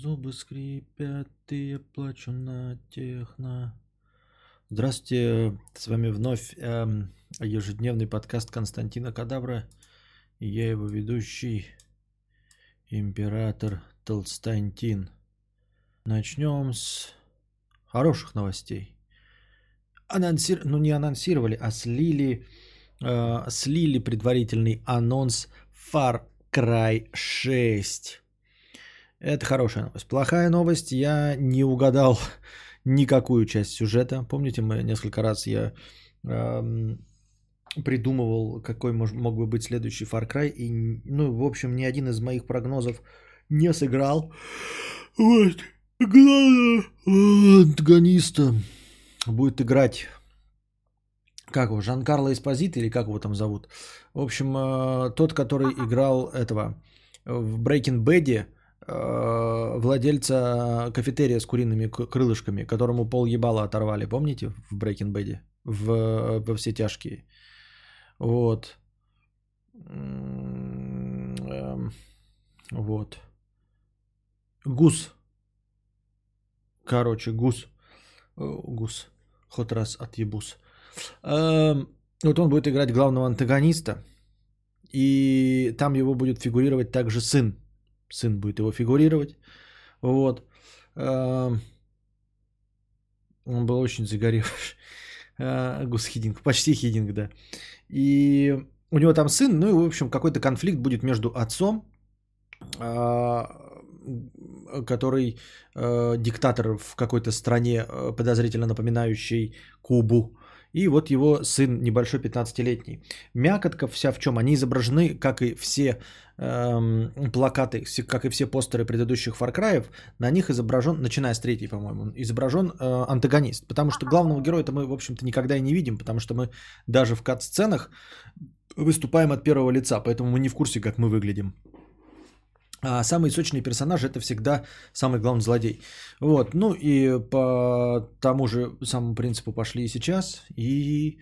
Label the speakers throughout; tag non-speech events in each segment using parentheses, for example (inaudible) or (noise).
Speaker 1: зубы скрипят, и я плачу на техно. Здравствуйте, с вами вновь эм, ежедневный подкаст Константина Кадавра. И я его ведущий, император Толстантин. Начнем с хороших новостей. Анонсир... Ну, не анонсировали, а слили, э, слили предварительный анонс Far Cry 6. Это хорошая новость. Плохая новость, я не угадал (laughs) никакую часть сюжета. Помните, мы несколько раз я эм, придумывал, какой мож, мог бы быть следующий Far Cry. И, ну, в общем, ни один из моих прогнозов не сыграл. Вот. Главное, антагониста будет играть как его, Жан-Карло Эспозит или как его там зовут? В общем, э, тот, который играл этого в Breaking Bad, э, владельца кафетерия с куриными крылышками, которому пол ебала оторвали, помните, в Breaking Bad, в, во все тяжкие. Вот. Эм, вот. Гус. Короче, гус. Гус. Хоть раз отъебус. Эм, вот он будет играть главного антагониста. И там его будет фигурировать также сын. Сын будет его фигурировать. Вот. Эм, он был очень загоревший. Э, (laughs) Гус Хидинг. Почти Хидинг, да. И у него там сын, ну и, в общем, какой-то конфликт будет между отцом, э, который диктатор в какой-то стране, подозрительно напоминающий Кубу, и вот его сын небольшой 15-летний. Мякотка вся в чем? Они изображены, как и все эм, плакаты, как и все постеры предыдущих Far Cry, на них изображен, начиная с третьей, по-моему, изображен э, антагонист. Потому что главного героя-то мы, в общем-то, никогда и не видим, потому что мы даже в кат-сценах выступаем от первого лица, поэтому мы не в курсе, как мы выглядим. А самый сочный персонаж это всегда самый главный злодей. Вот, ну и по тому же самому принципу пошли и сейчас. И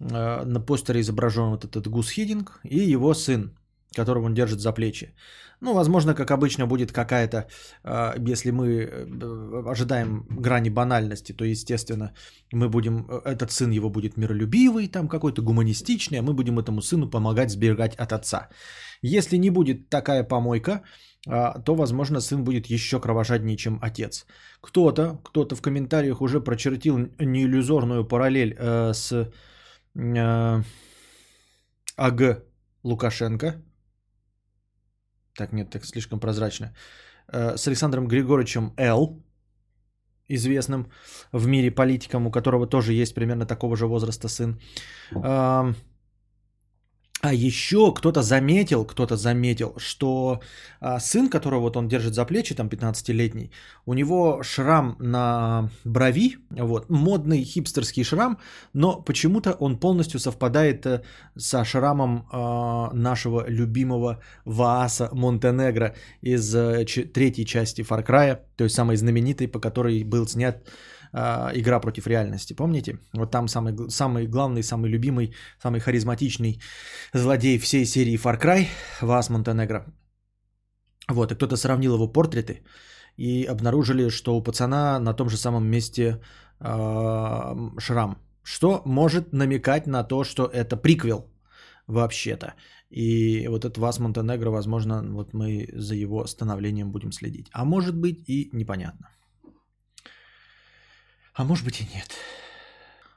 Speaker 1: э, на постере изображен вот этот Гус Хидинг и его сын, которого он держит за плечи. Ну, возможно, как обычно, будет какая-то, э, если мы э, ожидаем грани банальности, то, естественно, мы будем, этот сын его будет миролюбивый, там какой-то гуманистичный, а мы будем этому сыну помогать сберегать от отца. Если не будет такая помойка, а, то, возможно, сын будет еще кровожаднее, чем отец. Кто-то, кто-то в комментариях уже прочертил неиллюзорную параллель э, с э, АГ Лукашенко. Так, нет, так слишком прозрачно. Э, с Александром Григорьевичем Л., известным в мире политиком, у которого тоже есть примерно такого же возраста сын. А еще кто-то заметил, кто-то заметил, что а, сын, которого вот он держит за плечи, там 15-летний, у него шрам на брови, вот, модный хипстерский шрам, но почему-то он полностью совпадает э, со шрамом а, нашего любимого Вааса Монтенегро из ч- третьей части Far Cry, то есть самой знаменитой, по которой был снят э, игра против реальности, помните? Вот там самый, самый главный, самый любимый, самый харизматичный злодей всей серии Far Cry, Вас Монтенегро. Вот, и кто-то сравнил его портреты и обнаружили, что у пацана на том же самом месте э, шрам. Что может намекать на то, что это приквел вообще-то. И вот этот Вас Монтенегро, возможно, вот мы за его становлением будем следить. А может быть и непонятно. А может быть и нет.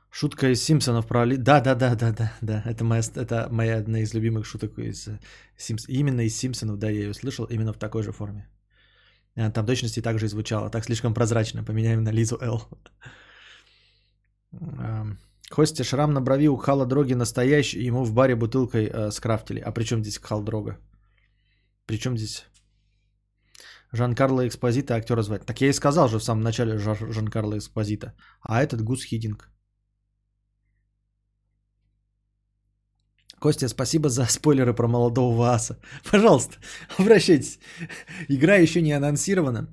Speaker 1: Шутка из Симпсонов про Али. Да, да, да, да, да, да. Это моя, это моя одна из любимых шуток из э, Симпс. Именно из Симпсонов, да, я ее слышал, именно в такой же форме. Там точности также и звучало. Так слишком прозрачно. Поменяем на Лизу Л. Костя, шрам на брови у Хала Дроги настоящий, ему в баре бутылкой э, скрафтили. А при чем здесь Хал Дрога? При чем здесь Жан-Карло Экспозита актера звать. Так я и сказал же в самом начале Жан-Карло Экспозита. А этот Гус Хидинг. Костя, спасибо за спойлеры про молодого аса. (laughs) Пожалуйста, (laughs) обращайтесь. Игра еще не анонсирована.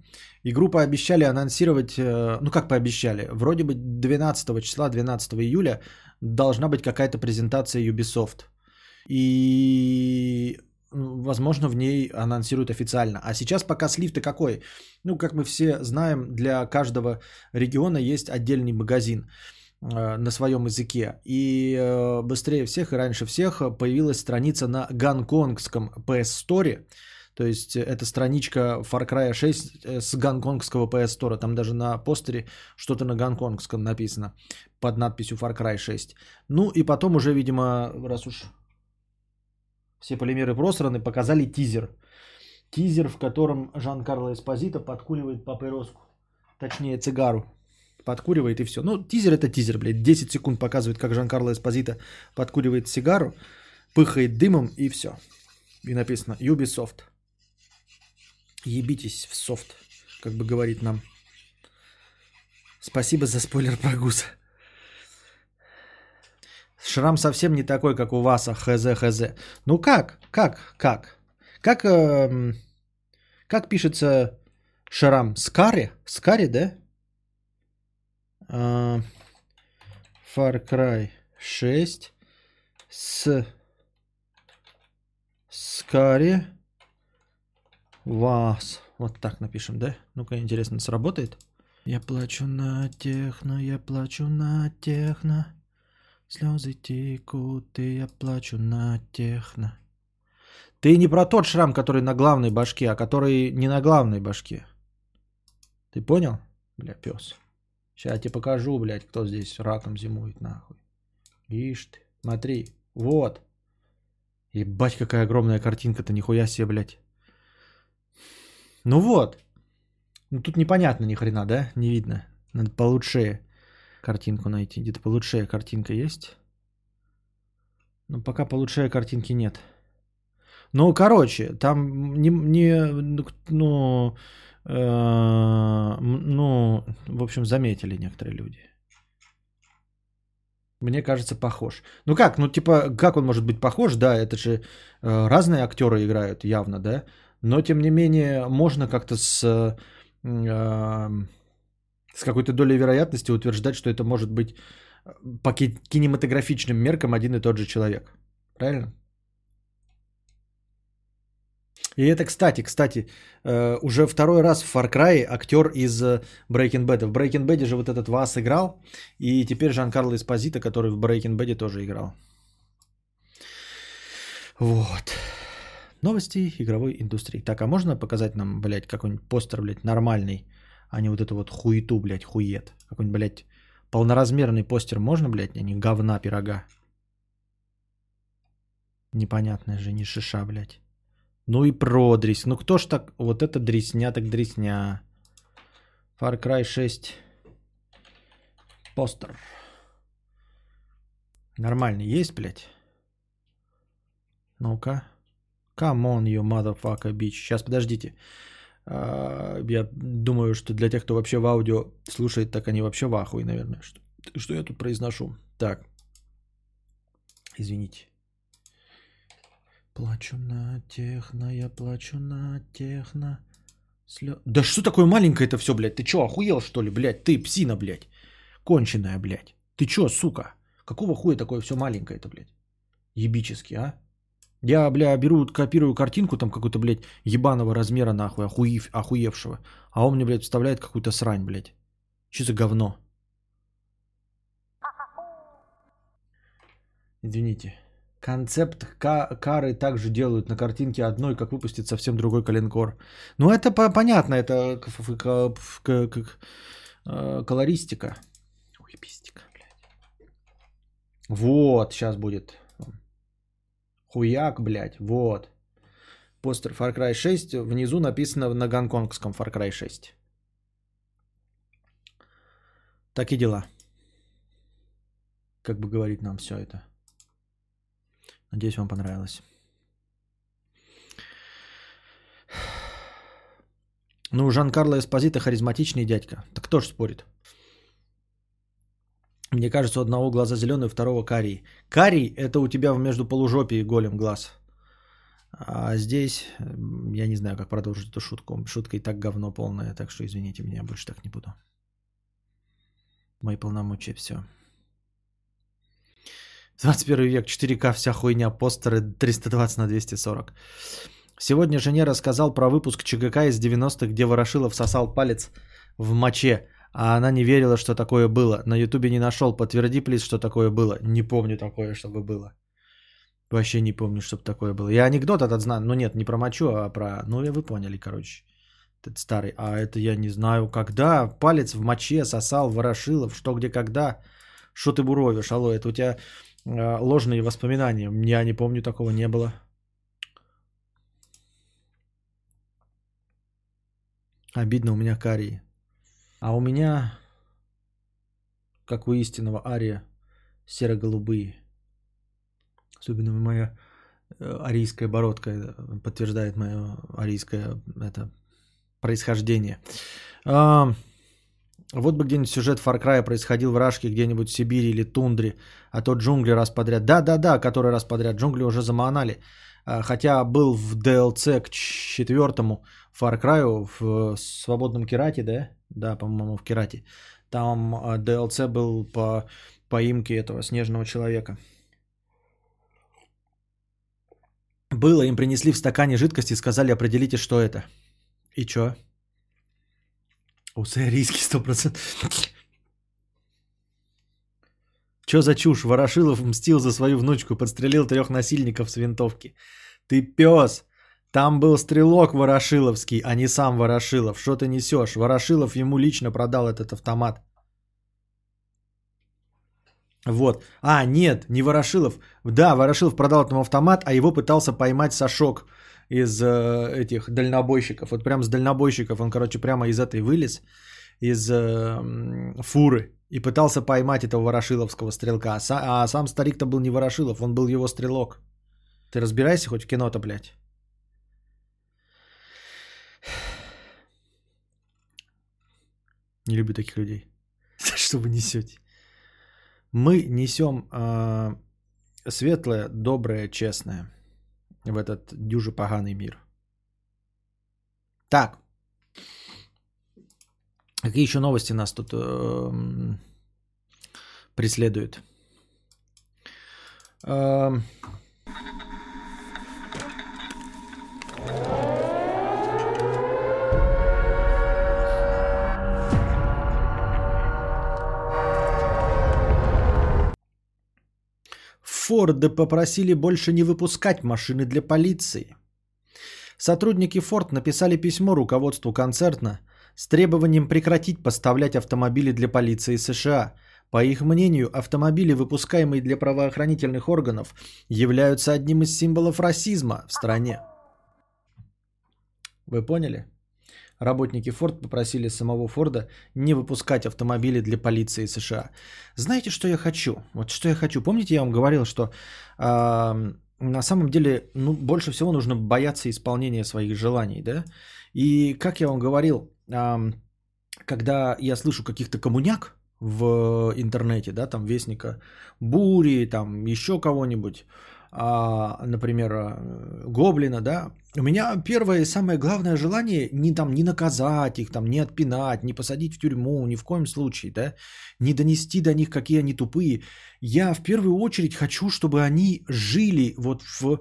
Speaker 1: Игру пообещали анонсировать, э, ну как пообещали, вроде бы 12 числа, 12 июля должна быть какая-то презентация Ubisoft. И возможно, в ней анонсируют официально. А сейчас пока слив-то какой? Ну, как мы все знаем, для каждого региона есть отдельный магазин э, на своем языке. И э, быстрее всех и раньше всех появилась страница на гонконгском PS Store. То есть это страничка Far Cry 6 э, с гонконгского PS Store. Там даже на постере что-то на гонконгском написано под надписью Far Cry 6. Ну и потом уже, видимо, раз уж все полимеры просраны, показали тизер. Тизер, в котором Жан-Карло Эспозито подкуривает папироску. Точнее, цигару. Подкуривает и все. Ну, тизер это тизер, блядь. 10 секунд показывает, как Жан-Карло Эспозито подкуривает сигару, пыхает дымом и все. И написано Ubisoft. Ебитесь в софт, как бы говорит нам. Спасибо за спойлер про гуса. Шрам совсем не такой, как у вас, а хз, хз. Ну как? Как? Как? Как, э, как пишется шрам? Скари? Скари, да? Э, Far Cry 6 с Скари вас. Вот так напишем, да? Ну-ка, интересно, сработает? Я плачу на техно, я плачу на техно. Слезы текут, и я плачу на техно. Ты не про тот шрам, который на главной башке, а который не на главной башке. Ты понял? Бля, пес. Сейчас я тебе покажу, блядь, кто здесь раком зимует, нахуй. Ишь ты, смотри. Вот. Ебать, какая огромная картинка-то, нихуя себе, блядь. Ну вот. Ну тут непонятно ни хрена, да? Не видно. Надо получше картинку найти. Где-то получше картинка есть? Ну, пока получше картинки нет. Ну, короче, там не, не ну, э, ну, в общем, заметили некоторые люди. Мне кажется, похож. Ну как, ну типа, как он может быть похож? Да, это же э, разные актеры играют явно, да. Но тем не менее, можно как-то с э, с какой-то долей вероятности утверждать, что это может быть э, по кинематографичным меркам один и тот же человек. Правильно? И это, кстати, кстати, э, уже второй раз в Far Cry актер из э, Breaking Bad. В Breaking Bad же вот этот Вас играл, и теперь Жан-Карло Эспозито, который в Breaking Bad тоже играл. Вот. Новости игровой индустрии. Так, а можно показать нам, блядь, какой-нибудь постер, блядь, нормальный? А не вот эту вот хуету, блядь, хует. Какой-нибудь, блядь, полноразмерный постер можно, блядь, а не говна пирога. Непонятная же, не шиша, блядь. Ну и продрись. Ну кто ж так... Вот это дресня так дресня. Far Cry 6. Постер. Нормальный есть, блядь? Ну-ка. Come on, you motherfucker bitch. Сейчас, подождите. А, я думаю, что для тех, кто вообще в аудио слушает, так они вообще в ахуе, наверное. Что, что я тут произношу? Так. Извините. Плачу на техно, я плачу на техно. Слё... Да что такое маленькое это все, блядь? Ты что, охуел, что ли, блядь? Ты псина, блядь. Конченая, блядь. Ты что, сука? Какого хуя такое все маленькое это, блядь? Ебически, а? Я, бля, беру, копирую картинку там какой-то, блядь, ебаного размера нахуй, охуев, охуевшего. А он мне, блядь, вставляет какую-то срань, блядь. Что за говно? Извините. Концепт кары также делают на картинке одной, как выпустит совсем другой калинкор. Ну, это по- понятно, это как э, колористика. Уебистика, блядь. Вот, сейчас будет. Хуяк, блядь, вот. Постер Far Cry 6, внизу написано на гонконгском Far Cry 6. Так и дела. Как бы говорит нам все это. Надеюсь, вам понравилось. Ну, Жан-Карло Эспозито харизматичный дядька. Так кто ж спорит? Мне кажется, у одного глаза зеленый, у второго карий. Карий – это у тебя между полужопием и голем глаз. А здесь я не знаю, как продолжить эту шутку. Шутка и так говно полное, так что извините меня, больше так не буду. Мои полномочия, все. 21 век, 4К, вся хуйня, постеры 320 на 240. Сегодня жене рассказал про выпуск ЧГК из 90-х, где Ворошилов сосал палец в моче, а она не верила, что такое было. На ютубе не нашел. Подтверди, плиз, что такое было. Не помню такое, чтобы было. Вообще не помню, чтобы такое было. Я анекдот этот знаю, но нет, не про мочу, а про... Ну, вы поняли, короче. Этот старый. А это я не знаю, когда палец в моче сосал Ворошилов, что, где, когда. Что ты буровишь, алло, это у тебя э, ложные воспоминания. Я не помню, такого не было. Обидно, у меня карии. А у меня, как у истинного ария, серо-голубые. Особенно моя э, арийская бородка э, подтверждает мое арийское это, происхождение. А, вот бы где-нибудь сюжет Far Cry происходил в Рашке, где-нибудь в Сибири или Тундре, а то джунгли раз подряд. Да-да-да, который раз подряд. Джунгли уже заманали. А, хотя был в DLC к четвертому Far Cry в свободном Керате, да? Да, по-моему, в Керате. Там а, DLC был по поимке этого снежного человека. Было, им принесли в стакане жидкости и сказали, определите, что это. И чё? Уссурийский сто процентов. Чё за чушь? Ворошилов мстил за свою внучку, подстрелил трех насильников с винтовки. Ты пес! Там был стрелок Ворошиловский, а не сам Ворошилов. Что ты несешь? Ворошилов ему лично продал этот автомат. Вот. А, нет, не Ворошилов. Да, Ворошилов продал этому автомат, а его пытался поймать Сашок из э, этих дальнобойщиков. Вот прям с дальнобойщиков он, короче, прямо из этой вылез, из э, фуры. И пытался поймать этого Ворошиловского стрелка. А, а сам старик-то был не Ворошилов, он был его стрелок. Ты разбирайся хоть в кино-то, блядь. (sighs) Не люблю таких людей. (laughs) Что вы несете? Мы несем э, светлое, доброе, честное в этот дюже поганый мир. Так. Какие еще новости нас тут э, преследуют? Э, Форды попросили больше не выпускать машины для полиции. Сотрудники Форд написали письмо руководству концерна с требованием прекратить поставлять автомобили для полиции США. По их мнению, автомобили, выпускаемые для правоохранительных органов, являются одним из символов расизма в стране. Вы поняли? Работники Форд попросили самого Форда не выпускать автомобили для полиции США. Знаете, что я хочу? Вот что я хочу. Помните, я вам говорил, что э, на самом деле ну, больше всего нужно бояться исполнения своих желаний, да? И как я вам говорил, э, когда я слышу каких-то коммуняк в интернете, да, там Вестника Бури, там еще кого-нибудь, а, например, э, гоблина, да, у меня первое и самое главное желание не там не наказать их, там, не отпинать, не посадить в тюрьму, ни в коем случае, да, не донести до них, какие они тупые. Я в первую очередь хочу, чтобы они жили вот в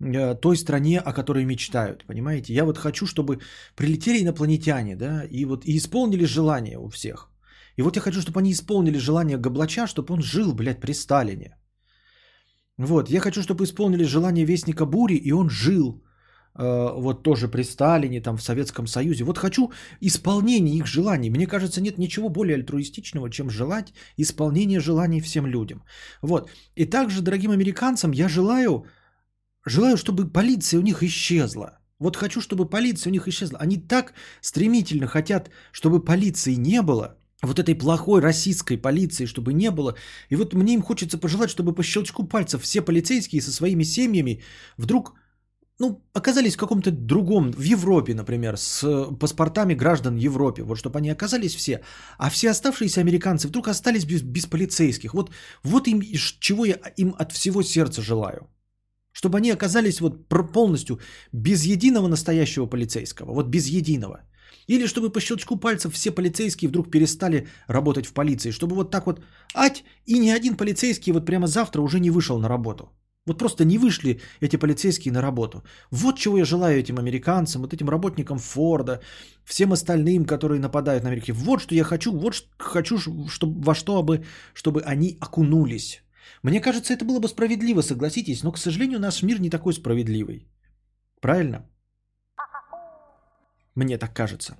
Speaker 1: э, той стране, о которой мечтают, понимаете? Я вот хочу, чтобы прилетели инопланетяне, да, и вот и исполнили желание у всех. И вот я хочу, чтобы они исполнили желание Гоблача, чтобы он жил, блядь, при Сталине. Вот, я хочу, чтобы исполнили желание Вестника Бури, и он жил э, вот тоже при Сталине, там в Советском Союзе. Вот хочу исполнение их желаний. Мне кажется, нет ничего более альтруистичного, чем желать исполнение желаний всем людям. Вот. И также, дорогим американцам, я желаю, желаю, чтобы полиция у них исчезла. Вот хочу, чтобы полиция у них исчезла. Они так стремительно хотят, чтобы полиции не было – вот этой плохой российской полиции, чтобы не было. И вот мне им хочется пожелать, чтобы по щелчку пальцев все полицейские со своими семьями вдруг ну, оказались в каком-то другом, в Европе, например, с паспортами граждан Европе, вот чтобы они оказались все, а все оставшиеся американцы вдруг остались без, без полицейских. Вот, вот им, чего я им от всего сердца желаю. Чтобы они оказались вот полностью без единого настоящего полицейского, вот без единого. Или чтобы по щелчку пальцев все полицейские вдруг перестали работать в полиции. Чтобы вот так вот, ать, и ни один полицейский вот прямо завтра уже не вышел на работу. Вот просто не вышли эти полицейские на работу. Вот чего я желаю этим американцам, вот этим работникам Форда, всем остальным, которые нападают на Америку. Вот что я хочу, вот что хочу, чтобы, во что бы, чтобы они окунулись. Мне кажется, это было бы справедливо, согласитесь, но, к сожалению, наш мир не такой справедливый. Правильно? Мне так кажется.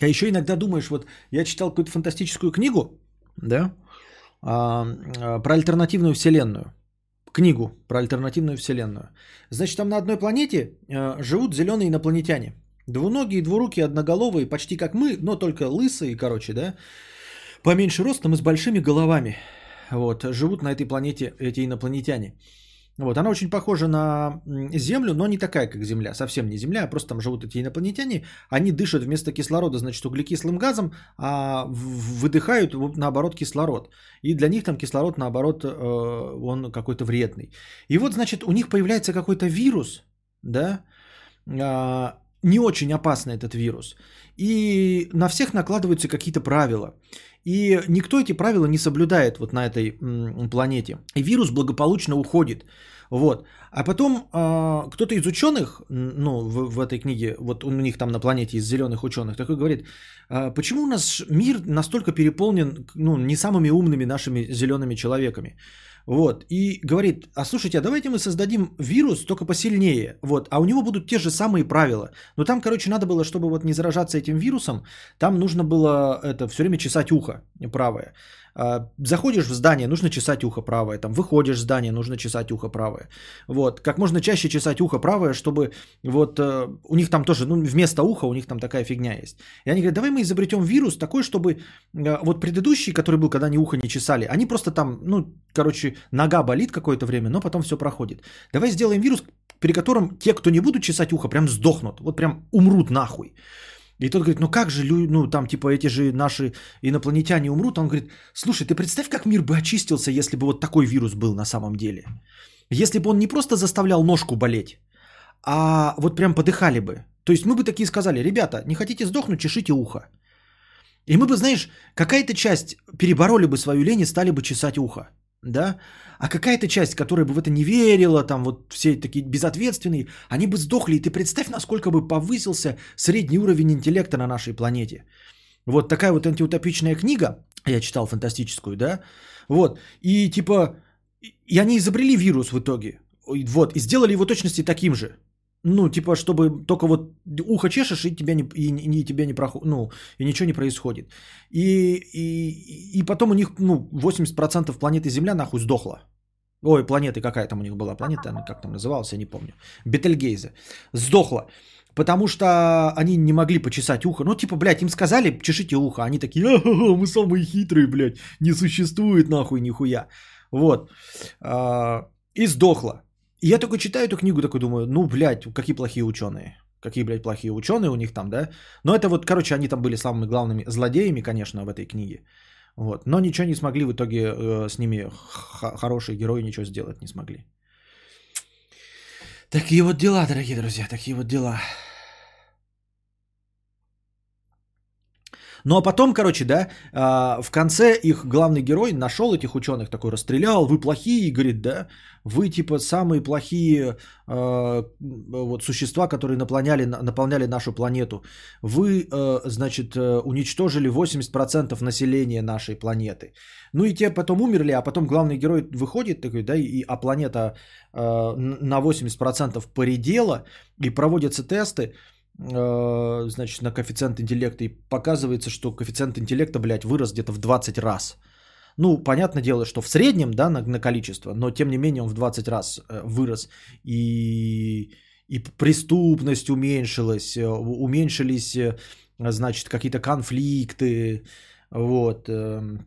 Speaker 1: А еще иногда думаешь, вот я читал какую-то фантастическую книгу, да, а, а, про альтернативную вселенную. Книгу про альтернативную вселенную. Значит, там на одной планете а, живут зеленые инопланетяне. Двуногие, двурукие, одноголовые, почти как мы, но только лысые, короче, да, поменьше ростом и с большими головами. Вот, живут на этой планете эти инопланетяне. Вот, она очень похожа на Землю, но не такая, как Земля, совсем не Земля, а просто там живут эти инопланетяне. Они дышат вместо кислорода, значит, углекислым газом, а выдыхают, наоборот, кислород. И для них там кислород, наоборот, э, он какой-то вредный. И вот, значит, у них появляется какой-то вирус, да, а, не очень опасный этот вирус. И на всех накладываются какие-то правила. И никто эти правила не соблюдает вот на этой планете. И вирус благополучно уходит. Вот. А потом э, кто-то из ученых, ну, в, в этой книге, вот у них там на планете из зеленых ученых, такой говорит, э, почему у нас мир настолько переполнен, ну, не самыми умными нашими зелеными человеками. Вот, и говорит, а слушайте, а давайте мы создадим вирус только посильнее, вот, а у него будут те же самые правила. Но там, короче, надо было, чтобы вот не заражаться этим вирусом, там нужно было это все время чесать ухо правое. А, заходишь в здание, нужно чесать ухо правое. Там выходишь в здание, нужно чесать ухо правое. Вот. Как можно чаще чесать ухо правое, чтобы вот э, у них там тоже, ну, вместо уха у них там такая фигня есть. И они говорят, давай мы изобретем вирус такой, чтобы э, вот предыдущий, который был, когда они ухо не чесали, они просто там, ну, короче, нога болит какое-то время, но потом все проходит. Давай сделаем вирус, при котором те, кто не будут чесать ухо, прям сдохнут, вот прям умрут нахуй. И тот говорит, ну как же, ну там типа эти же наши инопланетяне умрут. Он говорит, слушай, ты представь, как мир бы очистился, если бы вот такой вирус был на самом деле. Если бы он не просто заставлял ножку болеть, а вот прям подыхали бы. То есть мы бы такие сказали, ребята, не хотите сдохнуть, чешите ухо. И мы бы, знаешь, какая-то часть перебороли бы свою лень и стали бы чесать ухо да, а какая-то часть, которая бы в это не верила, там вот все такие безответственные, они бы сдохли, и ты представь, насколько бы повысился средний уровень интеллекта на нашей планете. Вот такая вот антиутопичная книга, я читал фантастическую, да, вот, и типа, и они изобрели вирус в итоге, вот, и сделали его точности таким же, ну, типа, чтобы только вот ухо чешешь, и тебя не, и, и, и тебя не проход, ну, и ничего не происходит. И, и, и потом у них, ну, 80% планеты Земля нахуй сдохла. Ой, планеты какая там у них была планета, она как там называлась, я не помню. Бетельгейзе. Сдохла. Потому что они не могли почесать ухо. Ну, типа, блядь, им сказали, чешите ухо. Они такие, мы самые хитрые, блядь. Не существует нахуй нихуя. Вот. А, и сдохла. Я только читаю эту книгу, такой думаю, ну, блядь, какие плохие ученые. Какие, блядь, плохие ученые у них там, да? Но это вот, короче, они там были самыми главными злодеями, конечно, в этой книге. Вот. Но ничего не смогли в итоге э, с ними, х- хорошие герои ничего сделать не смогли. Такие вот дела, дорогие друзья, такие вот дела. Ну а потом, короче, да, а, в конце их главный герой нашел этих ученых, такой расстрелял, вы плохие, говорит, да, вы типа самые плохие а, вот существа, которые наполняли, наполняли нашу планету. Вы, а, значит, уничтожили 80% населения нашей планеты. Ну и те потом умерли, а потом главный герой выходит такой, да, и, а планета на 80% поредела, и проводятся тесты, Э, значит, на коэффициент интеллекта, и показывается, что коэффициент интеллекта, блядь, вырос где-то в 20 раз. Ну, понятное дело, что в среднем, да, на, на количество, но тем не менее он в 20 раз э, вырос. И, и преступность уменьшилась, э, уменьшились, значит, какие-то конфликты, вот, эм,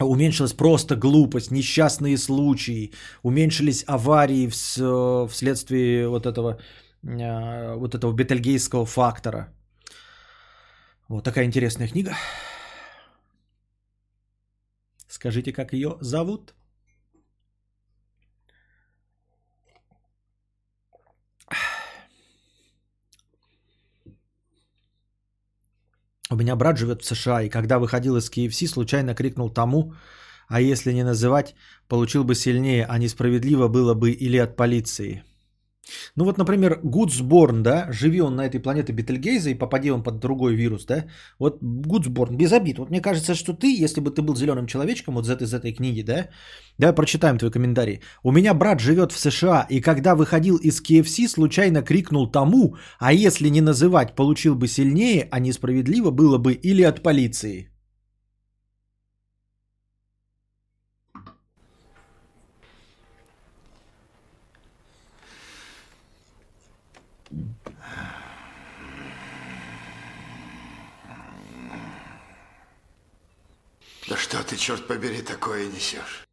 Speaker 1: уменьшилась просто глупость, несчастные случаи, уменьшились аварии вследствие вот этого Э, а, вот этого бетельгейского фактора. Вот такая интересная книга. Скажите, как ее зовут? У меня брат живет в США, и когда выходил из KFC, случайно крикнул тому, а если не называть, получил бы сильнее, а несправедливо было бы или от полиции – ну вот, например, Гудсборн, да, живи он на этой планете Бетельгейза и попади он под другой вирус, да, вот Гудсборн, без обид. Вот мне кажется, что ты, если бы ты был зеленым человечком, вот из этой, из этой книги, да, давай прочитаем твой комментарий. У меня брат живет в США, и когда выходил из KFC, случайно крикнул тому, а если не называть, получил бы сильнее, а несправедливо было бы или от полиции.
Speaker 2: Да что ты, черт побери, такое несешь?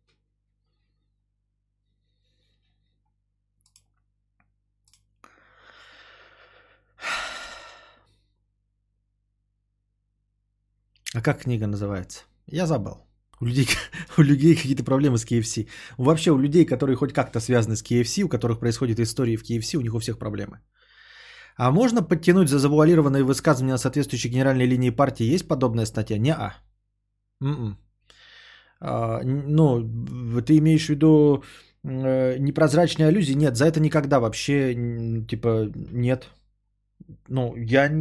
Speaker 1: А как книга называется? Я забыл. У людей, (laughs) у людей какие-то проблемы с KFC. Вообще у людей, которые хоть как-то связаны с KFC, у которых происходят истории в KFC, у них у всех проблемы. А можно подтянуть за завуалированные высказывания на соответствующей генеральной линии партии? Есть подобная статья? Не-а. М-м. А, ну, ты имеешь в виду э, непрозрачные аллюзии? Нет, за это никогда вообще, типа, нет. Ну, я,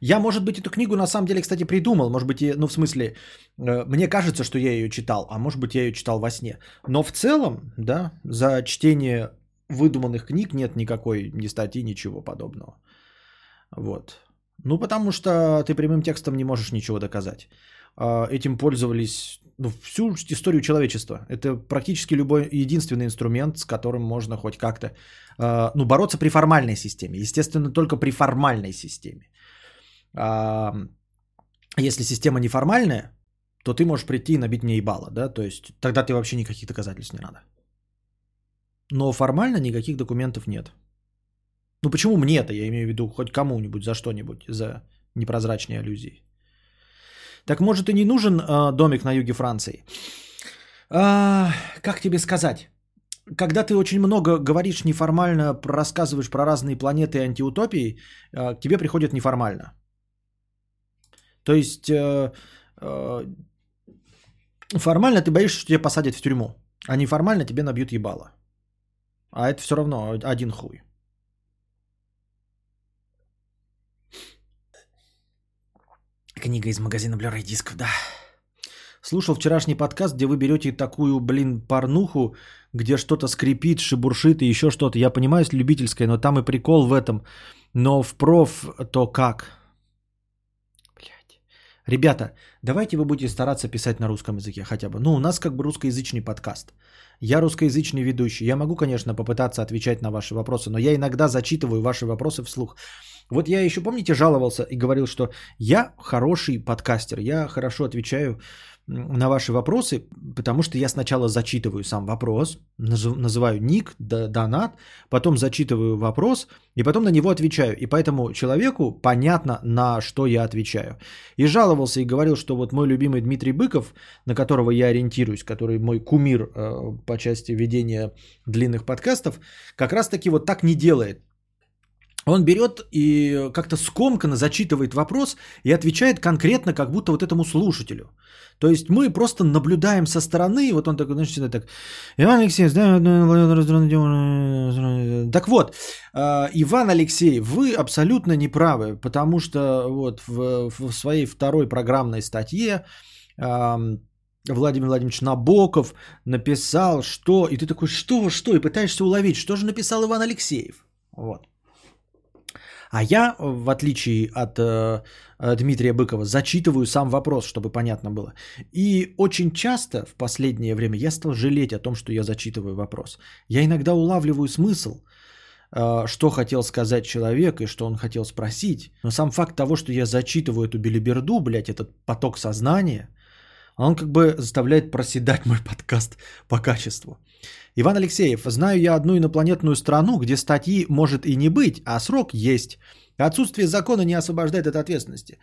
Speaker 1: я, может быть, эту книгу на самом деле, кстати, придумал. Может быть, ну, в смысле, э, мне кажется, что я ее читал, а может быть, я ее читал во сне. Но в целом, да, за чтение выдуманных книг нет никакой ни статьи, ничего подобного. Вот. Ну, потому что ты прямым текстом не можешь ничего доказать. А, этим пользовались ну, всю историю человечества. Это практически любой единственный инструмент, с которым можно хоть как-то а, ну, бороться при формальной системе. Естественно, только при формальной системе. А, если система неформальная, то ты можешь прийти и набить мне ебало, да, то есть тогда ты вообще никаких доказательств не надо. Но формально никаких документов нет. Ну почему мне-то, я имею в виду хоть кому-нибудь за что-нибудь, за непрозрачные аллюзии. Так может и не нужен э, домик на юге Франции? А, как тебе сказать? Когда ты очень много говоришь неформально, рассказываешь про разные планеты и антиутопии, э, к тебе приходит неформально. То есть э, э, формально ты боишься, что тебя посадят в тюрьму, а неформально тебе набьют ебало. А это все равно один хуй. Книга из магазина Blu-ray дисков, да. Слушал вчерашний подкаст, где вы берете такую, блин, порнуху, где что-то скрипит, шебуршит и еще что-то. Я понимаю, есть любительское, но там и прикол в этом. Но в проф то как? Блять. Ребята, давайте вы будете стараться писать на русском языке хотя бы. Ну, у нас как бы русскоязычный подкаст. Я русскоязычный ведущий. Я могу, конечно, попытаться отвечать на ваши вопросы, но я иногда зачитываю ваши вопросы вслух. Вот я еще, помните, жаловался и говорил, что я хороший подкастер, я хорошо отвечаю на ваши вопросы, потому что я сначала зачитываю сам вопрос, называю ник, донат, потом зачитываю вопрос, и потом на него отвечаю. И поэтому человеку понятно, на что я отвечаю. И жаловался и говорил, что вот мой любимый Дмитрий Быков, на которого я ориентируюсь, который мой кумир э, по части ведения длинных подкастов, как раз таки вот так не делает он берет и как-то скомканно зачитывает вопрос и отвечает конкретно, как будто вот этому слушателю. То есть мы просто наблюдаем со стороны, вот он такой, значит, так, Иван Алексеевич, да, так вот, а, Иван Алексеев, вы абсолютно неправы, потому что вот в, в своей второй программной статье Владимир Владимирович Набоков написал, что, и ты такой, что, что, и пытаешься уловить, что же написал Иван Алексеев. Вот. А я, в отличие от э, э, Дмитрия Быкова, зачитываю сам вопрос, чтобы понятно было. И очень часто в последнее время я стал жалеть о том, что я зачитываю вопрос. Я иногда улавливаю смысл, э, что хотел сказать человек и что он хотел спросить. Но сам факт того, что я зачитываю эту белиберду, блядь, этот поток сознания, он как бы заставляет проседать мой (laughs) подкаст по качеству. Иван Алексеев, знаю я одну инопланетную страну, где статьи может и не быть, а срок есть. Отсутствие закона не освобождает от ответственности.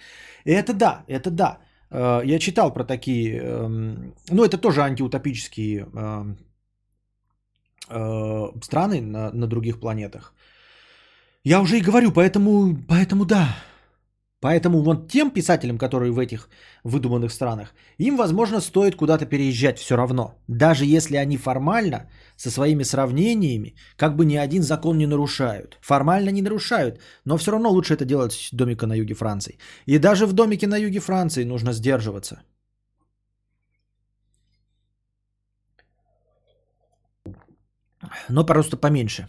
Speaker 1: И это да, это да. Э, я читал про такие, эм, ну это тоже антиутопические эм, э, страны на, на других планетах. Я уже и говорю, поэтому, поэтому да. Поэтому вот тем писателям, которые в этих выдуманных странах, им, возможно, стоит куда-то переезжать все равно. Даже если они формально со своими сравнениями как бы ни один закон не нарушают. Формально не нарушают, но все равно лучше это делать в домике на юге Франции. И даже в домике на юге Франции нужно сдерживаться. Но просто поменьше.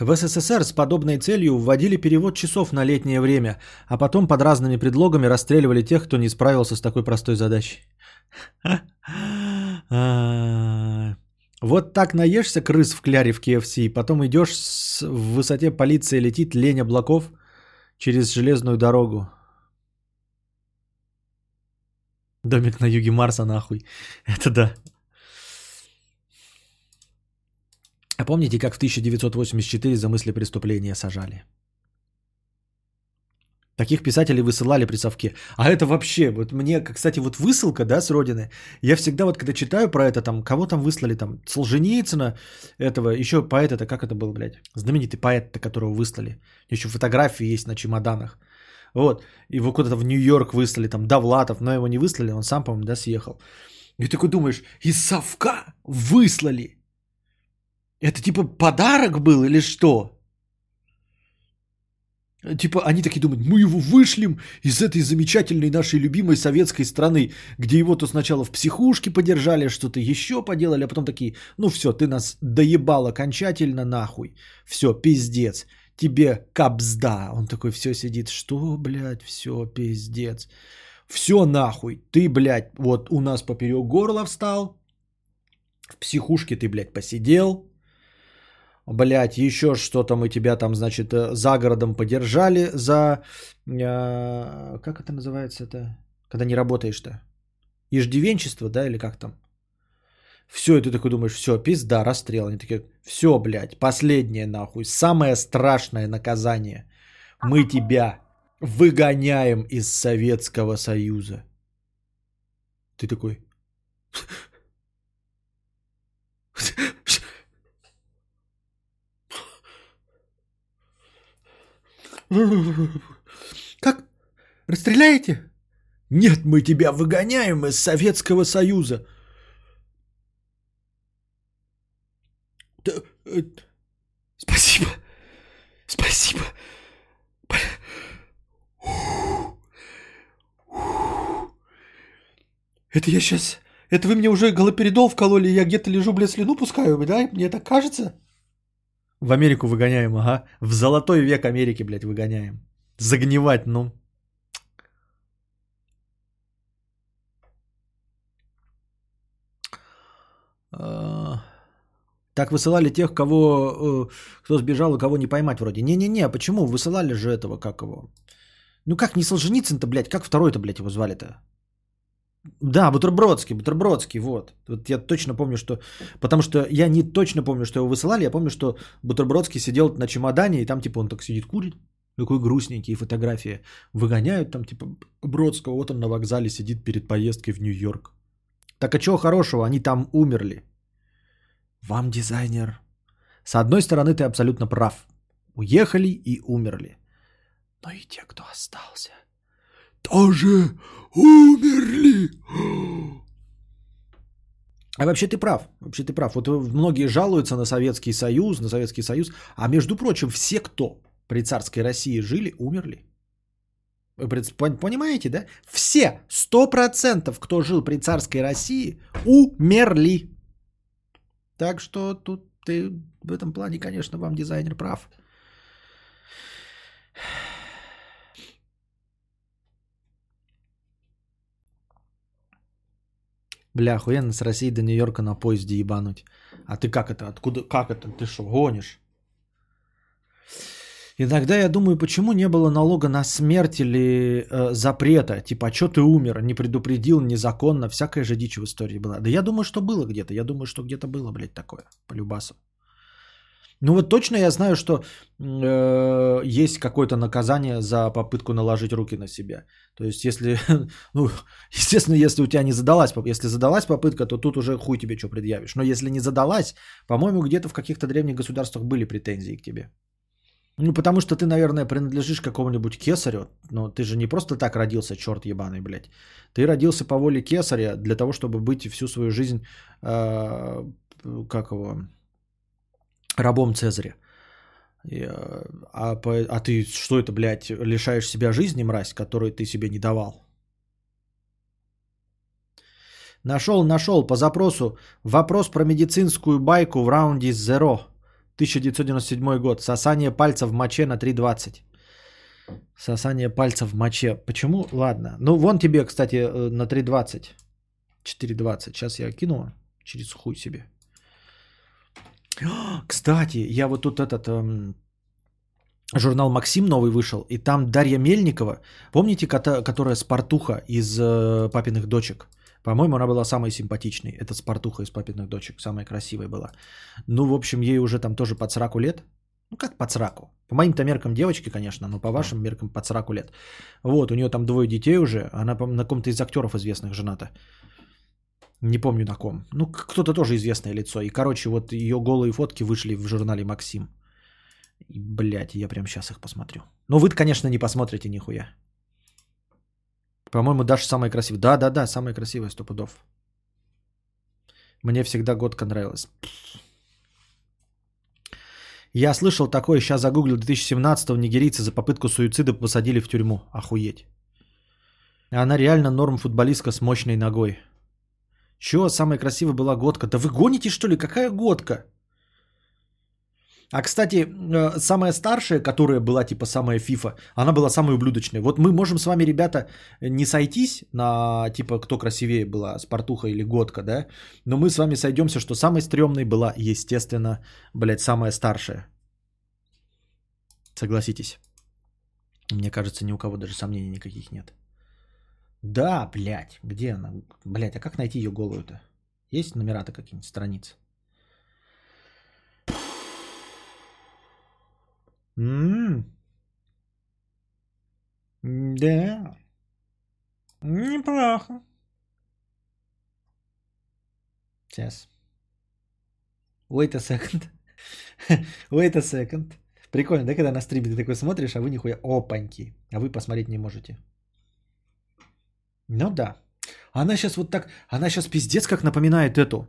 Speaker 1: В СССР с подобной целью вводили перевод часов на летнее время, а потом под разными предлогами расстреливали тех, кто не справился с такой простой задачей. (laughs) Вот так наешься крыс в кляре в KFC, потом идешь в высоте полиции летит лень облаков через железную дорогу. Домик на юге Марса нахуй. (laughs) Это да. А помните, как в 1984 за мысли преступления сажали? Таких писателей высылали при совке. А это вообще, вот мне, кстати, вот высылка, да, с родины. Я всегда вот, когда читаю про это, там, кого там выслали, там, Солженицына, этого, еще поэт это, как это был, блядь, знаменитый поэт, которого выслали. Еще фотографии есть на чемоданах. Вот, его куда-то в Нью-Йорк выслали, там, Довлатов, но его не выслали, он сам, по-моему, да, съехал. И ты такой думаешь, из совка выслали. Это типа подарок был или что? Типа они такие думают, мы его вышлем из этой замечательной нашей любимой советской страны, где его то сначала в психушке подержали, что-то еще поделали, а потом такие, ну все, ты нас доебал окончательно нахуй. Все, пиздец, тебе капзда. Он такой все сидит, что, блядь, все, пиздец. Все нахуй, ты, блядь, вот у нас поперек горла встал, в психушке ты, блядь, посидел, блядь, еще что-то мы тебя там, значит, э, за городом подержали за... Э, как это называется это? Когда не работаешь-то? Иждивенчество, да, или как там? Все, и ты такой думаешь, все, пизда, расстрел. Они такие, все, блядь, последнее нахуй, самое страшное наказание. Мы тебя выгоняем из Советского Союза. Ты такой, (laughs) (laughs) Как? Расстреляете? Нет, мы тебя выгоняем из Советского Союза. Э, спасибо. Спасибо. Это я сейчас... Это вы мне уже галоперидол вкололи, я где-то лежу, блядь, слюну пускаю, да? Мне так кажется? В Америку выгоняем, ага. В золотой век Америки, блядь, выгоняем. Загнивать, ну. А, так высылали тех, кого, э, кто сбежал и кого не поймать вроде. Не-не-не, а почему? Высылали же этого, как его? Ну как не Солженицын-то, блядь, как второй-то, блядь, его звали-то? Да, Бутербродский, Бутербродский, вот. Вот я точно помню, что... Потому что я не точно помню, что его высылали. Я помню, что Бутербродский сидел на чемодане, и там типа он так сидит, курит. Такой грустненький, фотографии. Выгоняют там типа Бродского, вот он на вокзале сидит перед поездкой в Нью-Йорк. Так а чего хорошего, они там умерли. Вам, дизайнер. С одной стороны, ты абсолютно прав. Уехали и умерли. Но и те, кто остался, тоже умерли. А вообще ты прав, вообще ты прав. Вот многие жалуются на Советский Союз, на Советский Союз, а между прочим, все, кто при царской России жили, умерли. Вы понимаете, да? Все, сто процентов, кто жил при царской России, умерли. Так что тут ты в этом плане, конечно, вам дизайнер прав. Бля, охуенно с России до Нью-Йорка на поезде ебануть. А ты как это? Откуда? Как это? Ты что, гонишь? Иногда я думаю, почему не было налога на смерть или э, запрета. Типа, а что ты умер, не предупредил, незаконно. Всякая же дичь в истории была. Да я думаю, что было где-то. Я думаю, что где-то было, блядь, такое. По любасу. Ну вот точно я знаю, что э, есть какое-то наказание за попытку наложить руки на себя. То есть если, (laughs) ну, естественно, если у тебя не задалась, если задалась попытка, то тут уже хуй тебе что предъявишь. Но если не задалась, по-моему, где-то в каких-то древних государствах были претензии к тебе. Ну, потому что ты, наверное, принадлежишь какому-нибудь кесарю, но ты же не просто так родился, черт ебаный, блядь. Ты родился по воле кесаря для того, чтобы быть всю свою жизнь, э, как его, рабом Цезаря. Э, а, а ты что это, блядь, лишаешь себя жизни, мразь, которую ты себе не давал? Нашел, нашел по запросу вопрос про медицинскую байку в раунде Zero. 1997 год. Сосание пальца в моче на 3.20. Сосание пальца в моче. Почему? Ладно. Ну, вон тебе, кстати, э, на 3.20. 4.20. Сейчас я кину через хуй себе. Кстати, я вот тут этот эм, журнал Максим новый вышел, и там Дарья Мельникова, помните, которая Спартуха из э, папиных дочек? По-моему, она была самой симпатичной. Это Спартуха из папиных дочек, самая красивая была. Ну, в общем, ей уже там тоже под сраку лет. Ну, как под сраку? По моим-то меркам девочки, конечно, но по вашим меркам под сраку лет. Вот, у нее там двое детей уже. Она на ком-то из актеров известных жената. Не помню на ком. Ну, кто-то тоже известное лицо. И, короче, вот ее голые фотки вышли в журнале «Максим». И, блядь, я прям сейчас их посмотрю. Ну, вы конечно, не посмотрите нихуя. По-моему, Даша самая красивая. Да-да-да, самая красивая, сто. Мне всегда Годка нравилась. Я слышал такое, сейчас загуглил 2017-го нигерийца за попытку суицида посадили в тюрьму. Охуеть. Она реально норм футболистка с мощной ногой. Чего самая красивая была Годка? Да вы гоните что ли? Какая Годка? А, кстати, э, самая старшая, которая была типа самая фифа, она была самая ублюдочная. Вот мы можем с вами, ребята, не сойтись на типа кто красивее была, Спартуха или Годка, да? Но мы с вами сойдемся, что самой стрёмной была, естественно, блядь, самая старшая. Согласитесь. Мне кажется, ни у кого даже сомнений никаких нет. Да, блядь, где она? Блядь, а как найти ее голову-то? Есть номера-то какие-нибудь, страницы? М-м. Да. Неплохо. Сейчас. Wait a second. (laughs) Wait a second. Прикольно, да, когда на стриме ты такой смотришь, а вы нихуя опаньки. А вы посмотреть не можете. Ну да. Она сейчас вот так, она сейчас пиздец как напоминает эту.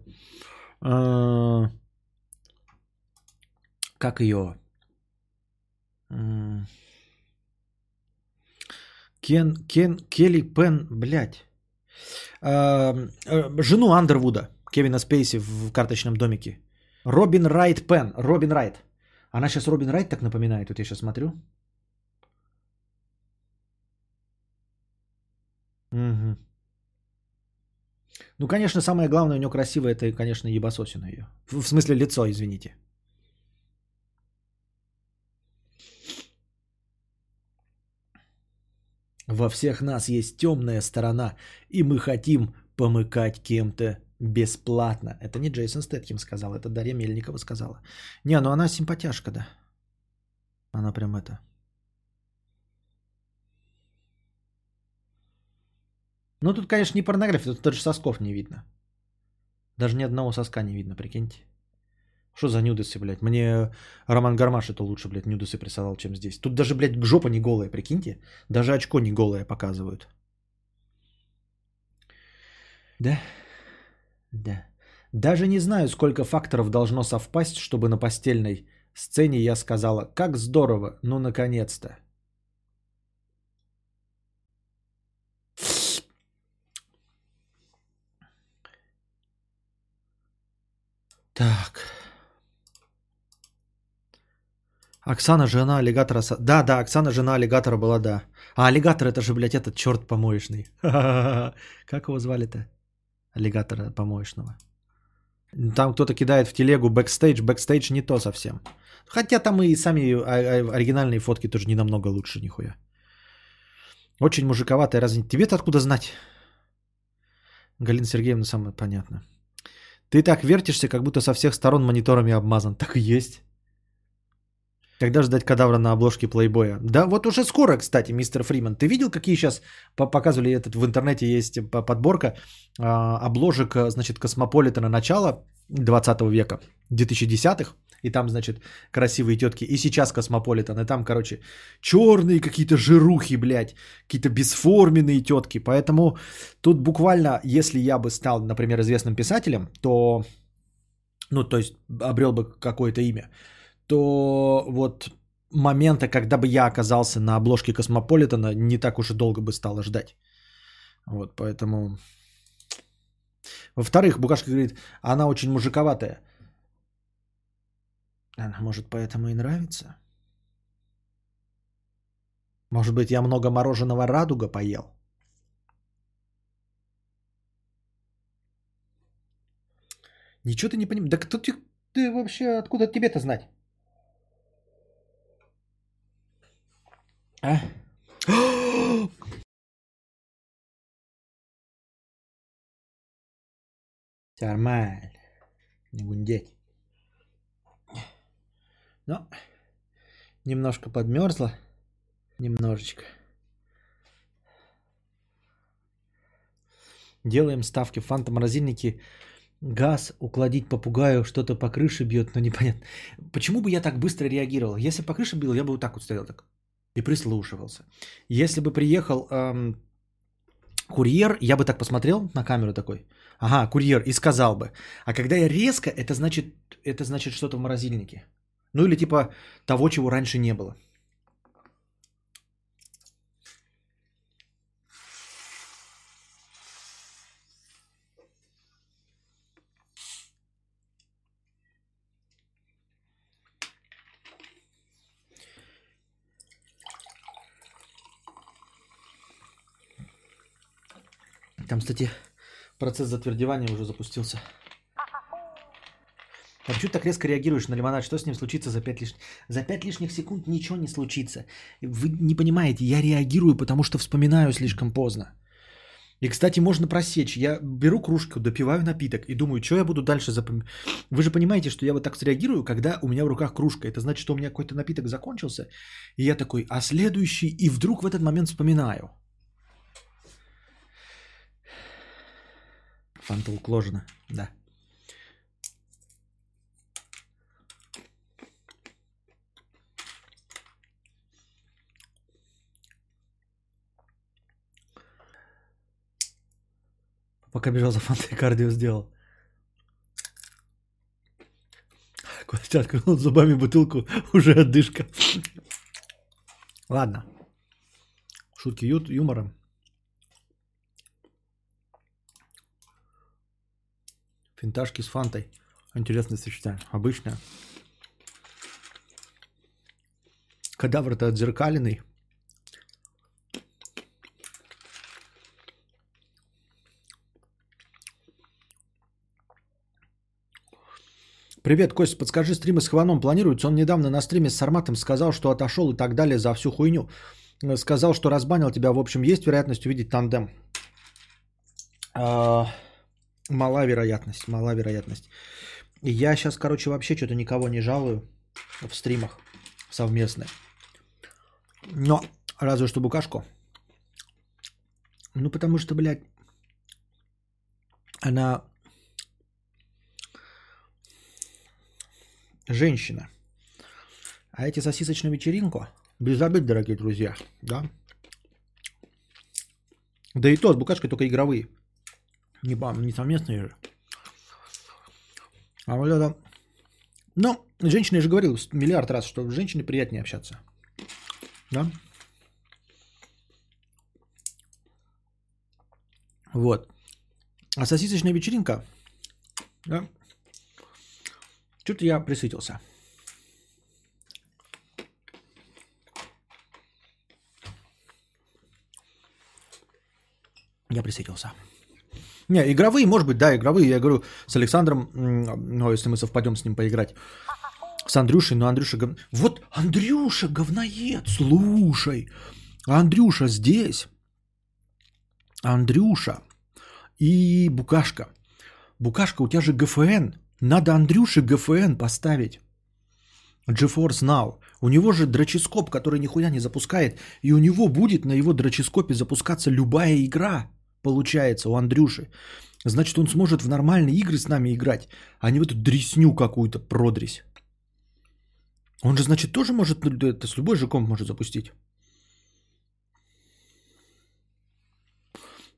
Speaker 1: Э, как ее? Кен, Кен, Келли Пен, блядь. Э, э, жену Андервуда, Кевина Спейси в карточном домике. Робин Райт Пен, Робин Райт. Она сейчас Робин Райт так напоминает, вот я сейчас смотрю. Угу. Ну, конечно, самое главное у нее красивое, это, конечно, ебасосина ее. В смысле лицо, извините. Во всех нас есть темная сторона, и мы хотим помыкать кем-то бесплатно. Это не Джейсон Стэтхем сказал, это Дарья Мельникова сказала. Не, ну она симпатяшка, да. Она прям это... Ну тут, конечно, не порнография, тут даже сосков не видно. Даже ни одного соска не видно, прикиньте. Что за нюдесы, блядь? Мне Роман Гармаш это лучше, блядь, нюдесы присылал, чем здесь. Тут даже, блядь, жопа не голая, прикиньте. Даже очко не голое показывают. Да? Да. Даже не знаю, сколько факторов должно совпасть, чтобы на постельной сцене я сказала, как здорово, ну наконец-то. Так. Оксана жена аллигатора. Да, да, Оксана жена аллигатора была, да. А аллигатор это же, блядь, этот черт помоечный. (laughs) Как его звали-то? Аллигатора помоечного. Там кто-то кидает в телегу бэкстейдж. Бэкстейдж не то совсем. Хотя там и сами оригинальные фотки тоже не намного лучше, нихуя. Очень мужиковатая разница. Тебе-то откуда знать? Галина Сергеевна самое понятно. Ты так вертишься, как будто со всех сторон мониторами обмазан. Так и есть. Когда ждать кадавра на обложке плейбоя? Да вот уже скоро, кстати, мистер Фриман. Ты видел, какие сейчас показывали этот в интернете есть подборка а, обложек, значит, Космополитена начала 20 века, 2010-х, и там, значит, красивые тетки. И сейчас Космополитен, и там, короче, черные какие-то жирухи, блядь, какие-то бесформенные тетки. Поэтому тут буквально, если я бы стал, например, известным писателем, то, ну, то есть обрел бы какое-то имя, то вот момента, когда бы я оказался на обложке Космополитена, не так уж и долго бы стало ждать. Вот, поэтому... Во-вторых, Букашка говорит, она очень мужиковатая. Она, может, поэтому и нравится? Может быть, я много мороженого радуга поел? Ничего ты не понимаешь. Да кто ты, ты вообще, откуда тебе-то знать? А? (gasps) Нормально. Не гундеть. Но немножко подмерзла. Немножечко. Делаем ставки. Фанта морозильники. Газ, укладить попугаю, что-то по крыше бьет, но непонятно. Почему бы я так быстро реагировал? Если по крыше бил, я бы вот так вот стоял так и прислушивался. Если бы приехал эм, курьер, я бы так посмотрел на камеру такой. Ага, курьер, и сказал бы. А когда я резко, это значит, это значит что-то в морозильнике. Ну или типа того, чего раньше не было. Там, кстати, процесс затвердевания уже запустился. А почему так резко реагируешь на лимонад? Что с ним случится за 5 лишних... За 5 лишних секунд ничего не случится. Вы не понимаете, я реагирую, потому что вспоминаю слишком поздно. И, кстати, можно просечь. Я беру кружку, допиваю напиток и думаю, что я буду дальше запоминать. Вы же понимаете, что я вот так среагирую, когда у меня в руках кружка. Это значит, что у меня какой-то напиток закончился. И я такой, а следующий... И вдруг в этот момент вспоминаю. Фанта уложена, да. Пока бежал за фантой, кардио сделал. Костя открыл зубами бутылку, (laughs) уже отдышка. Ладно. Шутки ют, юмором. Финташки с фантой. Интересное сочетание. Обычное. Кадавр-то отзеркаленный. Привет, Кость, подскажи, стримы с Хваном планируются? Он недавно на стриме с Сарматом сказал, что отошел и так далее за всю хуйню. Сказал, что разбанил тебя. В общем, есть вероятность увидеть тандем? А, мала вероятность, мала вероятность. Я сейчас, короче, вообще что-то никого не жалую в стримах совместно. Но разве что букашку. Ну, потому что, блядь, она женщина. А эти сосисочную вечеринку, без обид, дорогие друзья, да? Да и то с букашкой только игровые. Не, не совместные же. А вот это... Ну, женщина, я же говорил миллиард раз, что с женщиной приятнее общаться. Да? Вот. А сосисочная вечеринка, да, что-то я присытился. Я присытился. Не, игровые, может быть, да, игровые. Я говорю с Александром, ну, если мы совпадем с ним поиграть. С Андрюшей, но Андрюша гов... Вот Андрюша говноед, слушай. Андрюша здесь. Андрюша и Букашка. Букашка, у тебя же ГФН. Надо Андрюше ГФН поставить. GeForce Now. У него же дроческоп, который нихуя не запускает, и у него будет на его дроческопе запускаться любая игра, получается, у Андрюши. Значит, он сможет в нормальные игры с нами играть, а не в эту дресню какую-то продресь. Он же, значит, тоже может, ну, это с любой же комп может запустить.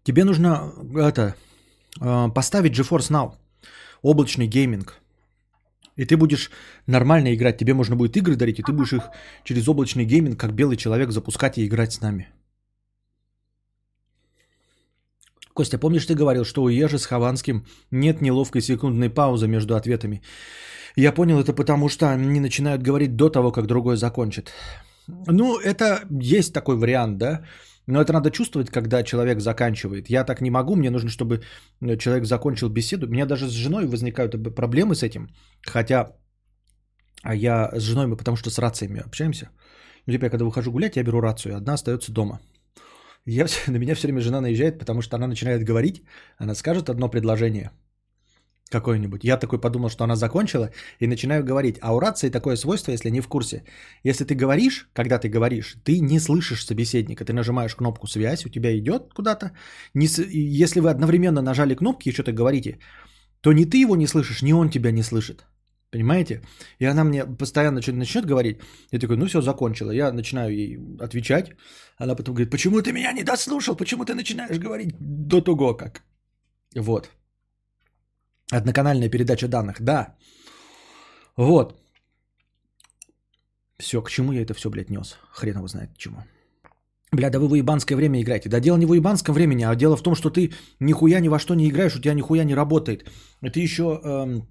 Speaker 1: Тебе нужно это, а, поставить GeForce Now, облачный гейминг. И ты будешь нормально играть. Тебе можно будет игры дарить, и ты будешь их через облачный гейминг, как белый человек, запускать и играть с нами. Костя, помнишь, ты говорил, что у Ежи с Хованским нет неловкой секундной паузы между ответами? Я понял это потому, что они начинают говорить до того, как другой закончит. Ну, это есть такой вариант, да? Но это надо чувствовать, когда человек заканчивает. Я так не могу, мне нужно, чтобы человек закончил беседу. У меня даже с женой возникают проблемы с этим. Хотя а я с женой, мы потому что с рациями общаемся. Ну, типа, я когда выхожу гулять, я беру рацию, одна остается дома. Я, (laughs) на меня все время жена наезжает, потому что она начинает говорить, она скажет одно предложение – какой-нибудь. Я такой подумал, что она закончила, и начинаю говорить. А у рации такое свойство, если не в курсе. Если ты говоришь, когда ты говоришь, ты не слышишь собеседника. Ты нажимаешь кнопку «Связь», у тебя идет куда-то. Не, если вы одновременно нажали кнопки и что-то говорите, то ни ты его не слышишь, ни он тебя не слышит. Понимаете? И она мне постоянно что-то начнет говорить. Я такой, ну все, закончила. Я начинаю ей отвечать. Она потом говорит, почему ты меня не дослушал? Почему ты начинаешь говорить до того как? Вот. Одноканальная передача данных, да. Вот. Все, к чему я это все, блядь, нес? Хрен его знает к чему. Бля, да вы в уебанское время играете. Да дело не в уебанском времени, а дело в том, что ты нихуя ни во что не играешь, у тебя нихуя не работает. И ты еще эм,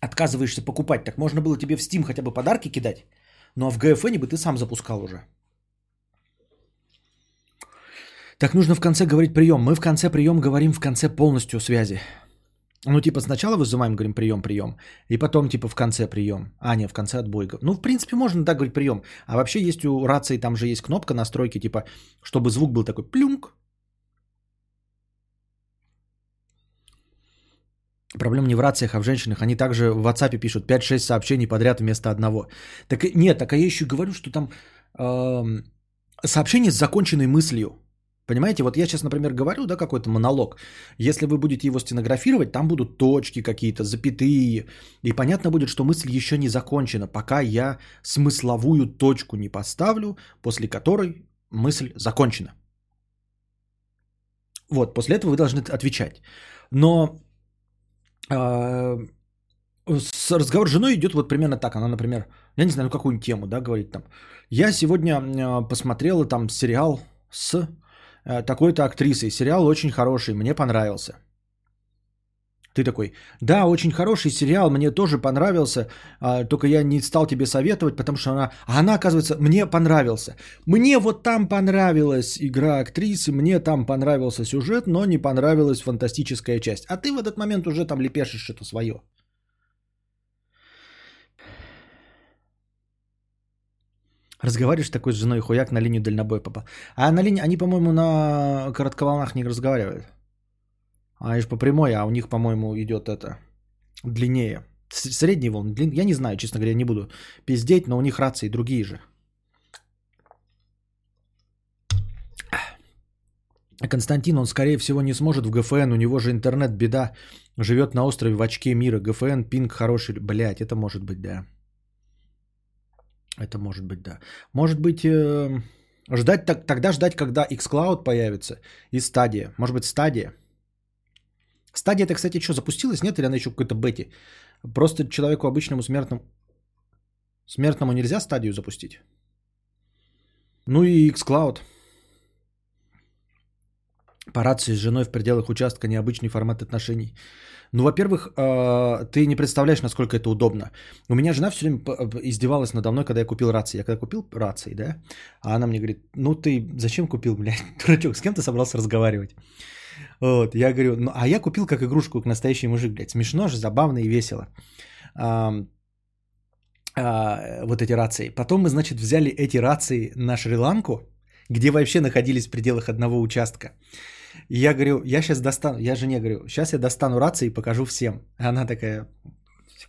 Speaker 1: отказываешься покупать. Так можно было тебе в Steam хотя бы подарки кидать. Ну а в GFN бы ты сам запускал уже. Так нужно в конце говорить прием. Мы в конце прием говорим в конце полностью связи. Ну, типа, сначала вызываем, говорим, прием, прием, и потом, типа, в конце прием. А, нет, в конце отбой. Ну, в принципе, можно так говорить прием. А вообще есть у рации, там же есть кнопка настройки, типа, чтобы звук был такой плюнк. Проблема не в рациях, а в женщинах. Они также в WhatsApp пишут 5-6 сообщений подряд вместо одного. Так нет, так а я еще говорю, что там э, сообщение с законченной мыслью. Понимаете, вот я сейчас, например, говорю, да, какой-то монолог. Если вы будете его стенографировать, там будут точки какие-то, запятые. И понятно будет, что мысль еще не закончена, пока я смысловую точку не поставлю, после которой мысль закончена. Вот, после этого вы должны отвечать. Но э, разговор с женой идет вот примерно так. Она, например, я не знаю, какую-нибудь тему, да, говорит там. Я сегодня э, посмотрела там сериал с такой-то актрисой. Сериал очень хороший, мне понравился. Ты такой, да, очень хороший сериал, мне тоже понравился, а, только я не стал тебе советовать, потому что она, а она, оказывается, мне понравился. Мне вот там понравилась игра актрисы, мне там понравился сюжет, но не понравилась фантастическая часть. А ты в этот момент уже там лепешешь что-то свое. Разговариваешь такой с женой, хуяк на линию дальнобой попал. А на линии, они, по-моему, на коротковолнах не разговаривают. Они же по прямой, а у них, по-моему, идет это длиннее. Средний волн, длин... я не знаю, честно говоря, не буду пиздеть, но у них рации другие же. Константин, он, скорее всего, не сможет в ГФН, у него же интернет беда, живет на острове в очке мира, ГФН, пинг хороший, блять, это может быть, да. Это может быть, да. Может быть, э, ждать так, тогда ждать, когда xCloud появится и стадия. Может быть, стадия. Стадия это, кстати, что, запустилась? Нет, или она еще какой-то бете? Просто человеку обычному смертному, смертному нельзя стадию запустить. Ну и xCloud. По рации с женой в пределах участка необычный формат отношений. Ну, во-первых, э, ты не представляешь, насколько это удобно. У меня жена все время издевалась надо мной, когда я купил рации. Я когда купил рации, да, а она мне говорит, ну ты зачем купил, блядь, (laughs) дурачок, с кем ты собрался разговаривать? Вот, я говорю, ну, а я купил как игрушку, к настоящий мужик, блядь. Смешно же, забавно и весело. А, вот эти рации. Потом мы, значит, взяли эти рации на Шри-Ланку, где вообще находились в пределах одного участка. И я говорю, я сейчас достану, я жене говорю, сейчас я достану рации и покажу всем. Она такая,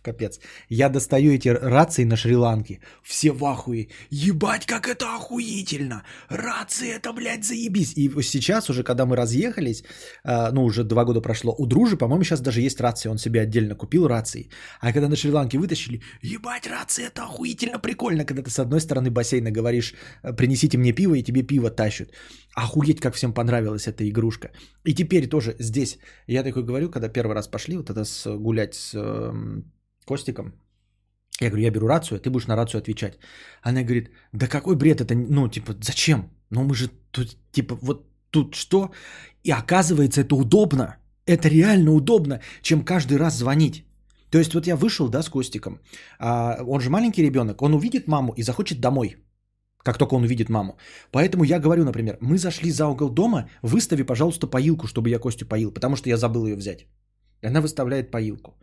Speaker 1: Капец. Я достаю эти рации на Шри-Ланке. Все в ахуе. Ебать, как это охуительно. Рации это, блядь, заебись. И сейчас уже, когда мы разъехались, а, ну, уже два года прошло, у дружи, по-моему, сейчас даже есть рации. Он себе отдельно купил рации. А когда на Шри-Ланке вытащили, ебать, рации это охуительно прикольно, когда ты с одной стороны бассейна говоришь, принесите мне пиво, и тебе пиво тащат. Охуеть, как всем понравилась эта игрушка. И теперь тоже здесь, я такой говорю, когда первый раз пошли вот это с, гулять с э, Костиком, я говорю, я беру рацию, ты будешь на рацию отвечать. Она говорит, да какой бред это, ну, типа, зачем? Ну, мы же тут, типа, вот тут что? И оказывается, это удобно. Это реально удобно, чем каждый раз звонить. То есть вот я вышел, да, с Костиком, а он же маленький ребенок, он увидит маму и захочет домой как только он увидит маму. Поэтому я говорю, например, мы зашли за угол дома, выстави, пожалуйста, поилку, чтобы я Костю поил, потому что я забыл ее взять. Она выставляет поилку.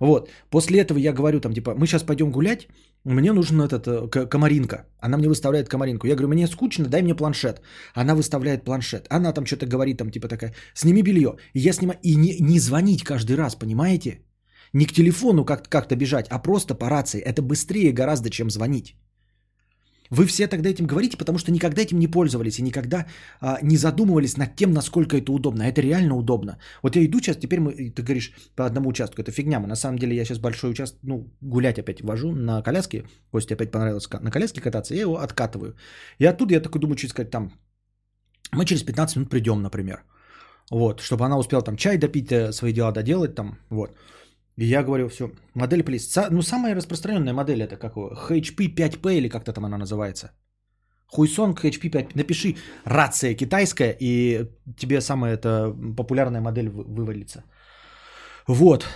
Speaker 1: Вот. После этого я говорю там, типа, мы сейчас пойдем гулять, мне нужен этот, э, комаринка. Она мне выставляет комаринку. Я говорю, мне скучно, дай мне планшет. Она выставляет планшет. Она там что-то говорит, там, типа такая, сними белье. И я снимаю. И не, не звонить каждый раз, понимаете? Не к телефону как- как-то бежать, а просто по рации. Это быстрее гораздо, чем звонить. Вы все тогда этим говорите, потому что никогда этим не пользовались и никогда а, не задумывались над тем, насколько это удобно. А это реально удобно. Вот я иду сейчас, теперь мы, ты говоришь по одному участку, это фигня. Мы, на самом деле я сейчас большой участок, ну, гулять опять вожу на коляске. Костя опять понравилось на коляске кататься, я его откатываю. И оттуда я такой думаю, что сказать, там, мы через 15 минут придем, например. Вот, чтобы она успела там чай допить, э, свои дела доделать там, вот. И я говорю, все, модель плиз. Ну, самая распространенная модель это какого? HP 5P или как-то там она называется. Хуйсонг HP 5. Напиши рация китайская, и тебе самая это популярная модель вывалится. Вот.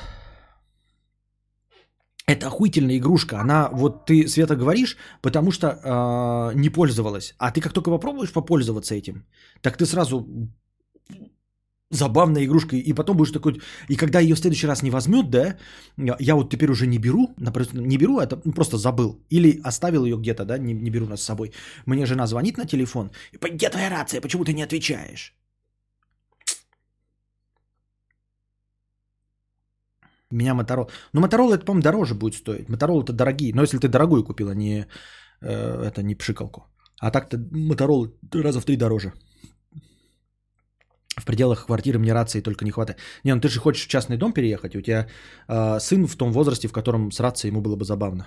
Speaker 1: Это охуительная игрушка. Она, вот ты, Света, говоришь, потому что э, не пользовалась. А ты как только попробуешь попользоваться этим, так ты сразу забавная игрушка, и потом будешь такой, и когда ее в следующий раз не возьмет, да, я вот теперь уже не беру, не беру, это просто забыл, или оставил ее где-то, да, не, не беру нас с собой. Мне жена звонит на телефон, где твоя рация, почему ты не отвечаешь? Меня Моторола. Ну, Моторола это, по-моему, дороже будет стоить. Моторола это дорогие. Но если ты дорогую купила, не, э, это не пшикалку. А так-то Моторола раза в три дороже в пределах квартиры мне рации только не хватает. Не, ну ты же хочешь в частный дом переехать, у тебя э, сын в том возрасте, в котором с рацией ему было бы забавно.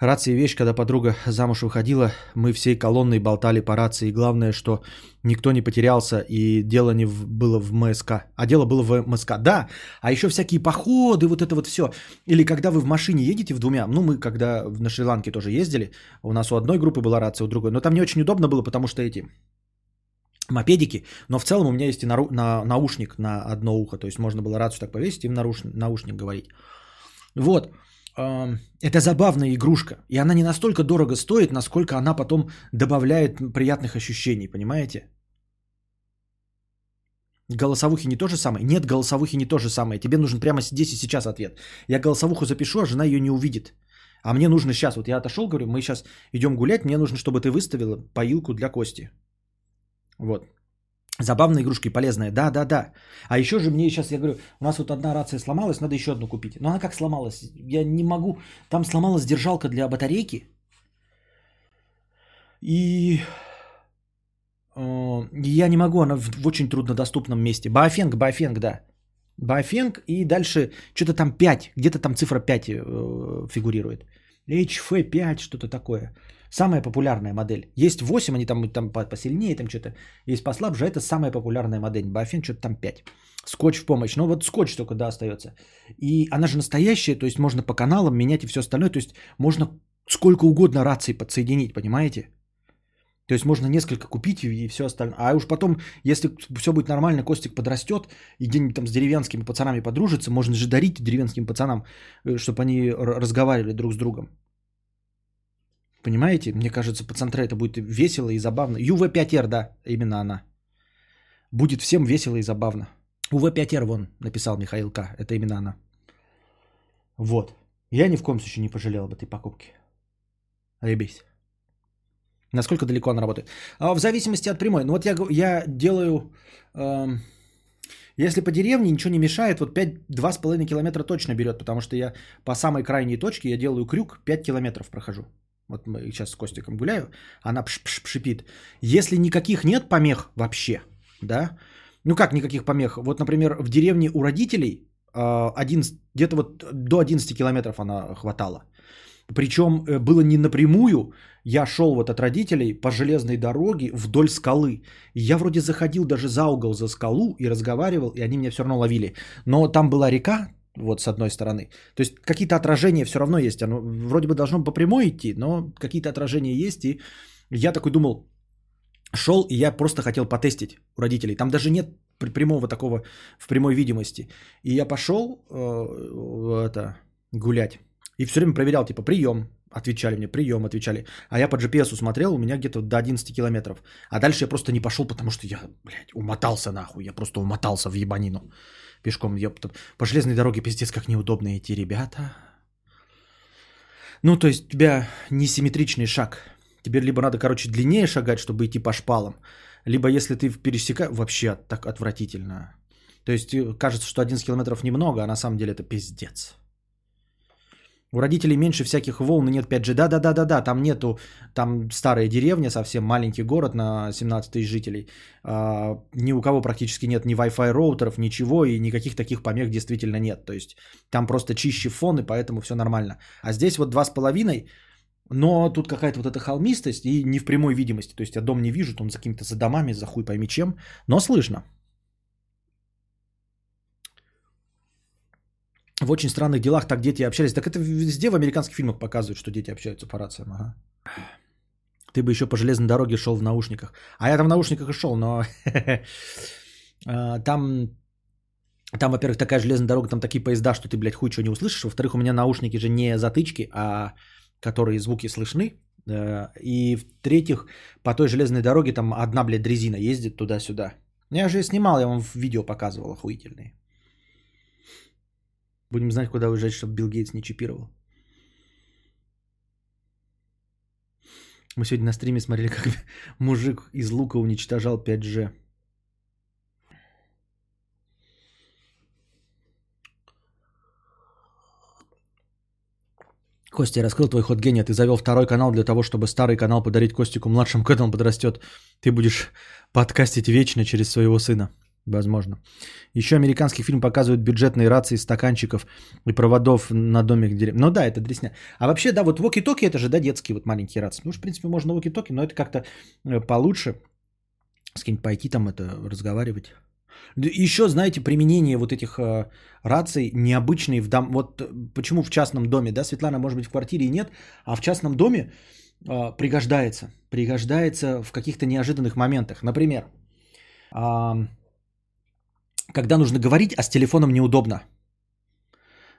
Speaker 1: Рация вещь, когда подруга замуж выходила, мы всей колонной болтали по рации. И главное, что никто не потерялся, и дело не в, было в МСК. А дело было в МСК. Да, а еще всякие походы, вот это вот все. Или когда вы в машине едете в двумя. Ну, мы когда на Шри-Ланке тоже ездили, у нас у одной группы была рация, у другой. Но там не очень удобно было, потому что эти мопедики, но в целом у меня есть и нару- на, наушник на одно ухо, то есть можно было рацию так повесить и в наруш- наушник говорить. Вот, это забавная игрушка, и она не настолько дорого стоит, насколько она потом добавляет приятных ощущений, понимаете? Голосовухи не то же самое? Нет, голосовухи не то же самое. Тебе нужен прямо здесь и сейчас ответ. Я голосовуху запишу, а жена ее не увидит. А мне нужно сейчас, вот я отошел, говорю, мы сейчас идем гулять, мне нужно, чтобы ты выставила поилку для Кости. Вот. Забавная игрушка и полезная. Да, да, да. А еще же мне сейчас, я говорю, у нас вот одна рация сломалась, надо еще одну купить. Но она как сломалась? Я не могу. Там сломалась держалка для батарейки. И э, я не могу, она в, в очень труднодоступном месте. Баофенг, Баофенг, да. Баофенг и дальше что-то там 5, где-то там цифра 5 э, фигурирует. HF5, что-то такое. Самая популярная модель. Есть 8, они там, там посильнее, там что-то. Есть послабже, это самая популярная модель. Баффин что-то там 5. Скотч в помощь. Ну вот скотч только, да, остается. И она же настоящая, то есть можно по каналам менять и все остальное. То есть можно сколько угодно раций подсоединить, понимаете? То есть можно несколько купить и все остальное. А уж потом, если все будет нормально, Костик подрастет и где-нибудь там с деревенскими пацанами подружится, можно же дарить деревенским пацанам, э, чтобы они разговаривали друг с другом. Понимаете? Мне кажется, по центре это будет весело и забавно. ЮВ-5Р, да, именно она. Будет всем весело и забавно. УВ-5Р вон написал Михаил К. Это именно она. Вот. Я ни в коем случае не пожалел об этой покупке. Ребись. Насколько далеко она работает? А в зависимости от прямой. Ну вот я, я делаю... Эм, Если по деревне ничего не мешает, вот 5, 2,5 километра точно берет, потому что я по самой крайней точке, я делаю крюк, 5 километров прохожу. Вот мы сейчас с Костиком гуляю, она пш -пш шипит. Если никаких нет помех вообще, да, ну как никаких помех? Вот, например, в деревне у родителей 11, а, где-то вот до 11 километров она хватала. Причем э, было не напрямую, я шел вот от родителей по железной дороге вдоль скалы. Я вроде заходил даже за угол за скалу и разговаривал, и они меня все равно ловили. Но там была река, вот с одной стороны. То есть какие-то отражения все равно есть. Оно вроде бы должно по прямой идти, но какие-то отражения есть. И я такой думал, шел, и я просто хотел потестить у родителей. Там даже нет прямого такого в прямой видимости. И я пошел э, это, гулять. И все время проверял, типа, прием, отвечали мне, прием, отвечали. А я по GPS смотрел, у меня где-то до 11 километров. А дальше я просто не пошел, потому что я, блядь, умотался нахуй. Я просто умотался в ебанину пешком. Я, по железной дороге пиздец как неудобно идти, ребята. Ну, то есть у тебя несимметричный шаг. Тебе либо надо, короче, длиннее шагать, чтобы идти по шпалам, либо если ты пересекаешь... Вообще так отвратительно. То есть э, кажется, что 11 километров немного, а на самом деле это пиздец. У родителей меньше всяких волн и нет 5G. Да-да-да-да-да, там нету, там старая деревня, совсем маленький город на 17 тысяч жителей. А, ни у кого практически нет ни Wi-Fi роутеров, ничего, и никаких таких помех действительно нет. То есть там просто чище фон, и поэтому все нормально. А здесь вот 2,5, но тут какая-то вот эта холмистость и не в прямой видимости. То есть я дом не вижу, там за какими-то за домами, за хуй пойми чем, но слышно. В очень странных делах так дети общались. Так это везде в американских фильмах показывают, что дети общаются по рациям. Ага. Ты бы еще по железной дороге шел в наушниках. А я там в наушниках и шел, но (laughs) а, там, там, во-первых, такая железная дорога, там такие поезда, что ты, блядь, хуй чего не услышишь. Во-вторых, у меня наушники же не затычки, а которые звуки слышны. И в-третьих, по той железной дороге там одна, блядь, дрезина ездит туда-сюда. Я же снимал, я вам в видео показывал охуительные. Будем знать, куда уезжать, чтобы Билл Гейтс не чипировал. Мы сегодня на стриме смотрели, как (laughs) мужик из лука уничтожал 5G. Костя, я раскрыл твой ход гения. Ты завел второй канал для того, чтобы старый канал подарить Костику младшему, когда он подрастет. Ты будешь подкастить вечно через своего сына. Возможно. Еще американский фильм показывают бюджетные рации стаканчиков и проводов на домик деревьев. Ну да, это дресня. А вообще, да, вот воки-токи это же, да, детские вот маленькие рации. Ну, в принципе, можно воки-токи, но это как-то э, получше. С кем-нибудь пойти там это разговаривать. Еще, знаете, применение вот этих э, раций необычные в дом. Вот почему в частном доме, да, Светлана, может быть, в квартире и нет, а в частном доме э, пригождается. Пригождается в каких-то неожиданных моментах. Например, э, когда нужно говорить, а с телефоном неудобно.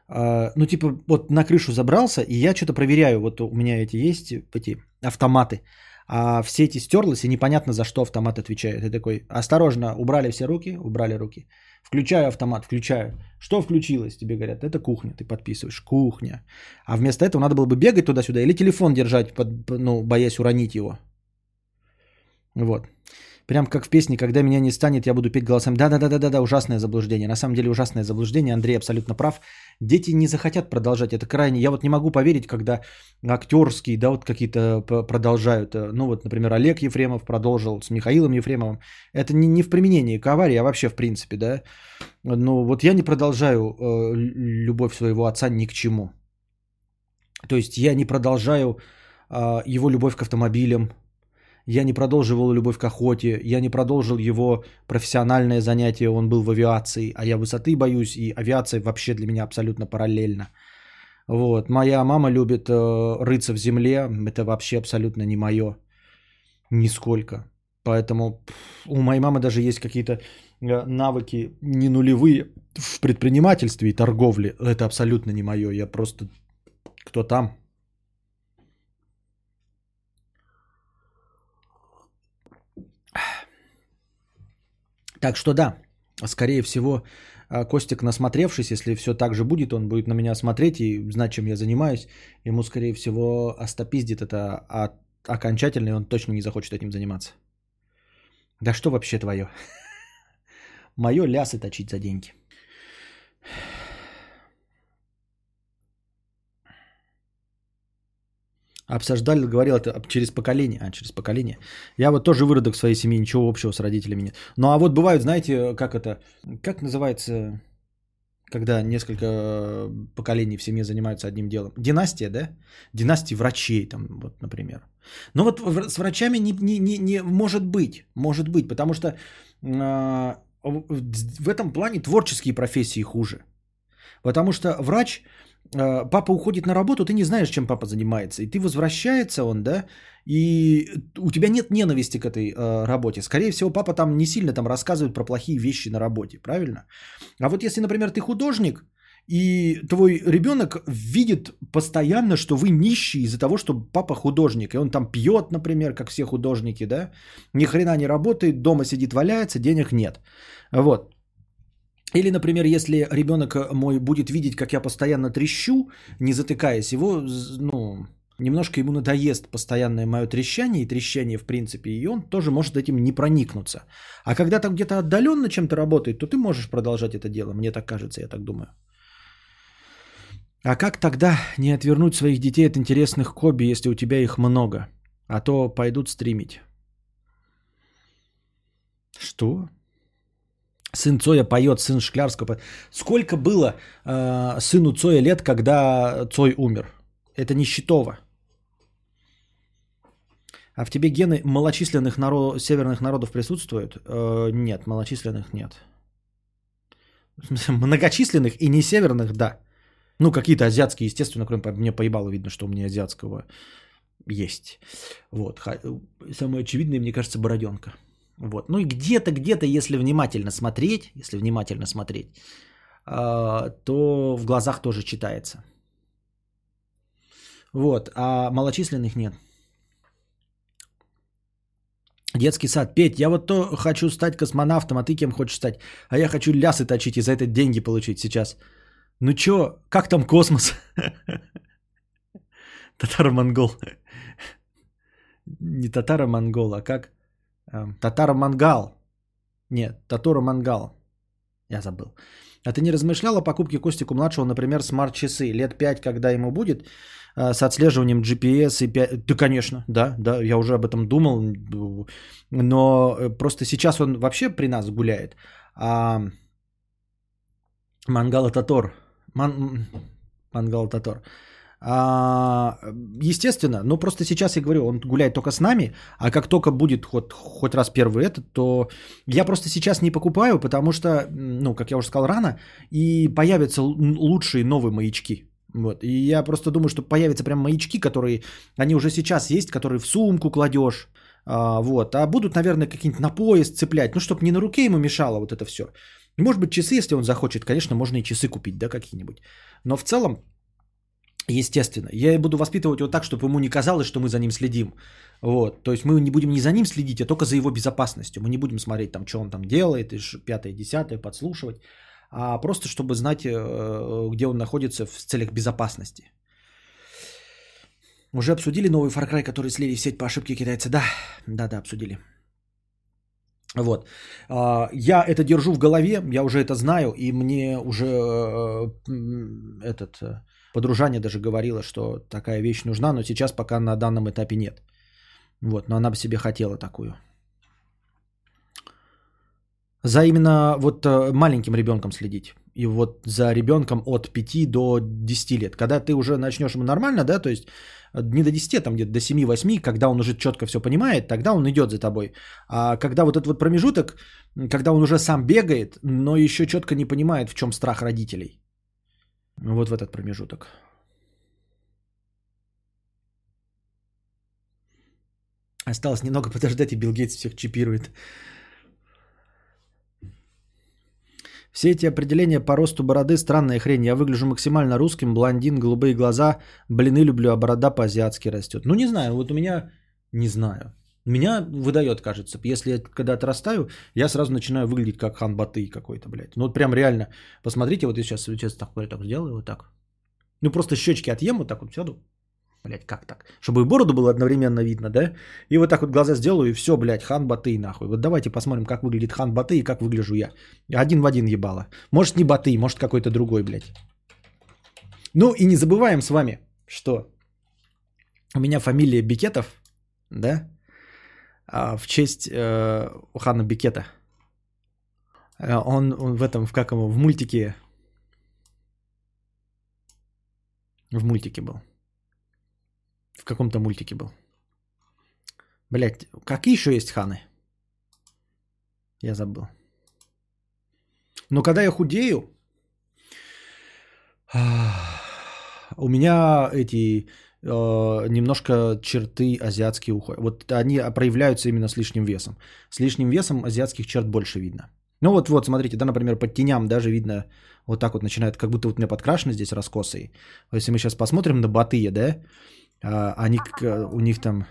Speaker 1: А, ну, типа, вот на крышу забрался, и я что-то проверяю. Вот у меня эти есть, эти автоматы. А в сети стерлось, и непонятно, за что автомат отвечает. И такой, осторожно, убрали все руки, убрали руки. Включаю автомат, включаю. Что включилось? Тебе говорят, это кухня, ты подписываешь, кухня. А вместо этого надо было бы бегать туда-сюда или телефон держать, под, ну, боясь уронить его. Вот. Прям как в песне, когда меня не станет, я буду петь голосом. Да-да-да-да-да, ужасное заблуждение. На самом деле ужасное заблуждение. Андрей абсолютно прав. Дети не захотят продолжать. Это крайне... Я вот не могу поверить, когда актерские, да, вот какие-то продолжают. Ну вот, например, Олег Ефремов продолжил с Михаилом Ефремовым. Это не, не в применении к аварии, а вообще в принципе, да. Ну вот я не продолжаю э, любовь своего отца ни к чему. То есть я не продолжаю э, его любовь к автомобилям, я не продолжил любовь к охоте, я не продолжил его профессиональное занятие, он был в авиации, а я высоты боюсь, и авиация вообще для меня абсолютно параллельна. Вот. Моя мама любит э, рыться в земле, это вообще абсолютно не мое, нисколько. Поэтому у моей мамы даже есть какие-то э, навыки не нулевые в предпринимательстве и торговле. Это абсолютно не мое. Я просто кто там, Так что да, скорее всего, а, Костик, насмотревшись, если все так же будет, он будет на меня смотреть и знать, чем я занимаюсь. Ему, скорее всего, остопиздит это а окончательно, и он точно не захочет этим заниматься. Да что вообще твое? (laughs) Мое лясы точить за деньги. Обсуждали, говорил это через поколение. А, через поколение. Я вот тоже выродок своей семьи, ничего общего с родителями нет. Ну а вот бывают, знаете, как это, как называется, когда несколько поколений в семье занимаются одним делом. Династия, да? Династия врачей, там, вот, например. Но вот с врачами не, не, не, не может быть, может быть, потому что э, в этом плане творческие профессии хуже. Потому что врач, э, папа уходит на работу, ты не знаешь, чем папа занимается. И ты возвращается он, да, и у тебя нет ненависти к этой э, работе. Скорее всего, папа там не сильно там рассказывает про плохие вещи на работе, правильно? А вот если, например, ты художник, и твой ребенок видит постоянно, что вы нищие из-за того, что папа художник, и он там пьет, например, как все художники, да, ни хрена не работает, дома сидит, валяется, денег нет. Вот. Или, например, если ребенок мой будет видеть, как я постоянно трещу, не затыкаясь, его, ну, немножко ему надоест постоянное мое трещание и трещание в принципе, и он тоже может этим не проникнуться. А когда там где-то отдаленно чем-то работает, то ты можешь продолжать это дело, мне так кажется, я так думаю. А как тогда не отвернуть своих детей от интересных хобби, если у тебя их много? А то пойдут стримить. Что? Сын Цоя поет, сын Шклярского поет. Сколько было э, сыну Цоя лет, когда Цой умер? Это нищетово. А в тебе гены малочисленных народ, северных народов присутствуют? Э, нет, малочисленных нет. Многочисленных и не северных, да. Ну, какие-то азиатские, естественно, кроме мне поебало видно, что у меня азиатского есть. Вот. Самое очевидное, мне кажется, бороденка. Вот. Ну и где-то, где-то, если внимательно смотреть, если внимательно смотреть, а, то в глазах тоже читается. Вот. А малочисленных нет. Детский сад. Петь, я вот то хочу стать космонавтом, а ты кем хочешь стать? А я хочу лясы точить и за это деньги получить сейчас. Ну чё, как там космос? (laughs) Татаро-монгол. (laughs) Не татаро-монгол, а как? Эм, татаро-монгал. Нет, татаро-монгал. Я забыл. А ты не размышлял о покупке Костику младшего, например, смарт-часы лет 5, когда ему будет, э, с отслеживанием GPS и 5... Да, конечно, да, да, я уже об этом думал, но э, просто сейчас он вообще при нас гуляет. А Мангал это Тор. Ман... Мангал Татор. А, естественно, но просто сейчас я говорю, он гуляет только с нами, а как только будет хоть, хоть раз первый этот, то я просто сейчас не покупаю, потому что, ну, как я уже сказал рано, и появятся лучшие новые маячки. Вот. И я просто думаю, что появятся прям маячки, которые, они уже сейчас есть, которые в сумку кладешь, а, вот, а будут, наверное, какие-нибудь на пояс цеплять, ну, чтобы не на руке ему мешало вот это все. Может быть, часы, если он захочет, конечно, можно и часы купить, да, какие-нибудь. Но в целом, естественно, я буду воспитывать его так, чтобы ему не казалось, что мы за ним следим. Вот, то есть мы не будем не за ним следить, а только за его безопасностью. Мы не будем смотреть там, что он там делает, и пятое, десятое, подслушивать, а просто чтобы знать, э, где он находится в целях безопасности. Уже обсудили новый Far Cry, который слили в сеть по ошибке китайца? Да, да, да, обсудили. Вот. А, я это держу в голове, я уже это знаю, и мне уже э, этот э, подружание даже говорила, что такая вещь нужна, но сейчас пока на данном этапе нет. Вот, но она бы себе хотела такую. За именно вот э, маленьким ребенком следить. И вот за ребенком от 5 до 10 лет. Когда ты уже начнешь ему нормально, да, то есть не до 10, а там где-то до 7-8, когда он уже четко все понимает, тогда он идет за тобой. А когда вот этот вот промежуток, когда он уже сам бегает, но еще четко не понимает, в чем страх родителей. Вот в этот промежуток. Осталось немного подождать, и Билл Гейтс всех чипирует. Все эти определения по росту бороды – странная хрень. Я выгляжу максимально русским, блондин, голубые глаза, блины люблю, а борода по-азиатски растет. Ну, не знаю, вот у меня, не знаю. Меня выдает, кажется. Если я когда отрастаю, я сразу начинаю выглядеть как хан Баты какой-то, блядь. Ну, вот прям реально. Посмотрите, вот я сейчас, сейчас так, так сделаю, вот так. Ну, просто щечки отъем, вот так вот сяду. Блять, как так? Чтобы и бороду было одновременно видно, да? И вот так вот глаза сделаю, и все, блядь, хан Батый нахуй. Вот давайте посмотрим, как выглядит хан Батый и как выгляжу я. Один в один ебало. Может не Батый, может какой-то другой, блядь. Ну и не забываем с вами, что у меня фамилия Бикетов, да? А в честь э, хана Бикета. Э, он, он в этом, в как его, в мультике. В мультике был. В каком-то мультике был. Блять, какие еще есть ханы? Я забыл. Но когда я худею, (sighs) у меня эти э, немножко черты азиатские уходят. Вот они проявляются именно с лишним весом. С лишним весом азиатских черт больше видно. Ну вот, вот, смотрите, да, например, под теням даже видно, вот так вот начинает, как будто вот у меня подкрашено здесь раскосой. Если мы сейчас посмотрим на батые, да, а, они, у них там,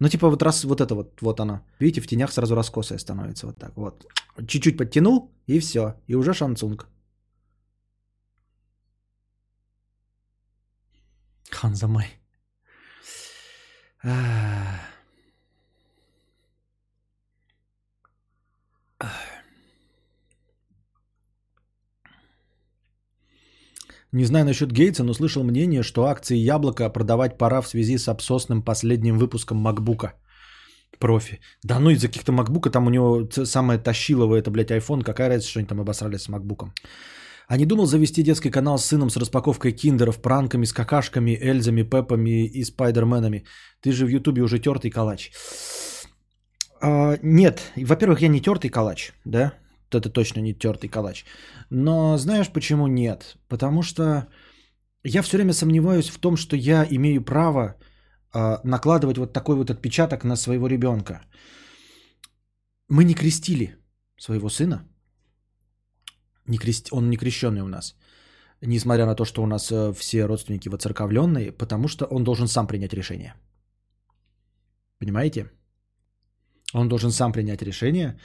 Speaker 1: ну типа вот раз, вот это вот, вот оно, видите, в тенях сразу раскосая становится вот так, вот. Чуть-чуть подтянул, и все, и уже шансунг. Ханзамай. Не знаю насчет Гейтса, но слышал мнение, что акции Яблока продавать пора в связи с обсосным последним выпуском Макбука. Профи. Да ну из-за каких-то Макбука, там у него самое тащилово это, блядь, iPhone. Какая разница, что они там обосрались с Макбуком. А не думал завести детский канал с сыном с распаковкой киндеров, пранками, с какашками, эльзами, пепами и спайдерменами? Ты же в Ютубе уже тертый калач. А, нет, во-первых, я не тертый калач, да? Это точно не тертый калач. Но знаешь почему нет? Потому что я все время сомневаюсь в том, что я имею право а, накладывать вот такой вот отпечаток на своего ребенка. Мы не крестили своего сына не крест... он не крещенный у нас. Несмотря на то, что у нас э, все родственники воцерковленные, потому что он должен сам принять решение. Понимаете? Он должен сам принять решение,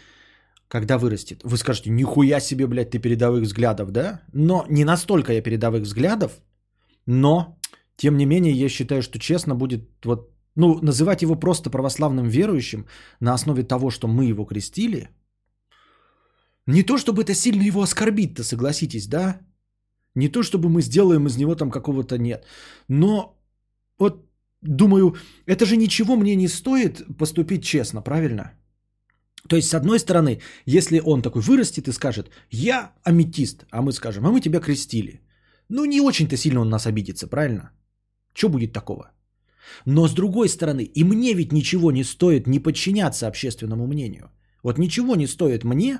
Speaker 1: когда вырастет. Вы скажете, нихуя себе, блядь, ты передовых взглядов, да? Но не настолько я передовых взглядов, но, тем не менее, я считаю, что честно будет вот, ну, называть его просто православным верующим на основе того, что мы его крестили – не то, чтобы это сильно его оскорбит-то, согласитесь, да? Не то, чтобы мы сделаем из него там какого-то нет. Но вот думаю, это же ничего мне не стоит поступить честно, правильно? То есть, с одной стороны, если он такой вырастет и скажет, я аметист, а мы скажем, а мы тебя крестили. Ну, не очень-то сильно он нас обидится, правильно? Что будет такого? Но с другой стороны, и мне ведь ничего не стоит не подчиняться общественному мнению. Вот ничего не стоит мне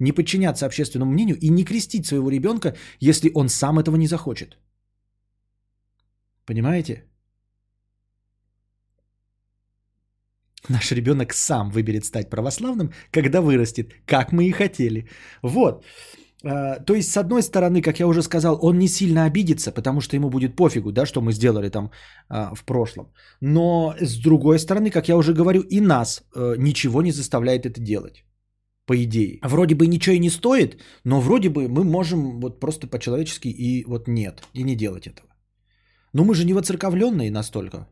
Speaker 1: не подчиняться общественному мнению и не крестить своего ребенка, если он сам этого не захочет. Понимаете? Наш ребенок сам выберет стать православным, когда вырастет, как мы и хотели. Вот. А, то есть, с одной стороны, как я уже сказал, он не сильно обидится, потому что ему будет пофигу, да, что мы сделали там а, в прошлом. Но с другой стороны, как я уже говорю, и нас а, ничего не заставляет это делать по идее. Вроде бы ничего и не стоит, но вроде бы мы можем вот просто по-человечески и вот нет, и не делать этого. Но мы же не воцерковленные настолько.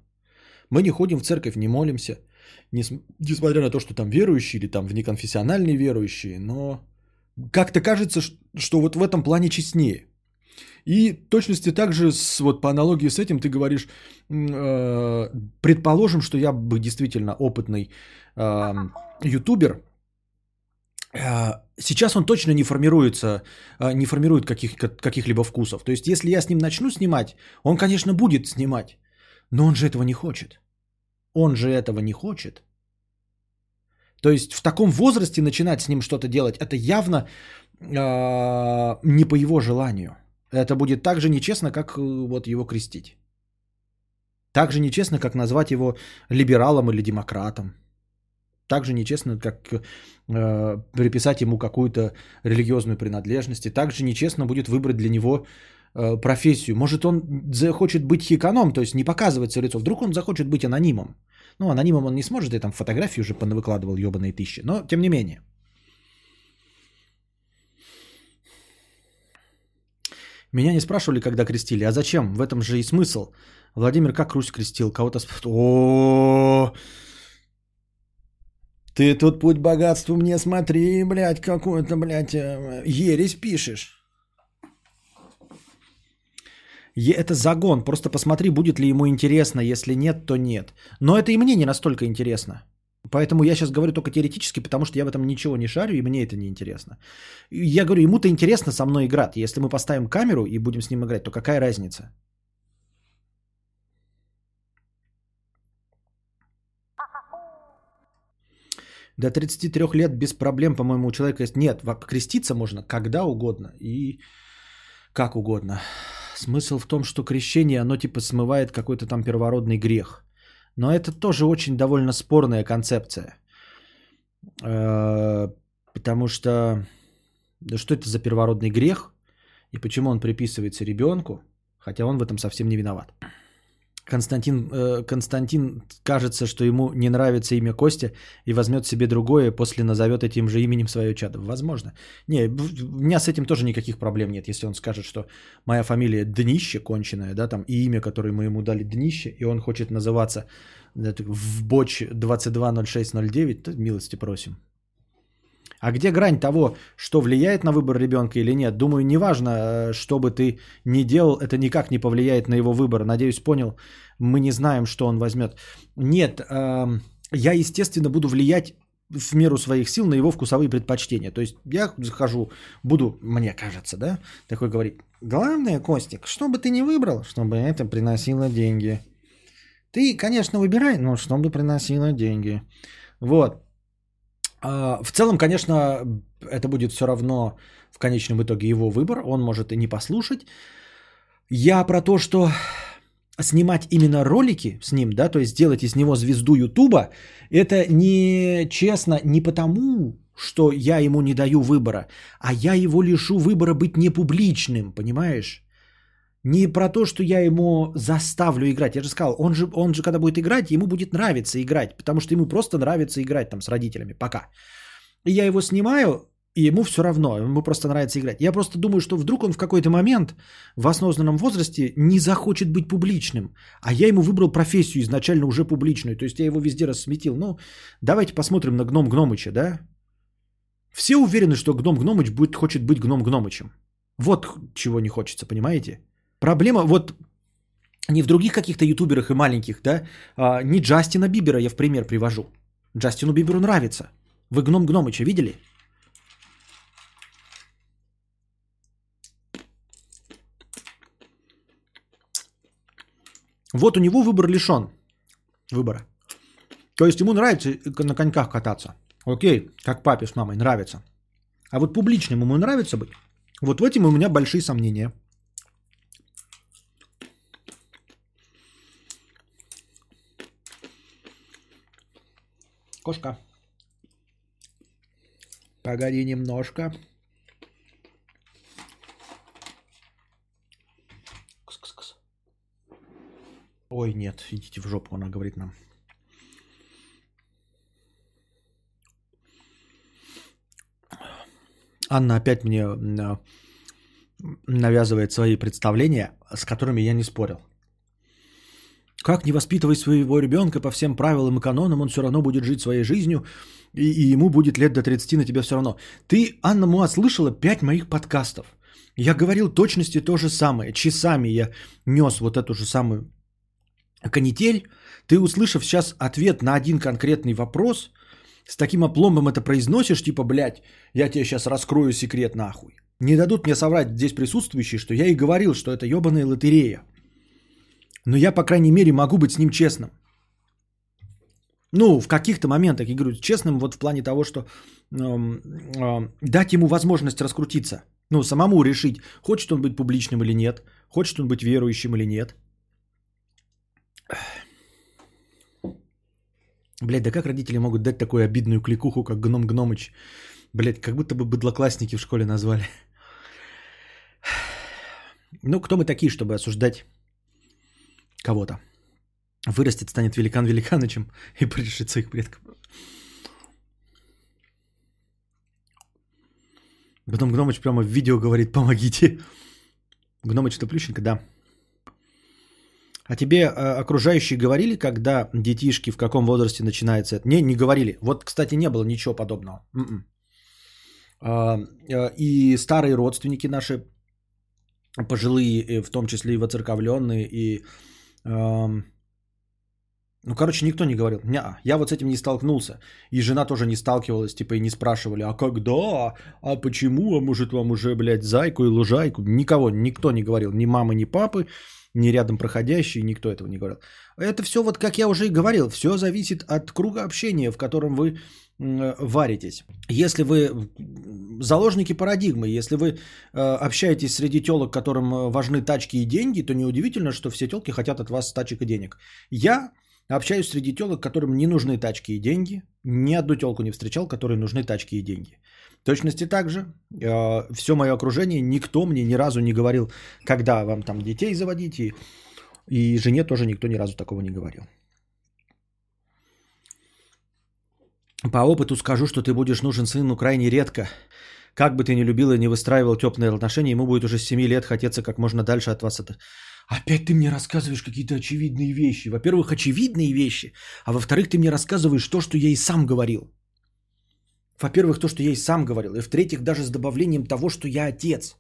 Speaker 1: Мы не ходим в церковь, не молимся, несмотря на то, что там верующие или там внеконфессиональные верующие, но как-то кажется, что вот в этом плане честнее. И точности также, с, вот по аналогии с этим, ты говоришь, э, предположим, что я бы действительно опытный э, ютубер, сейчас он точно не формируется, э, не формирует каких, каких-либо вкусов. То есть, если я с ним начну снимать, он, конечно, будет снимать, но он же этого не хочет. Он же этого не хочет. То есть в таком возрасте начинать с ним что-то делать, это явно э, не по его желанию. Это будет так же нечестно, как э, вот его крестить. Так же нечестно, как назвать его либералом или демократом. Так же нечестно, как э, приписать ему какую-то религиозную принадлежность. И также нечестно будет выбрать для него э, профессию. Может, он захочет быть хиканом, то есть не показывать свое лицо. Вдруг он захочет быть анонимом. Ну, анонимом он не сможет, я там фотографии уже понавыкладывал ебаные тысячи. Но, тем не менее. Меня не спрашивали, когда крестили. А зачем? В этом же и смысл. Владимир как Русь крестил? Кого-то... О, ты тут путь богатству мне смотри, блядь, какую-то, блядь, э, ересь пишешь. Это загон. Просто посмотри, будет ли ему интересно. Если нет, то нет. Но это и мне не настолько интересно. Поэтому я сейчас говорю только теоретически, потому что я в этом ничего не шарю, и мне это не интересно. Я говорю, ему-то интересно со мной играть. Если мы поставим камеру и будем с ним играть, то какая разница? До 33 лет без проблем, по-моему, у человека есть... Нет, креститься можно когда угодно и как угодно. Смысл в том, что крещение, оно типа смывает какой-то там первородный грех. Но это тоже очень довольно спорная концепция. Э, потому что... Да что это за первородный грех? И почему он приписывается ребенку, хотя он в этом совсем не виноват. Константин, э, Константин кажется, что ему не нравится имя Костя и возьмет себе другое, после назовет этим же именем свое чадо. Возможно. Не, у меня с этим тоже никаких проблем нет, если он скажет, что моя фамилия Днище конченая, да, там, и имя, которое мы ему дали Днище, и он хочет называться в боч 220609, то милости просим. А где грань того, что влияет на выбор ребенка или нет? Думаю, неважно, э, что бы ты ни делал, это никак не повлияет на его выбор. Надеюсь, понял. Мы не знаем, что он возьмет. Нет, эм, я, естественно, буду влиять в меру своих сил на его вкусовые предпочтения. То есть я захожу, буду, мне кажется, да, такой говорить. Главное, Костик, что бы ты ни выбрал, чтобы это приносило деньги. Ты, конечно, выбирай, но чтобы приносило деньги. Вот. А, в целом, конечно, это будет все равно в конечном итоге его выбор. Он может и не послушать. Я про то, что снимать именно ролики с ним, да, то есть сделать из него звезду Ютуба, это не честно не потому, что я ему не даю выбора, а я его лишу выбора быть непубличным, понимаешь? Не про то, что я ему заставлю играть. Я же сказал, он же, он же когда будет играть, ему будет нравиться играть, потому что ему просто нравится играть там с родителями пока. И я его снимаю, и ему все равно, ему просто нравится играть. Я просто думаю, что вдруг он в какой-то момент в осознанном возрасте не захочет быть публичным, а я ему выбрал профессию изначально уже публичную, то есть я его везде рассметил. Ну, давайте посмотрим на Гном Гномыча, да? Все уверены, что Гном Гномыч будет, хочет быть Гном Гномычем. Вот чего не хочется, понимаете? Проблема вот не в других каких-то ютуберах и маленьких, да, а, не Джастина Бибера я в пример привожу. Джастину Биберу нравится. Вы Гном Гномыча видели? Вот у него выбор лишен выбора. То есть ему нравится на коньках кататься. Окей, как папе с мамой нравится. А вот публичному ему нравится быть? Вот в этом у меня большие сомнения. Кошка. Погоди немножко. Кс-кс-кс. Ой, нет, идите в жопу, она говорит нам. Анна опять мне навязывает свои представления, с которыми я не спорил. Как не воспитывать своего ребенка по всем правилам и канонам, он все равно будет жить своей жизнью, и, и ему будет лет до 30 на тебя все равно. Ты, Анна Муа, слышала 5 моих подкастов. Я говорил точности то же самое. Часами я нес вот эту же самую канитель. Ты, услышав сейчас ответ на один конкретный вопрос, с таким опломбом это произносишь, типа, блядь, я тебе сейчас раскрою секрет нахуй. Не дадут мне соврать здесь присутствующие, что я и говорил, что это ебаная лотерея. Но я, по крайней мере, могу быть с ним честным. Ну, в каких-то моментах, я говорю, честным вот в плане того, что э, э, дать ему возможность раскрутиться. Ну, самому решить, хочет он быть публичным или нет, хочет он быть верующим или нет. Блять, да как родители могут дать такую обидную кликуху, как Гном Гномыч? Блять, как будто бы быдлоклассники в школе назвали. Ну, кто мы такие, чтобы осуждать кого-то. Вырастет, станет великан великанычем и порешит своих предков. Потом Гномыч прямо в видео говорит, помогите. Гномыч Плющенко, да. А тебе э, окружающие говорили, когда детишки в каком возрасте начинается это? Не, не говорили. Вот, кстати, не было ничего подобного. М-м. А, э, и старые родственники наши, пожилые, в том числе и воцерковленные, и... Ну, короче, никто не говорил. Ня, я вот с этим не столкнулся. И жена тоже не сталкивалась, типа, и не спрашивали, а когда? А почему? А может вам уже, блядь, зайку и лужайку? Никого, никто не говорил. Ни мамы, ни папы ни рядом проходящий, никто этого не говорил. Это все, вот как я уже и говорил, все зависит от круга общения, в котором вы варитесь. Если вы заложники парадигмы, если вы э, общаетесь среди телок, которым э, важны тачки и деньги, то неудивительно, что все телки хотят от вас тачек и денег. Я общаюсь среди телок, которым не нужны тачки и деньги. Ни одну телку не встречал, которой нужны тачки и деньги точности так же. Э, все мое окружение, никто мне ни разу не говорил, когда вам там детей заводить. И, и жене тоже никто ни разу такого не говорил. По опыту скажу, что ты будешь нужен сыну крайне редко. Как бы ты ни любил и не выстраивал теплые отношения, ему будет уже с 7 лет хотеться как можно дальше от вас это. Опять ты мне рассказываешь какие-то очевидные вещи. Во-первых, очевидные вещи, а во-вторых, ты мне рассказываешь то, что я и сам говорил. Во-первых, то, что я и сам говорил. И в-третьих, даже с добавлением того, что я отец.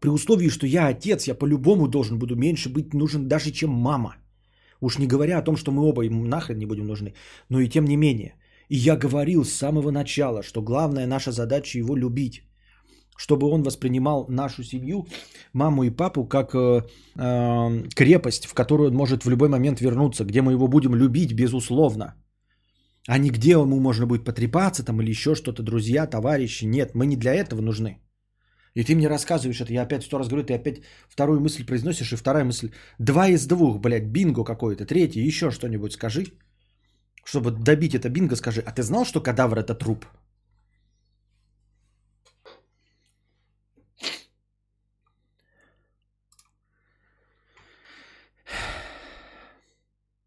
Speaker 1: При условии, что я отец, я по-любому должен буду меньше быть нужен даже, чем мама. Уж не говоря о том, что мы оба ему нахрен не будем нужны. Но и тем не менее. И я говорил с самого начала, что главная наша задача его любить. Чтобы он воспринимал нашу семью, маму и папу, как э, э, крепость, в которую он может в любой момент вернуться, где мы его будем любить безусловно. А не где ему можно будет потрепаться там или еще что-то, друзья, товарищи. Нет, мы не для этого нужны. И ты мне рассказываешь это, я опять сто раз говорю, ты опять вторую мысль произносишь, и вторая мысль, два из двух, блядь, бинго какое-то, третий, еще что-нибудь скажи. Чтобы добить это бинго, скажи, а ты знал, что кадавр это труп?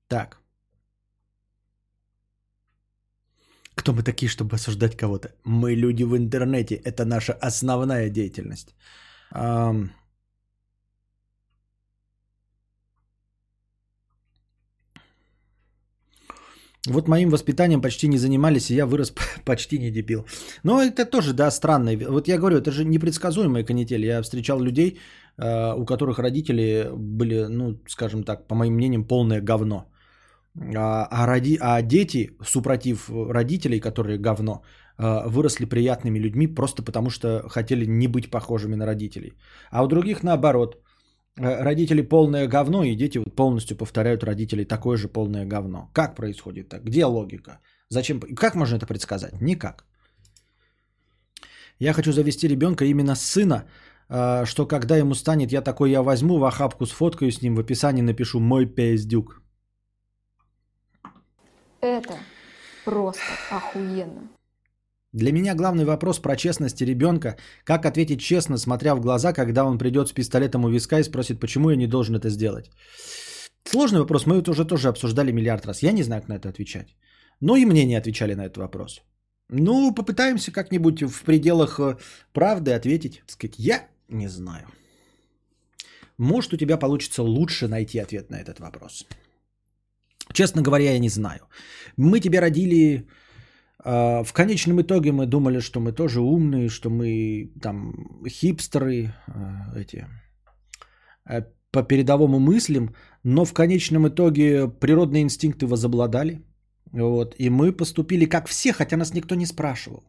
Speaker 1: Так. Кто мы такие, чтобы осуждать кого-то? Мы люди в интернете. Это наша основная деятельность. Вот моим воспитанием почти не занимались, и я вырос (laughs) почти не дебил. Но это тоже, да, странно. Вот я говорю, это же непредсказуемая канитель. Я встречал людей, а, у которых родители были, ну, скажем так, по моим мнениям, полное говно. А, а, роди, а дети, супротив родителей, которые говно, а, выросли приятными людьми просто потому, что хотели не быть похожими на родителей. А у других наоборот. Э, родители полное говно, и дети вот полностью повторяют родителей такое же полное говно. Как происходит так? Где логика? Зачем? Как можно это предсказать? Никак. Я хочу завести ребенка именно сына, а, что когда ему станет, я такой, я возьму в охапку, сфоткаю с ним, в описании напишу «мой пиздюк».
Speaker 3: Это просто охуенно.
Speaker 1: Для меня главный вопрос про честность ребенка. Как ответить честно, смотря в глаза, когда он придет с пистолетом у виска и спросит, почему я не должен это сделать. Сложный вопрос, мы это уже тоже обсуждали миллиард раз. Я не знаю, как на это отвечать. Но и мне не отвечали на этот вопрос. Ну, попытаемся как-нибудь в пределах э, правды ответить. Сказать, я не знаю. Может, у тебя получится лучше найти ответ на этот вопрос. Честно говоря, я не знаю. Мы тебя родили, а, в конечном итоге мы думали, что мы тоже умные, что мы там хипстеры, а, эти, а, по передовому мыслим, но в конечном итоге природные инстинкты возобладали. Вот, и мы поступили как все, хотя нас никто не спрашивал.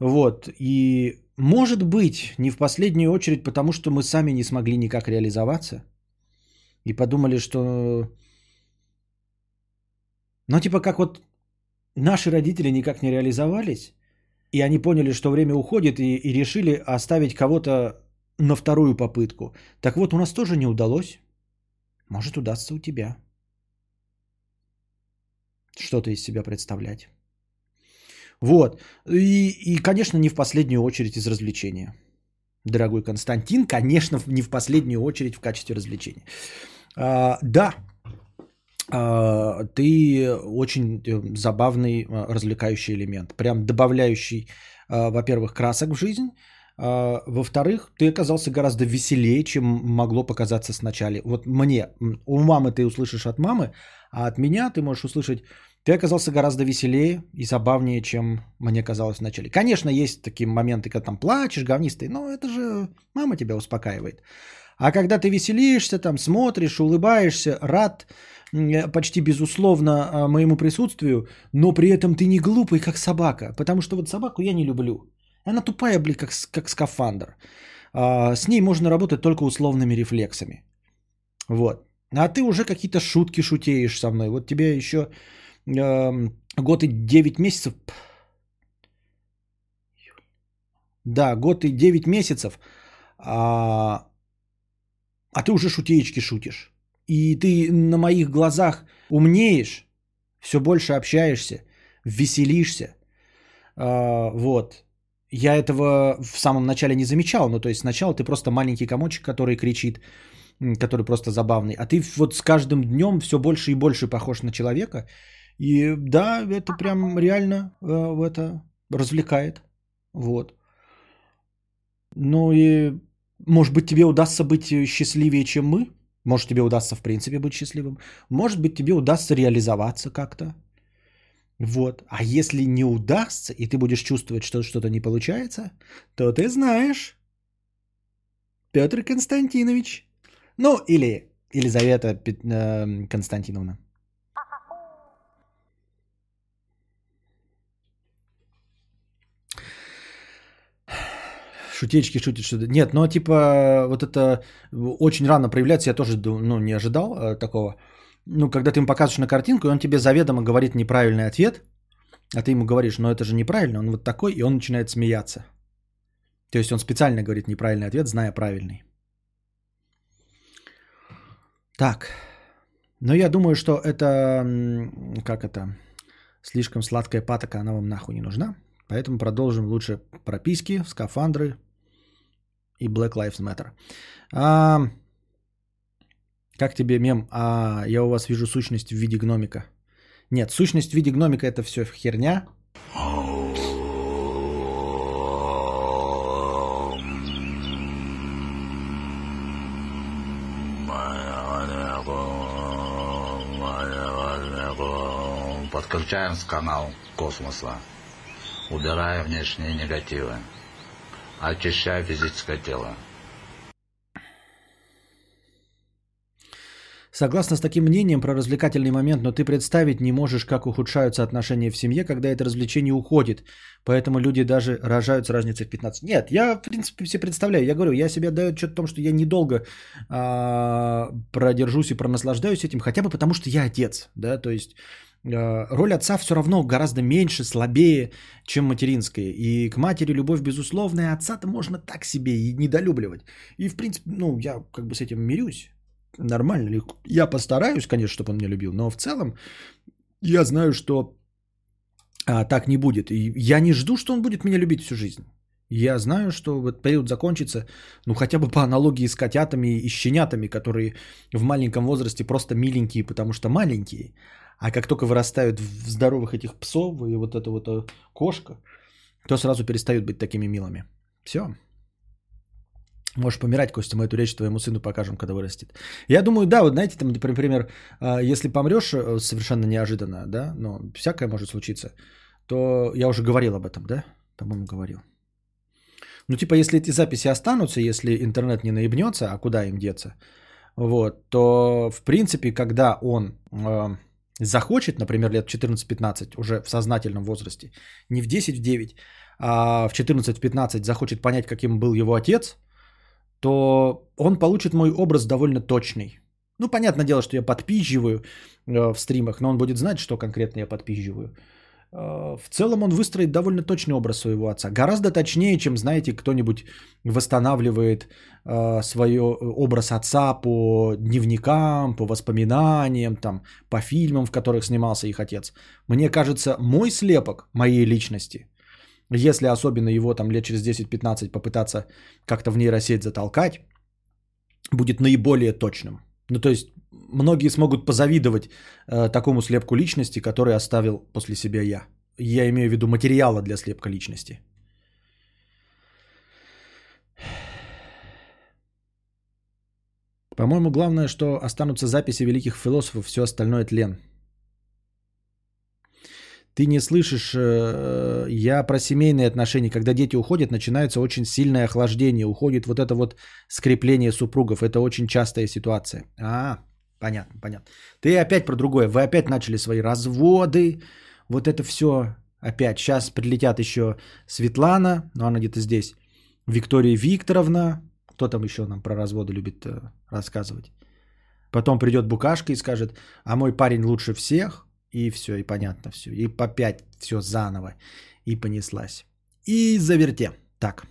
Speaker 1: Вот, и может быть, не в последнюю очередь, потому что мы сами не смогли никак реализоваться. И подумали, что но типа как вот наши родители никак не реализовались, и они поняли, что время уходит, и, и решили оставить кого-то на вторую попытку. Так вот, у нас тоже не удалось. Может, удастся у тебя. Что-то из себя представлять. Вот. И, и, конечно, не в последнюю очередь из развлечения. Дорогой Константин, конечно, не в последнюю очередь в качестве развлечения. А, да, ты очень э, забавный а, развлекающий элемент, прям добавляющий, а, во-первых, красок в жизнь, А, во-вторых, ты оказался гораздо веселее, чем могло показаться сначала. Вот мне, у мамы ты услышишь от мамы, а от меня ты можешь услышать, ты оказался гораздо веселее и забавнее, чем мне казалось вначале. Конечно, есть такие моменты, когда там плачешь, говнистый, но это же мама тебя успокаивает. А когда ты веселишься, там смотришь, улыбаешься, рад почти безусловно а, моему присутствию, но при этом ты не глупый, как собака. Потому что вот собаку я не люблю. Она тупая, блин, как, как скафандр. А, с ней можно работать только условными рефлексами. Вот. А ты уже какие-то шутки шутеешь со мной. Вот тебе еще э, год и 9 месяцев. Да, год и 9 месяцев. А, а ты уже шутеечки шутишь. И ты на моих глазах умнеешь, все больше общаешься, веселишься. А, вот. Я этого в самом начале не замечал. Ну, то есть сначала ты просто маленький комочек, который кричит, который просто забавный. А ты вот с каждым днем все больше и больше похож на человека. И да, это прям реально э, это развлекает. Вот. Ну и может быть тебе удастся быть счастливее, чем мы? Может тебе удастся в принципе быть счастливым? Может быть тебе удастся реализоваться как-то? Вот. А если не удастся, и ты будешь чувствовать, что что-то не получается, то ты знаешь, Петр Константинович. Ну, или Елизавета э, Константиновна. Шутечки шутит что-то. Нет, но типа вот это очень рано проявляется. Я тоже ну, не ожидал э, такого ну, когда ты ему показываешь на картинку, и он тебе заведомо говорит неправильный ответ, а ты ему говоришь, ну это же неправильно, он вот такой, и он начинает смеяться. То есть он специально говорит неправильный ответ, зная правильный. Так. Но я думаю, что это, как это, слишком сладкая патока, она вам нахуй не нужна. Поэтому продолжим лучше прописки, скафандры и Black Lives Matter. А, как тебе мем? А я у вас вижу сущность в виде гномика. Нет, сущность в виде гномика это все херня.
Speaker 4: Подключаем с канал космоса, убирая внешние негативы, очищая физическое тело.
Speaker 1: Согласно с таким мнением про развлекательный момент, но ты представить не можешь, как ухудшаются отношения в семье, когда это развлечение уходит. Поэтому люди даже рожают с разницей в 15. Нет, я, в принципе, все представляю. Я говорю, я себе отдаю отчет о том, что я недолго а, продержусь и пронаслаждаюсь этим, хотя бы потому, что я отец. Да? То есть роль отца все равно гораздо меньше, слабее, чем материнская. И к матери любовь безусловная, а отца-то можно так себе и недолюбливать. И, в принципе, ну, я как бы с этим мирюсь нормально? Я постараюсь, конечно, чтобы он меня любил, но в целом я знаю, что а, так не будет. И я не жду, что он будет меня любить всю жизнь. Я знаю, что вот период закончится, ну хотя бы по аналогии с котятами и щенятами, которые в маленьком возрасте просто миленькие, потому что маленькие. А как только вырастают в здоровых этих псов и вот эта вот э, кошка, то сразу перестают быть такими милыми. Все. Можешь помирать, Костя, мы эту речь твоему сыну покажем, когда вырастет. Я думаю, да, вот знаете, там, например, а, если помрешь э, совершенно неожиданно, да, но всякое может случиться, то я уже говорил об этом, да? По-моему, говорил. Ну, типа, если эти записи останутся, если интернет не наебнется, а куда им деться, вот, то, в принципе, когда он э, захочет, например, лет 14-15, уже в сознательном возрасте, не в 10, в 9, а в 14-15 захочет понять, каким был его отец, то он получит мой образ довольно точный. Ну, понятное дело, что я подпизживаю э, в стримах, но он будет знать, что конкретно я подпизживаю. Э, в целом он выстроит довольно точный образ своего отца. Гораздо точнее, чем, знаете, кто-нибудь восстанавливает э, свой образ отца по дневникам, по воспоминаниям, там, по фильмам, в которых снимался их отец. Мне кажется, мой слепок моей личности – если особенно его там лет через 10-15 попытаться как-то в нейросеть затолкать, будет наиболее точным. Ну, то есть, многие смогут позавидовать э, такому слепку личности, который оставил после себя я. Я имею в виду материала для слепка личности. По-моему, главное, что останутся записи великих философов, все остальное тлен. Ты не слышишь, э, я про семейные отношения. Когда дети уходят, начинается очень сильное охлаждение. Уходит вот это вот скрепление супругов. Это очень частая ситуация. А, -а, -а понятно, понятно. Ты опять про другое. Вы опять начали свои разводы. Вот это все опять. Сейчас прилетят еще Светлана, но она где-то здесь. Виктория Викторовна. Кто там еще нам про разводы любит э, рассказывать? Потом придет Букашка и скажет, а мой парень лучше всех. И все, и понятно все. И по пять все заново. И понеслась. И заверте. Так.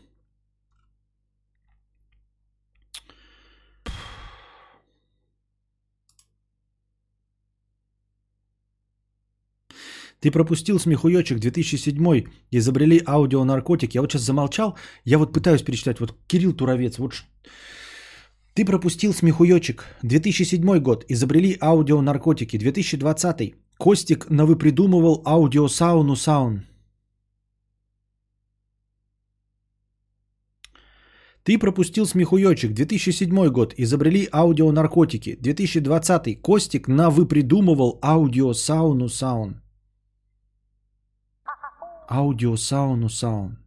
Speaker 1: Ты пропустил смехуёчек 2007 изобрели аудионаркотик. Я вот сейчас замолчал, я вот пытаюсь перечитать. Вот Кирилл Туровец, вот ты пропустил смехуёчек 2007 год, изобрели аудионаркотики. 2020 Костик навыпридумывал аудиосауну саун. Ты пропустил смехуёчек 2007 год, изобрели аудионаркотики. 2020 Костик навыпридумывал аудиосауну саун. Аудиосауну саун.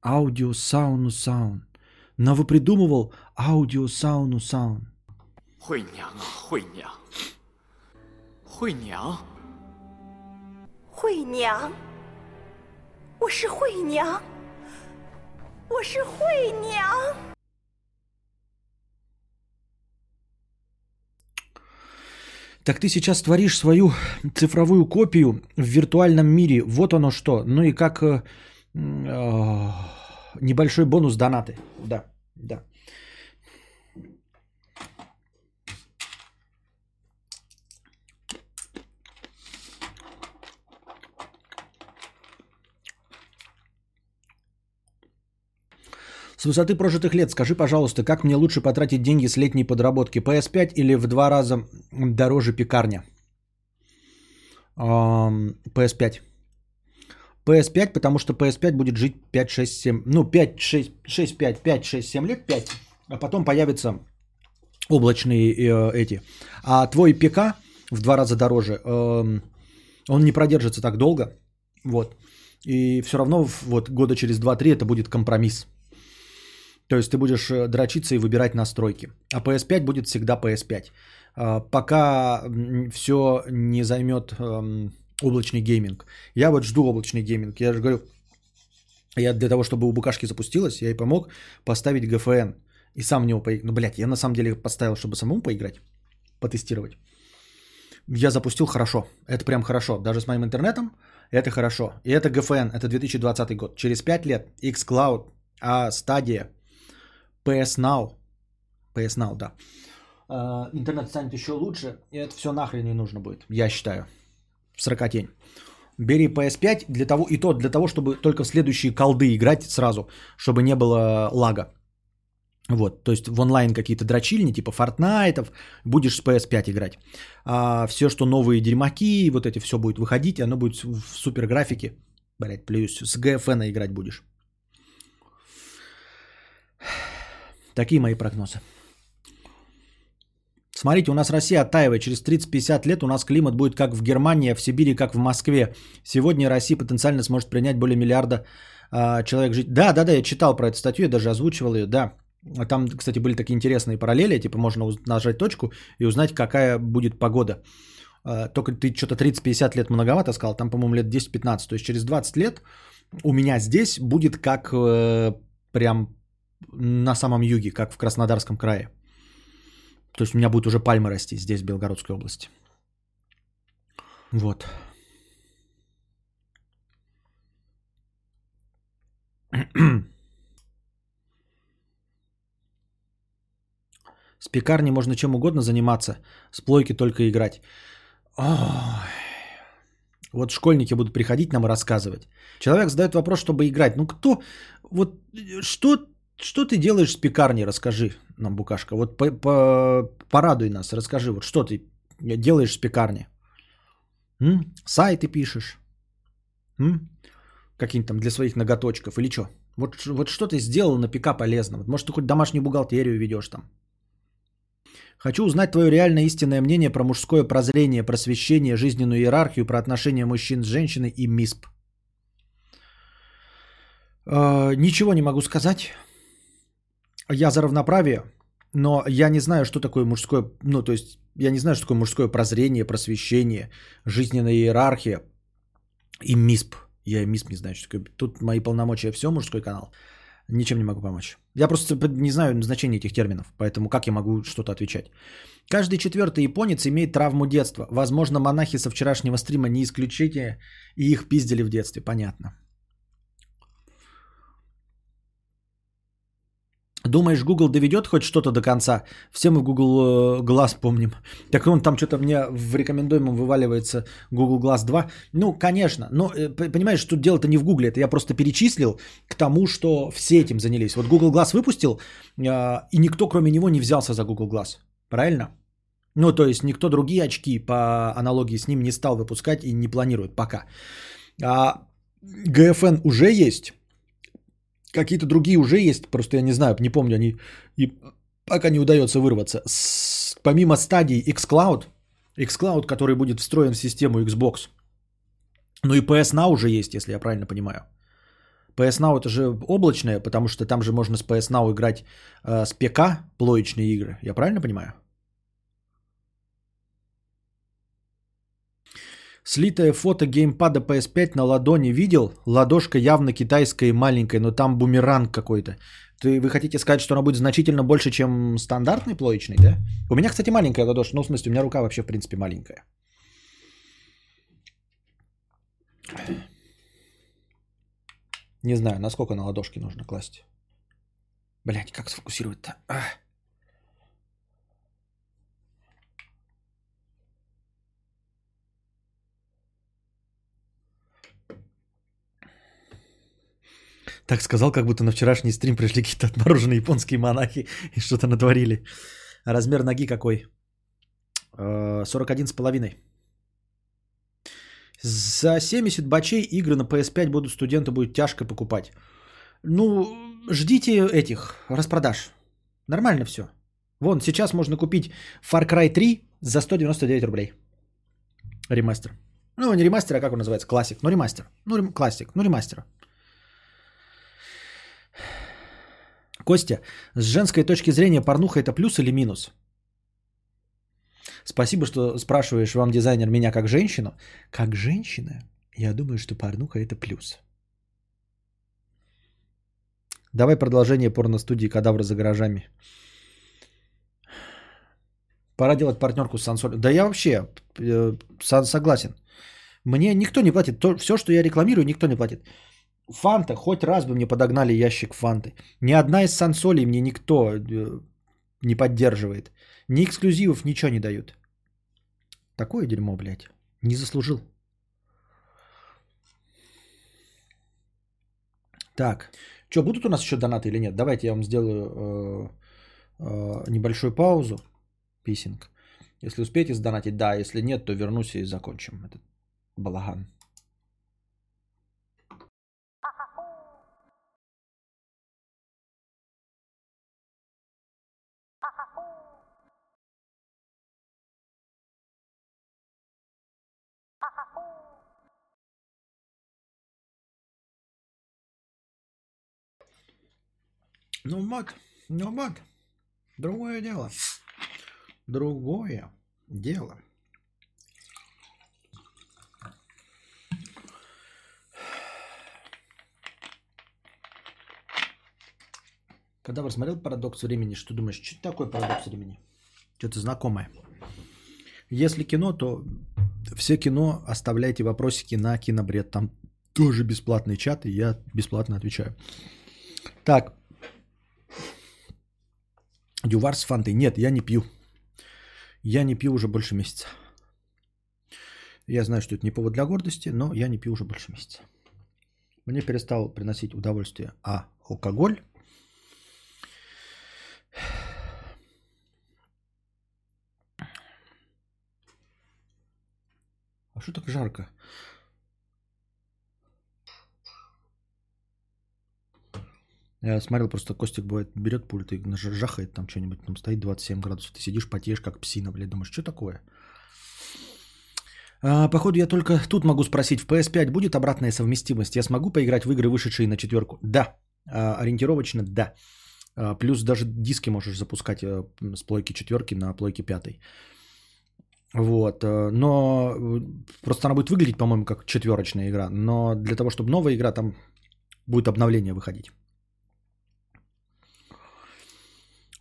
Speaker 1: Аудиосауну саун. Навыпридумывал аудиосауну саун.
Speaker 5: 惠娘啊，惠娘，惠娘，
Speaker 6: 惠娘，我是惠娘，我是惠娘。
Speaker 1: Так ты сейчас творишь свою цифровую копию в виртуальном мире. Вот оно что. Ну и как э, э, небольшой бонус донаты. Да, да. Высоты прожитых лет скажи, пожалуйста, как мне лучше потратить деньги с летней подработки? PS5 или в два раза дороже пекарня? Ам, PS5. PS5, потому что PS5 будет жить 5, 6, 7, ну 5, 6, 6, 5, 5, 6, 7 лет, 5, а потом появятся облачные э, эти. А твой ПК в два раза дороже, эм, он не продержится так долго, вот. И все равно вот года через 2-3 это будет компромисс. То есть ты будешь э, дрочиться и выбирать настройки. А PS5 будет всегда PS5. А, Пока все не займет эм, облачный гейминг. Я вот жду облачный гейминг. Я же говорю, я для того, чтобы у Букашки запустилось, я ей помог поставить GFN. И сам в него поиграть. Ну, блядь, я на самом деле поставил, чтобы самому поиграть, потестировать. Я запустил хорошо. Это прям хорошо. Даже с моим интернетом это хорошо. И это GFN, это 2020 год. Через 5 лет xCloud, а Stadia PS Now, PS Now, да. А, Интернет станет еще лучше, и это все нахрен не нужно будет, я считаю. Сорокотень. Бери PS5 для того, и то для того, чтобы только в следующие колды играть сразу, чтобы не было лага. Вот, то есть в онлайн какие-то дрочильни, типа Fortnite, будешь с PS5 играть. А все, что новые дерьмаки, вот эти все будет выходить, оно будет в супер графике. Блять, плюс с GFN играть будешь. Такие мои прогнозы. Смотрите, у нас Россия оттаивает. Через 30-50 лет у нас климат будет как в Германии, а в Сибири как в Москве. Сегодня Россия потенциально сможет принять более миллиарда а, человек жить. Да, да, да, я читал про эту статью, я даже озвучивал ее, да. А Там, кстати, были такие интересные параллели, типа можно нажать точку и узнать, какая будет погода. А, Только ты что-то 30-50 лет многовато сказал, там, по-моему, лет 10-15. То есть через 20 лет у меня здесь будет как э, прям на самом юге, как в Краснодарском крае. То есть у меня будут уже пальмы расти здесь, в Белгородской области. Вот. (clears throat) С пекарней можно чем угодно заниматься, с плойки только играть. Ой. Вот школьники будут приходить нам и рассказывать. Человек задает вопрос, чтобы играть. Ну кто, вот что, что ты делаешь с пекарней, расскажи нам, Букашка. Вот по, по- порадуй нас, расскажи, вот что ты делаешь с пекарней. М? Сайты пишешь? М? Какие-нибудь там для своих ноготочков или что? Вот, вот что ты сделал на ПК полезного? Может, ты хоть домашнюю бухгалтерию ведешь там? Хочу узнать твое реально истинное мнение про мужское прозрение, просвещение, жизненную иерархию, про отношения мужчин с женщиной и МИСП. Э, ничего не могу сказать. Я за равноправие, но я не знаю, что такое мужское, ну, то есть, я не знаю, что такое мужское прозрение, просвещение, жизненная иерархия и МИСП. Я МИСП не знаю, что такое. Тут мои полномочия все, мужской канал. Ничем не могу помочь. Я просто не знаю значения этих терминов, поэтому как я могу что-то отвечать? Каждый четвертый японец имеет травму детства. Возможно, монахи со вчерашнего стрима не исключение, и их пиздили в детстве. Понятно. Думаешь, Google доведет хоть что-то до конца? Все мы Google э, Glass помним. (laughs) Так он там что-то мне в рекомендуемом вываливается Google Glass 2. Ну, конечно. Но э, понимаешь, что дело-то не в Google. Это я просто перечислил к тому, что все этим занялись. Вот Google Glass выпустил, э, и никто кроме него не взялся за Google Glass. Правильно? Ну, то есть никто другие очки по аналогии с ним не стал выпускать и не планирует пока. А GFN уже есть. Какие-то другие уже есть, просто я не знаю, не помню, они и пока не удается вырваться. С, помимо стадий xCloud, xCloud, который будет встроен в систему Xbox, ну и PS Now уже есть, если я правильно понимаю. PS Now это же облачное, потому что там же можно с PS Now играть э, с ПК плоечные игры. Я правильно понимаю? Слитое фото геймпада PS5 на ладони видел? Ладошка явно китайская и маленькая, но там бумеранг какой-то. Ты, вы хотите сказать, что она будет значительно больше, чем стандартный плоечный, да? У меня, кстати, маленькая ладошка. Ну, в смысле, у меня рука вообще, в принципе, маленькая. Не знаю, насколько на ладошки нужно класть. Блять, как сфокусировать-то? Ах. Так сказал, как будто на вчерашний стрим пришли какие-то отмороженные японские монахи и что-то натворили. Размер ноги какой? 41 э, с половиной. За 70 бачей игры на PS5 будут студенты будет тяжко покупать. Ну, ждите этих распродаж. Нормально все. Вон, сейчас можно купить Far Cry 3 за 199 рублей. Ремастер. Ну, не ремастер, а как он называется? Классик. Ну, ремастер. Ну, рем... классик. Ну, ремастер. Костя, с женской точки зрения порнуха это плюс или минус? Спасибо, что спрашиваешь вам, дизайнер, меня как женщину. Как женщина, я думаю, что порнуха это плюс. Давай продолжение порно-студии «Кадавра за гаражами». Пора делать партнерку с Сансоль. Да я вообще э, согласен. Мне никто не платит. То, все, что я рекламирую, никто не платит. Фанта, хоть раз бы мне подогнали ящик фанты. Ни одна из сансолей мне никто э, не поддерживает. Ни эксклюзивов, ничего не дают. Такое дерьмо, блядь. Не заслужил. Так. Что, будут у нас еще донаты или нет? Давайте я вам сделаю э, э, небольшую паузу. Писинг. Если успеете сдонатить, да. Если нет, то вернусь и закончим этот балаган. Ну вот, ну вот. Другое дело. Другое дело. Когда посмотрел «Парадокс времени», что думаешь, что такое «Парадокс времени»? Что-то знакомое. Если кино, то все кино оставляйте вопросики на Кинобред. Там тоже бесплатный чат, и я бесплатно отвечаю. Так, Дювар с фантой. Нет, я не пью. Я не пью уже больше месяца. Я знаю, что это не повод для гордости, но я не пью уже больше месяца. Мне перестал приносить удовольствие А. Алкоголь. А что так жарко? Я смотрел, просто Костик бывает берет пульт и жахает там что-нибудь, там стоит 27 градусов, ты сидишь, потеешь, как псина, блядь, думаешь, что такое? А, походу, я только тут могу спросить, в PS5 будет обратная совместимость? Я смогу поиграть в игры, вышедшие на четверку? Да, А, ориентировочно да. А, Плюс даже диски можешь запускать э, с плойки четверки на плойке пятой. Вот, э, но э, просто она будет выглядеть, по-моему, как четверочная игра, но для того, чтобы новая игра, там будет обновление выходить. Э,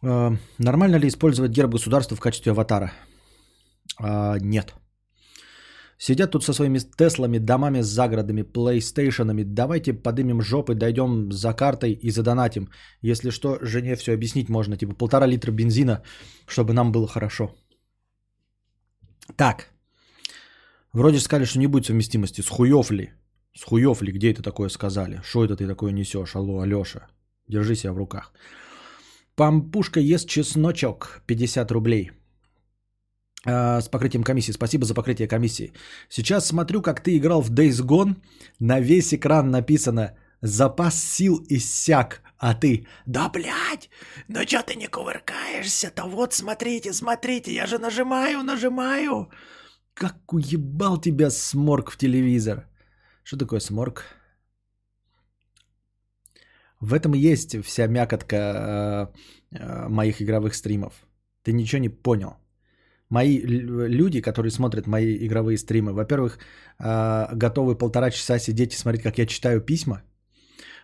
Speaker 1: Нормально ли использовать герб государства в качестве аватара? А, Нет. Сидят тут со своими Теслами, домами с загородами, плейстейшенами. Давайте подымем жопы, дойдем за картой и задонатим. Если что, жене все объяснить можно. Типа полтора литра бензина, чтобы нам было хорошо. Так. Вроде сказали, что не будет совместимости. С хуев ли? С хуев ли? Где это такое сказали? Что это ты такое несешь? Алло, Алеша. Держи себя в руках. Пампушка ест чесночок. 50 рублей. А, с покрытием комиссии. Спасибо за покрытие комиссии. Сейчас смотрю, как ты играл в Days Gone. На весь экран написано «Запас сил иссяк». А ты «Да, блядь, ну чё ты не кувыркаешься-то? Вот смотрите, смотрите, я же нажимаю, нажимаю». Как уебал тебя сморк в телевизор. Что такое сморк? В этом и есть вся мякотка э, э, моих игровых стримов. Ты ничего не понял. Мои люди, которые смотрят мои игровые стримы, во-первых, э, готовы полтора часа сидеть и смотреть, как я читаю письма.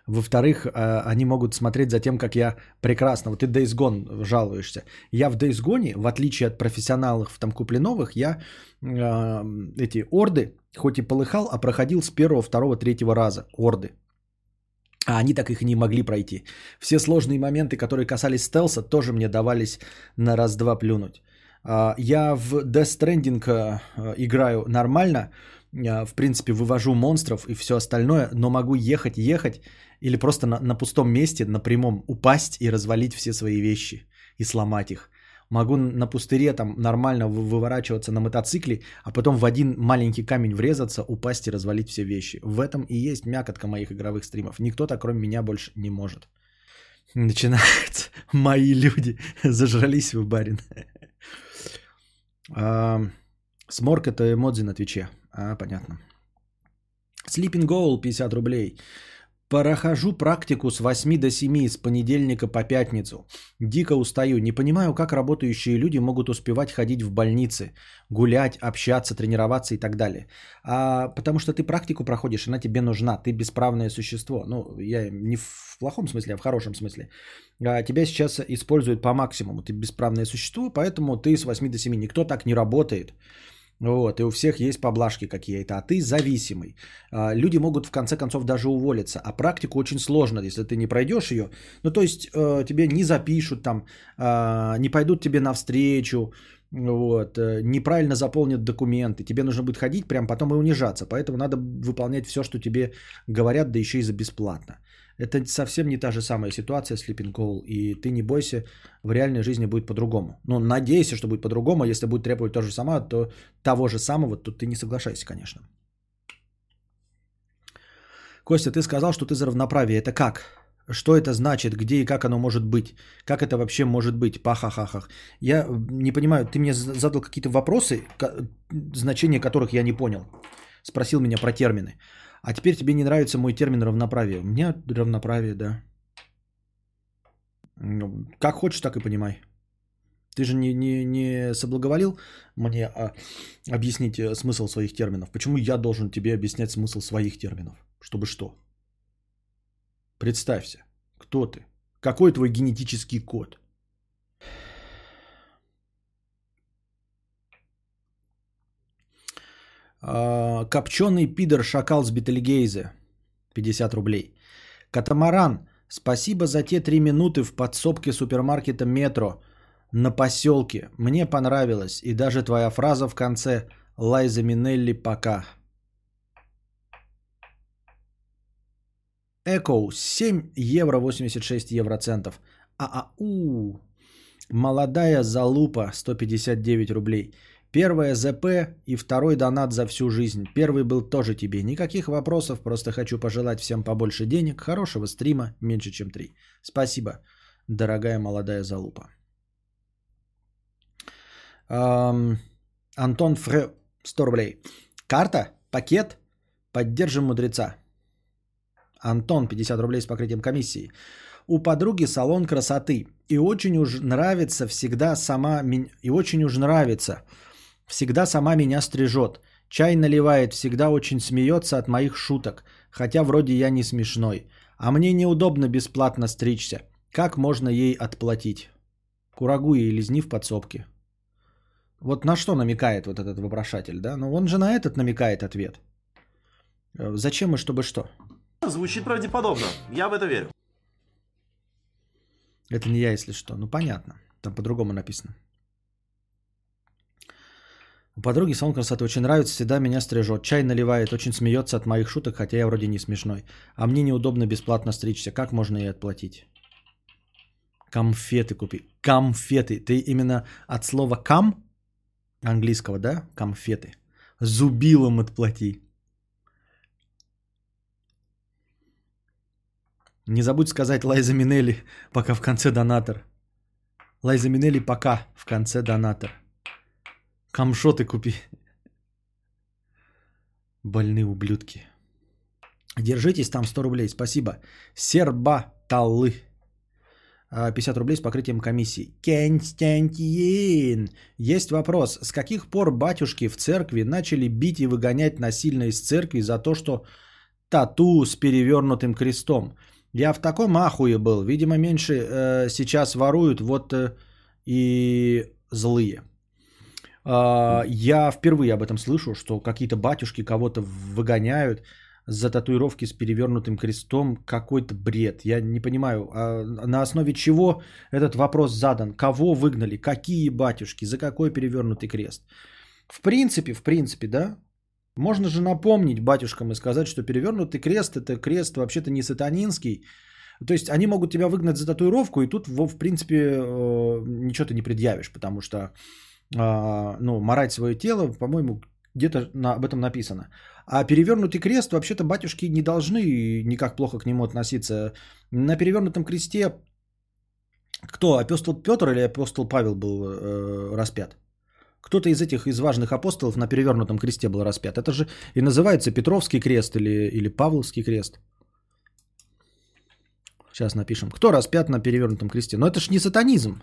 Speaker 1: Во-вторых, они могут смотреть за тем, как я прекрасно... Вот ты Days Gone жалуешься. Я в Days Gone, в отличие от профессионалов там купленовых, я эти орды, хоть и полыхал, а проходил с первого, второго, третьего раза. Орды. А они так их не могли пройти. Все сложные моменты, которые касались стелса, тоже мне давались на раз-два плюнуть. А, Я в Death Stranding э, играю нормально, а, в принципе, вывожу монстров и все остальное, но могу ехать, ехать или просто на, на пустом месте, на прямом, упасть и развалить все свои вещи и сломать их. Могу на пустыре там нормально вы- выворачиваться на мотоцикле, а потом в один маленький камень врезаться, упасть и развалить все вещи. В этом и есть мякотка моих игровых стримов. Никто так, кроме меня, больше не может. Начинается. (laughs) Мои люди (laughs) зажрались в барин. А, Сморк это эмодзи на Твиче. А, понятно. Sleeping Goal 50 рублей. Прохожу практику с 8 до 7, с понедельника по пятницу. Дико устаю. Не понимаю, как работающие люди могут успевать ходить в больницы, гулять, общаться, тренироваться и так далее. А, потому что ты практику проходишь, она тебе нужна. Ты бесправное существо. Ну, я не в плохом смысле, а в хорошем смысле. А, тебя сейчас используют по максимуму. Ты бесправное существо, поэтому ты с 8 до 7. Никто так не работает. Вот, и у всех есть поблажки какие-то, а ты зависимый. А, Люди могут в конце концов даже уволиться, а практику очень сложно, если ты не пройдешь ее. Ну, то есть э, тебе не запишут там, а, не пойдут тебе навстречу, вот, э, неправильно заполнят документы, тебе нужно будет ходить прям потом и унижаться, поэтому надо выполнять все, что тебе говорят, да еще и за бесплатно. Это совсем не та же самая ситуация с Call, и ты не бойся, в реальной жизни будет по-другому. Ну, надейся, что будет по-другому, а если будет требовать то же самое, то того же самого, то ты не соглашайся, конечно. Костя, ты сказал, что ты за равноправие. Это как? Что это значит? Где и как оно может быть? Как это вообще может быть? Пахахахах. Я не понимаю, ты мне за- задал какие-то вопросы, значение которых я не понял. Спросил меня про термины. А теперь тебе не нравится мой термин равноправие. У меня равноправие, да. Ну, как хочешь, так и понимай. Ты же не, не, не соблаговолил мне а, объяснить э, смысл своих терминов. Почему я должен тебе объяснять смысл своих терминов? Чтобы что? Представься, кто ты? Какой твой генетический код? Копченый пидор шакал с Бетельгейзе. 50 рублей. Катамаран, спасибо за те три минуты в подсобке супермаркета Метро на поселке. Мне понравилось. И даже твоя фраза в конце «Лайза Минелли, пока». Эко 7 евро 86 евроцентов. ААУ. Молодая залупа 159 рублей. Первое ЗП и второй донат за всю жизнь. Первый был тоже тебе. Никаких вопросов, просто хочу пожелать всем побольше денег, хорошего стрима, меньше чем три. Спасибо, дорогая молодая залупа. Ам, Антон Фре, 100 рублей. Карта, пакет, поддержим мудреца. Антон, 50 рублей с покрытием комиссии. У подруги салон красоты. И очень уж нравится всегда сама... И очень уж нравится. Всегда сама меня стрижет. Чай наливает, всегда очень смеется от моих шуток. Хотя вроде я не смешной. А мне неудобно бесплатно стричься. Как можно ей отплатить? Курагу ей лизни в подсобке. Вот на что намекает вот этот вопрошатель, да? Ну он же на этот намекает ответ. Э, Зачем и чтобы что?
Speaker 7: Звучит правдеподобно. Я в это верю.
Speaker 1: Это не я, если что. Ну, понятно. Там по-другому написано. У подруги салон красоты очень нравится, всегда меня стрижет. Чай наливает, очень смеется от моих шуток, хотя я вроде не смешной. А мне неудобно бесплатно стричься. Как можно ей отплатить? Конфеты купи. Конфеты. Ты именно от слова кам английского, да? Конфеты. Зубилом отплати. Не забудь сказать Лайза Минелли, пока в конце донатор. Лайза Минелли пока в конце донатор. Камшоты купи. Больные ублюдки. Держитесь там 100 рублей, спасибо. Серба Таллы. А, 50 рублей с покрытием комиссии. Константин. Есть вопрос. С каких пор батюшки в церкви начали бить и выгонять насильно из церкви за то, что тату с перевернутым крестом? Я в таком ахуе был. Видимо, меньше э, сейчас воруют, вот э, и злые. А, я впервые об этом слышу, что какие-то батюшки кого-то выгоняют за татуировки с перевернутым крестом. Какой-то бред. Я не понимаю, а на основе чего этот вопрос задан? Кого выгнали? Какие батюшки? За какой перевернутый крест? В принципе, в принципе, да, можно же напомнить батюшкам и сказать, что перевернутый крест это крест вообще-то не сатанинский. То есть они могут тебя выгнать за татуировку, и тут, в принципе, э, ничего ты не предъявишь, потому что ну, морать свое тело, по-моему, где-то на, об этом написано. А перевернутый крест, вообще-то батюшки не должны никак плохо к нему относиться. На перевернутом кресте кто, апостол Петр или апостол Павел был э, распят? Кто-то из этих, из важных апостолов на перевернутом кресте был распят. Это же и называется Петровский крест или, или Павловский крест. Сейчас напишем. Кто распят на перевернутом кресте? Но это ж не сатанизм.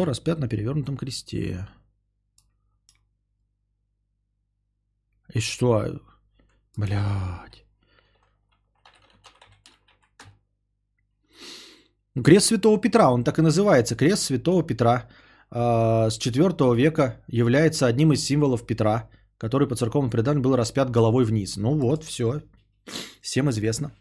Speaker 1: Кто распят на перевернутом кресте? И что? Блядь. Крест Святого Петра, он так и называется. Крест Святого Петра э, с 4 века является одним из символов Петра, который по церковному преданию был распят головой вниз. Ну вот, все. Всем известно.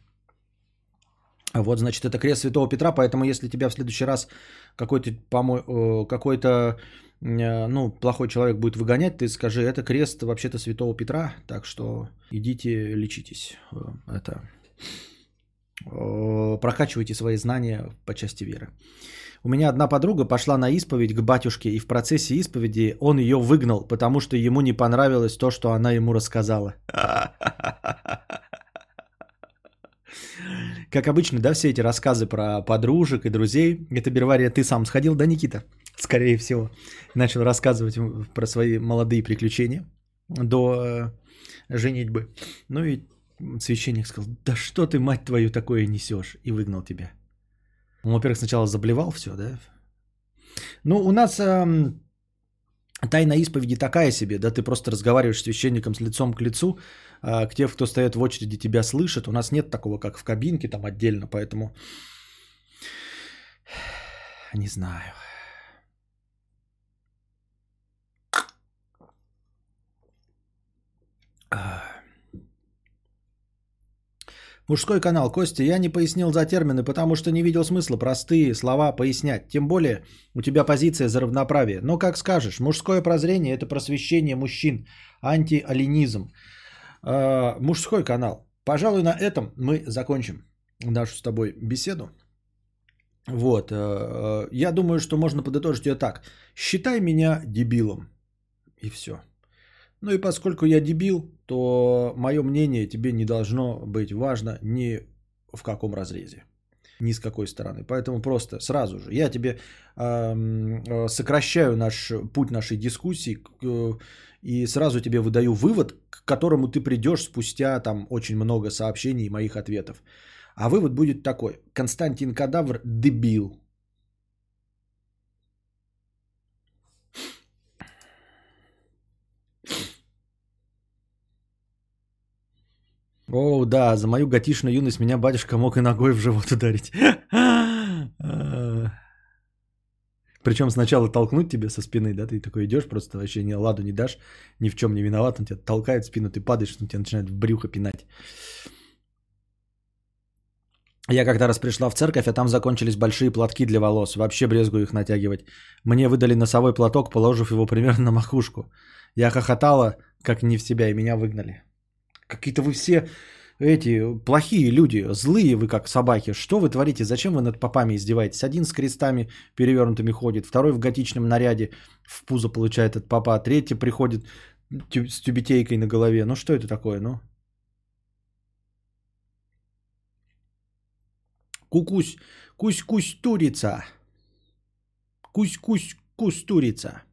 Speaker 1: Вот, значит, это крест Святого Петра, поэтому если тебя в следующий раз какой-то, помо- э, какой-то э, ну, плохой человек будет выгонять, ты скажи, это крест вообще-то Святого Петра, так что идите лечитесь. Э, Это прокачивайте свои знания по части веры. У меня одна подруга пошла на исповедь к батюшке, и в процессе исповеди он ее выгнал, потому что ему не понравилось то, что она ему рассказала. (laughs) Как обычно, да, все эти рассказы про подружек и друзей. Это, Бервария, ты сам сходил, да, Никита? Скорее всего. Начал рассказывать про свои молодые приключения до э, женитьбы. Ну и священник сказал, да что ты, мать твою, такое несешь? И выгнал тебя. Он, во-первых, сначала заблевал все, да? Ну, у нас эм, тайна исповеди такая себе, да, ты просто разговариваешь с священником с лицом к лицу, а, к тем, кто стоят в очереди, тебя слышат. У нас нет такого, как в кабинке там отдельно, поэтому (sighs) не знаю. А. Мужской канал. Костя, я не пояснил за термины, потому что не видел смысла простые слова пояснять. Тем более у тебя позиция за равноправие. Но как скажешь, мужское прозрение – это просвещение мужчин, антиалинизм. Э, мужской канал. Пожалуй, на этом мы закончим нашу с тобой беседу. Вот. э, э, Я думаю, что можно подытожить ее так. Считай меня дебилом. И все. Ну и поскольку я дебил, то мое мнение тебе не должно быть важно ни в каком разрезе, ни с какой стороны. Поэтому просто сразу же я тебе эм, э, сокращаю наш путь нашей дискуссии к- э, и сразу тебе выдаю вывод, к которому ты придешь спустя там очень много сообщений и моих ответов. А вывод будет такой. Константин Кадавр дебил. О, да, за мою готишную юность меня батюшка мог и ногой в живот ударить. (laughs) Причем сначала толкнуть тебе со спины, да, ты такой идешь, просто вообще ни ладу не дашь, ни в чем не виноват, он тебя толкает в спину, ты падаешь, он тебя начинает в брюхо пинать. Я как-то раз пришла в церковь, а там закончились большие платки для волос. Вообще брезгую их натягивать. Мне выдали носовой платок, положив его примерно на макушку. Я хохотала, как не в себя, и меня выгнали. Какие-то вы все эти плохие люди, злые вы как собаки. Что вы творите? Зачем вы над попами издеваетесь? Один с крестами перевернутыми ходит, второй в готичном наряде в пузо получает от попа, третий приходит с тюбетейкой на голове. Ну что это такое, ну? Кукусь, кусь-кусь турица. Кусь-кусь кустурица.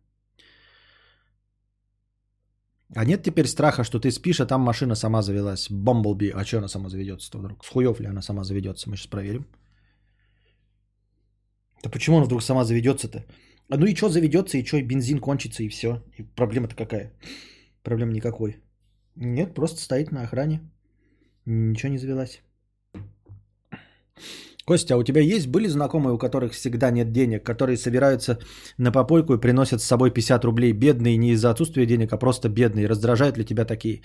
Speaker 1: А нет теперь страха, что ты спишь, а там машина сама завелась. Бамблби. А что она сама заведется-то вдруг? С хуев ли она сама заведется? Мы сейчас проверим. Да почему она вдруг сама заведется-то? А ну и что заведется, и что, и бензин кончится, и все. И проблема-то какая? Проблем никакой. Нет, просто стоит на охране. Ничего не завелась. Костя, а у тебя есть, были знакомые, у которых всегда нет денег, которые собираются на попойку и приносят с собой 50 рублей бедные не из-за отсутствия денег, а просто бедные? Раздражают ли тебя такие?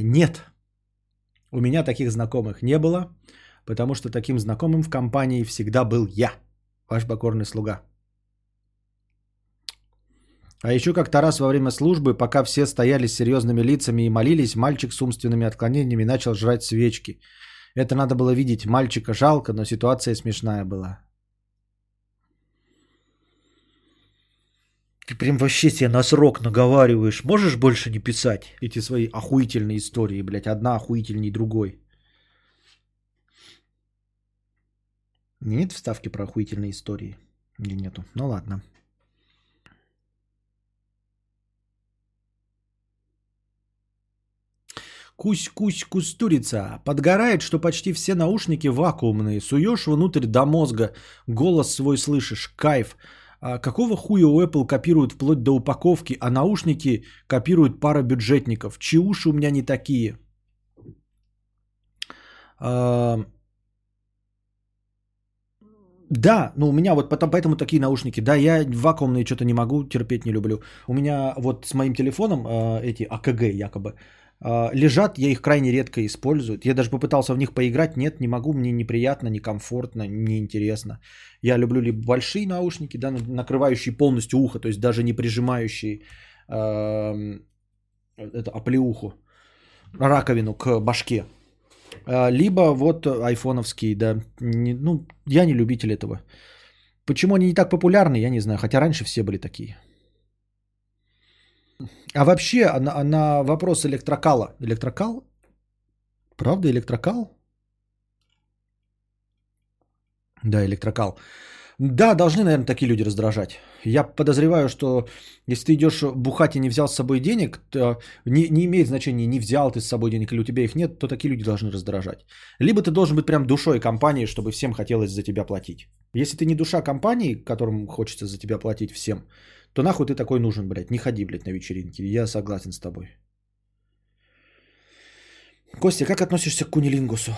Speaker 1: Нет. У меня таких знакомых не было, потому что таким знакомым в компании всегда был я, ваш покорный слуга. А еще как-то раз во время службы, пока все стояли с серьезными лицами и молились, мальчик с умственными отклонениями начал жрать свечки. Это надо было видеть. Мальчика жалко, но ситуация смешная была. Ты прям вообще себе на срок наговариваешь. Можешь больше не писать эти свои охуительные истории, блядь. Одна охуительней другой. Нет вставки про охуительные истории? Или нету? Ну ладно. Кусь-кусь кустурица. Подгорает, что почти все наушники вакуумные. Суешь внутрь до мозга, голос свой слышишь, кайф. А какого хуя у Apple копируют вплоть до упаковки, а наушники копируют пара бюджетников? Чьи уши у меня не такие? А, Да, ну у меня вот потом, поэтому такие наушники. Да, я вакуумные что-то не могу, терпеть не люблю. У меня вот с моим телефоном э, эти АКГ якобы лежат, я их крайне редко использую. Я даже попытался в них поиграть, нет, не могу, мне неприятно, некомфортно, неинтересно. Я люблю либо большие наушники, да, накрывающие полностью ухо, то есть даже не прижимающие это оплеуху, раковину к башке. А, Либо вот айфоновские, да. Не- ну, я не любитель этого. Почему они не так популярны, я не знаю. Хотя раньше все были такие. А вообще, а на, а на вопрос электрокала. Электрокал? Правда, электрокал? Да, электрокал. Да, должны, наверное, такие люди раздражать. Я подозреваю, что если ты идешь бухать и не взял с собой денег, то не, не имеет значения, не взял ты с собой денег или у тебя их нет, то такие люди должны раздражать. Либо ты должен быть прям душой компании, чтобы всем хотелось за тебя платить. Если ты не душа компании, которым хочется за тебя платить всем, то нахуй ты такой нужен, блядь. Не ходи, блядь, на вечеринки. Я согласен с тобой. Костя, как относишься к кунилингусу?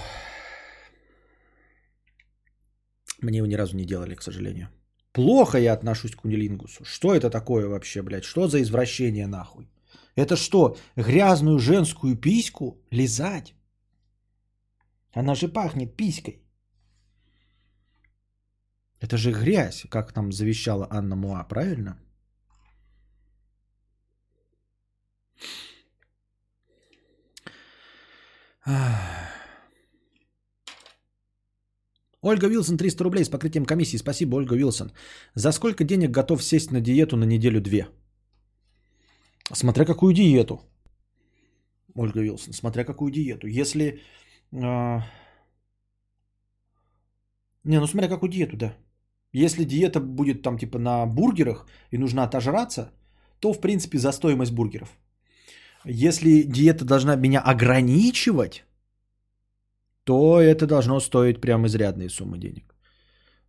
Speaker 1: Мне его ни разу не делали, к сожалению. Плохо я отношусь к кунилингусу. Что это такое вообще, блядь? Что за извращение нахуй? Это что, грязную женскую письку лизать? Она же пахнет писькой. Это же грязь, как нам завещала Анна Муа, правильно? Ах. Ольга Вилсон, 300 рублей с покрытием комиссии. Спасибо, Ольга Вилсон. За сколько денег готов сесть на диету на неделю-две? Смотря какую диету. Ольга Вилсон, смотря какую диету. Если... а, Не, ну смотря какую диету, да. Если диета будет там типа на бургерах и нужно отожраться, то в принципе за стоимость бургеров. Если диета должна меня ограничивать, то это должно стоить прям изрядные суммы денег.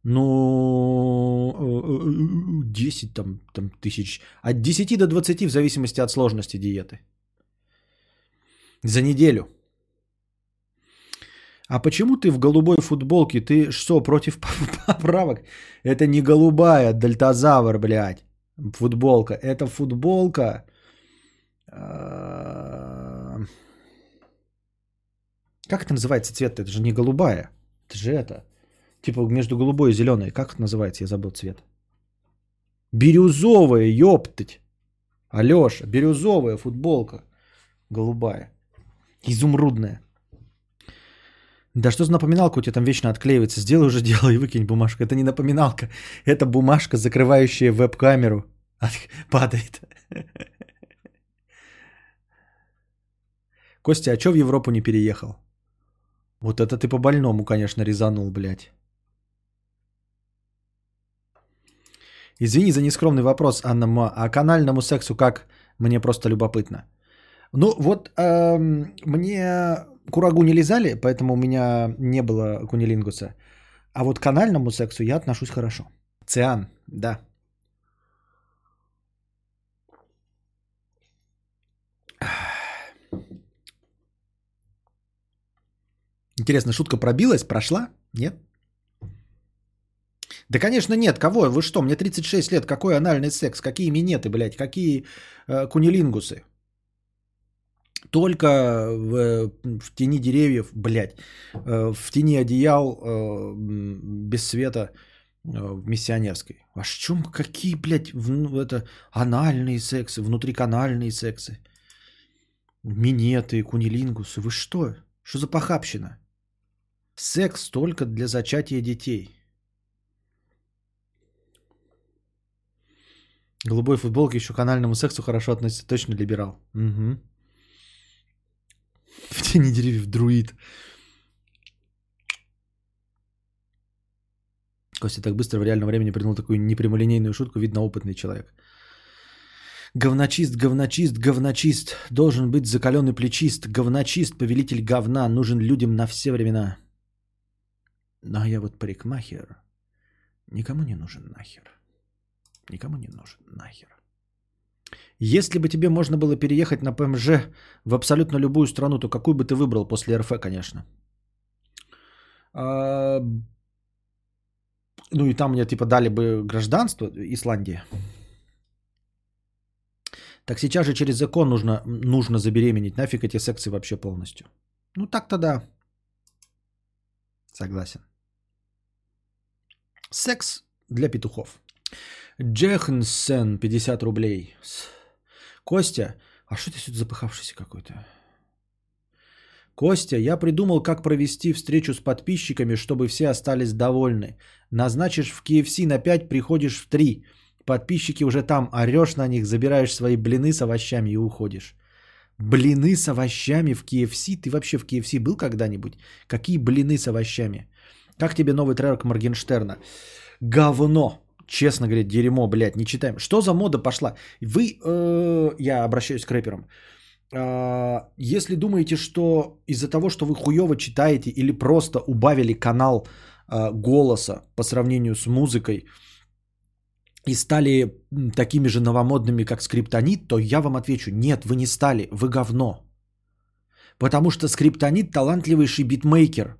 Speaker 1: Ну, э, э, 10 там, там тысяч, от 10 до 20 в зависимости от сложности диеты. За неделю. А почему ты в голубой футболке? Ты что, против (laughs) поправок? Это не голубая, дельтазавр, блядь. Футболка. Это футболка. А, Как это называется цвет? Это же не голубая. Это же это. Типа между голубой и зеленой. Как это называется? Я забыл цвет. Бирюзовая, ёптать. Алёша, бирюзовая футболка. Голубая. Изумрудная. Да что за напоминалка у тебя там вечно отклеивается? Сделай уже дело и выкинь бумажку. Это не напоминалка. Это бумажка, закрывающая веб-камеру. Падает. Костя, а чё в Европу не переехал? Вот это ты по-больному, конечно, резанул, блядь. Извини за нескромный вопрос, Анна Ма. А канальному сексу как? Мне просто любопытно. Ну вот эм, мне курагу не лизали, поэтому у меня не было кунилингуса. А вот к канальному сексу я отношусь хорошо. Циан, да. Интересно, шутка пробилась, прошла? Нет? Да, конечно, нет. Кого? Вы что? Мне 36 лет. Какой анальный секс? Какие минеты, блядь? Какие э, кунилингусы? Только в, в тени деревьев, блядь, э, в тени одеял, э, без света, э, в миссионерской. А чем какие, блядь, в- ну, это анальные сексы, внутриканальные сексы? Минеты, кунилингусы. Вы что? Что за похабщина? Секс только для зачатия детей. Голубой футболки еще к анальному сексу хорошо относится. Точно либерал. Угу. В тени деревьев друид. Костя так быстро в реальном времени придумал такую непрямолинейную шутку. Видно, опытный человек. Говночист, говночист, говночист. Должен быть закаленный плечист. Говночист, повелитель говна. Нужен людям на все времена. Но я вот парикмахер. Никому не нужен нахер. Никому не нужен нахер. Если бы тебе можно было переехать на ПМЖ в абсолютно любую страну, то какую бы ты выбрал после РФ, конечно? А, Ну и там мне типа дали бы гражданство, Исландия. Так сейчас же через закон нужно, нужно забеременеть. Нафиг эти секции вообще полностью. Ну так-то да. Согласен. Секс для петухов. Джехнсен, 50 рублей. Костя, а что ты сюда запыхавшийся какой-то? Костя, я придумал, как провести встречу с подписчиками, чтобы все остались довольны. Назначишь в KFC на 5, приходишь в 3. Подписчики уже там, орешь на них, забираешь свои блины с овощами и уходишь. Блины с овощами в KFC? Ты вообще в KFC был когда-нибудь? Какие блины с овощами? Как тебе новый трек Моргенштерна? Говно. Честно говоря, дерьмо, блядь, не читаем. Что за мода пошла? Вы, э, я обращаюсь к рэперам. А, Если думаете, что из-за того, что вы хуево читаете или просто убавили канал а, голоса по сравнению с музыкой и стали такими же новомодными, как скриптонит, то я вам отвечу, нет, вы не стали, вы говно. Потому что скриптонит талантливейший битмейкер.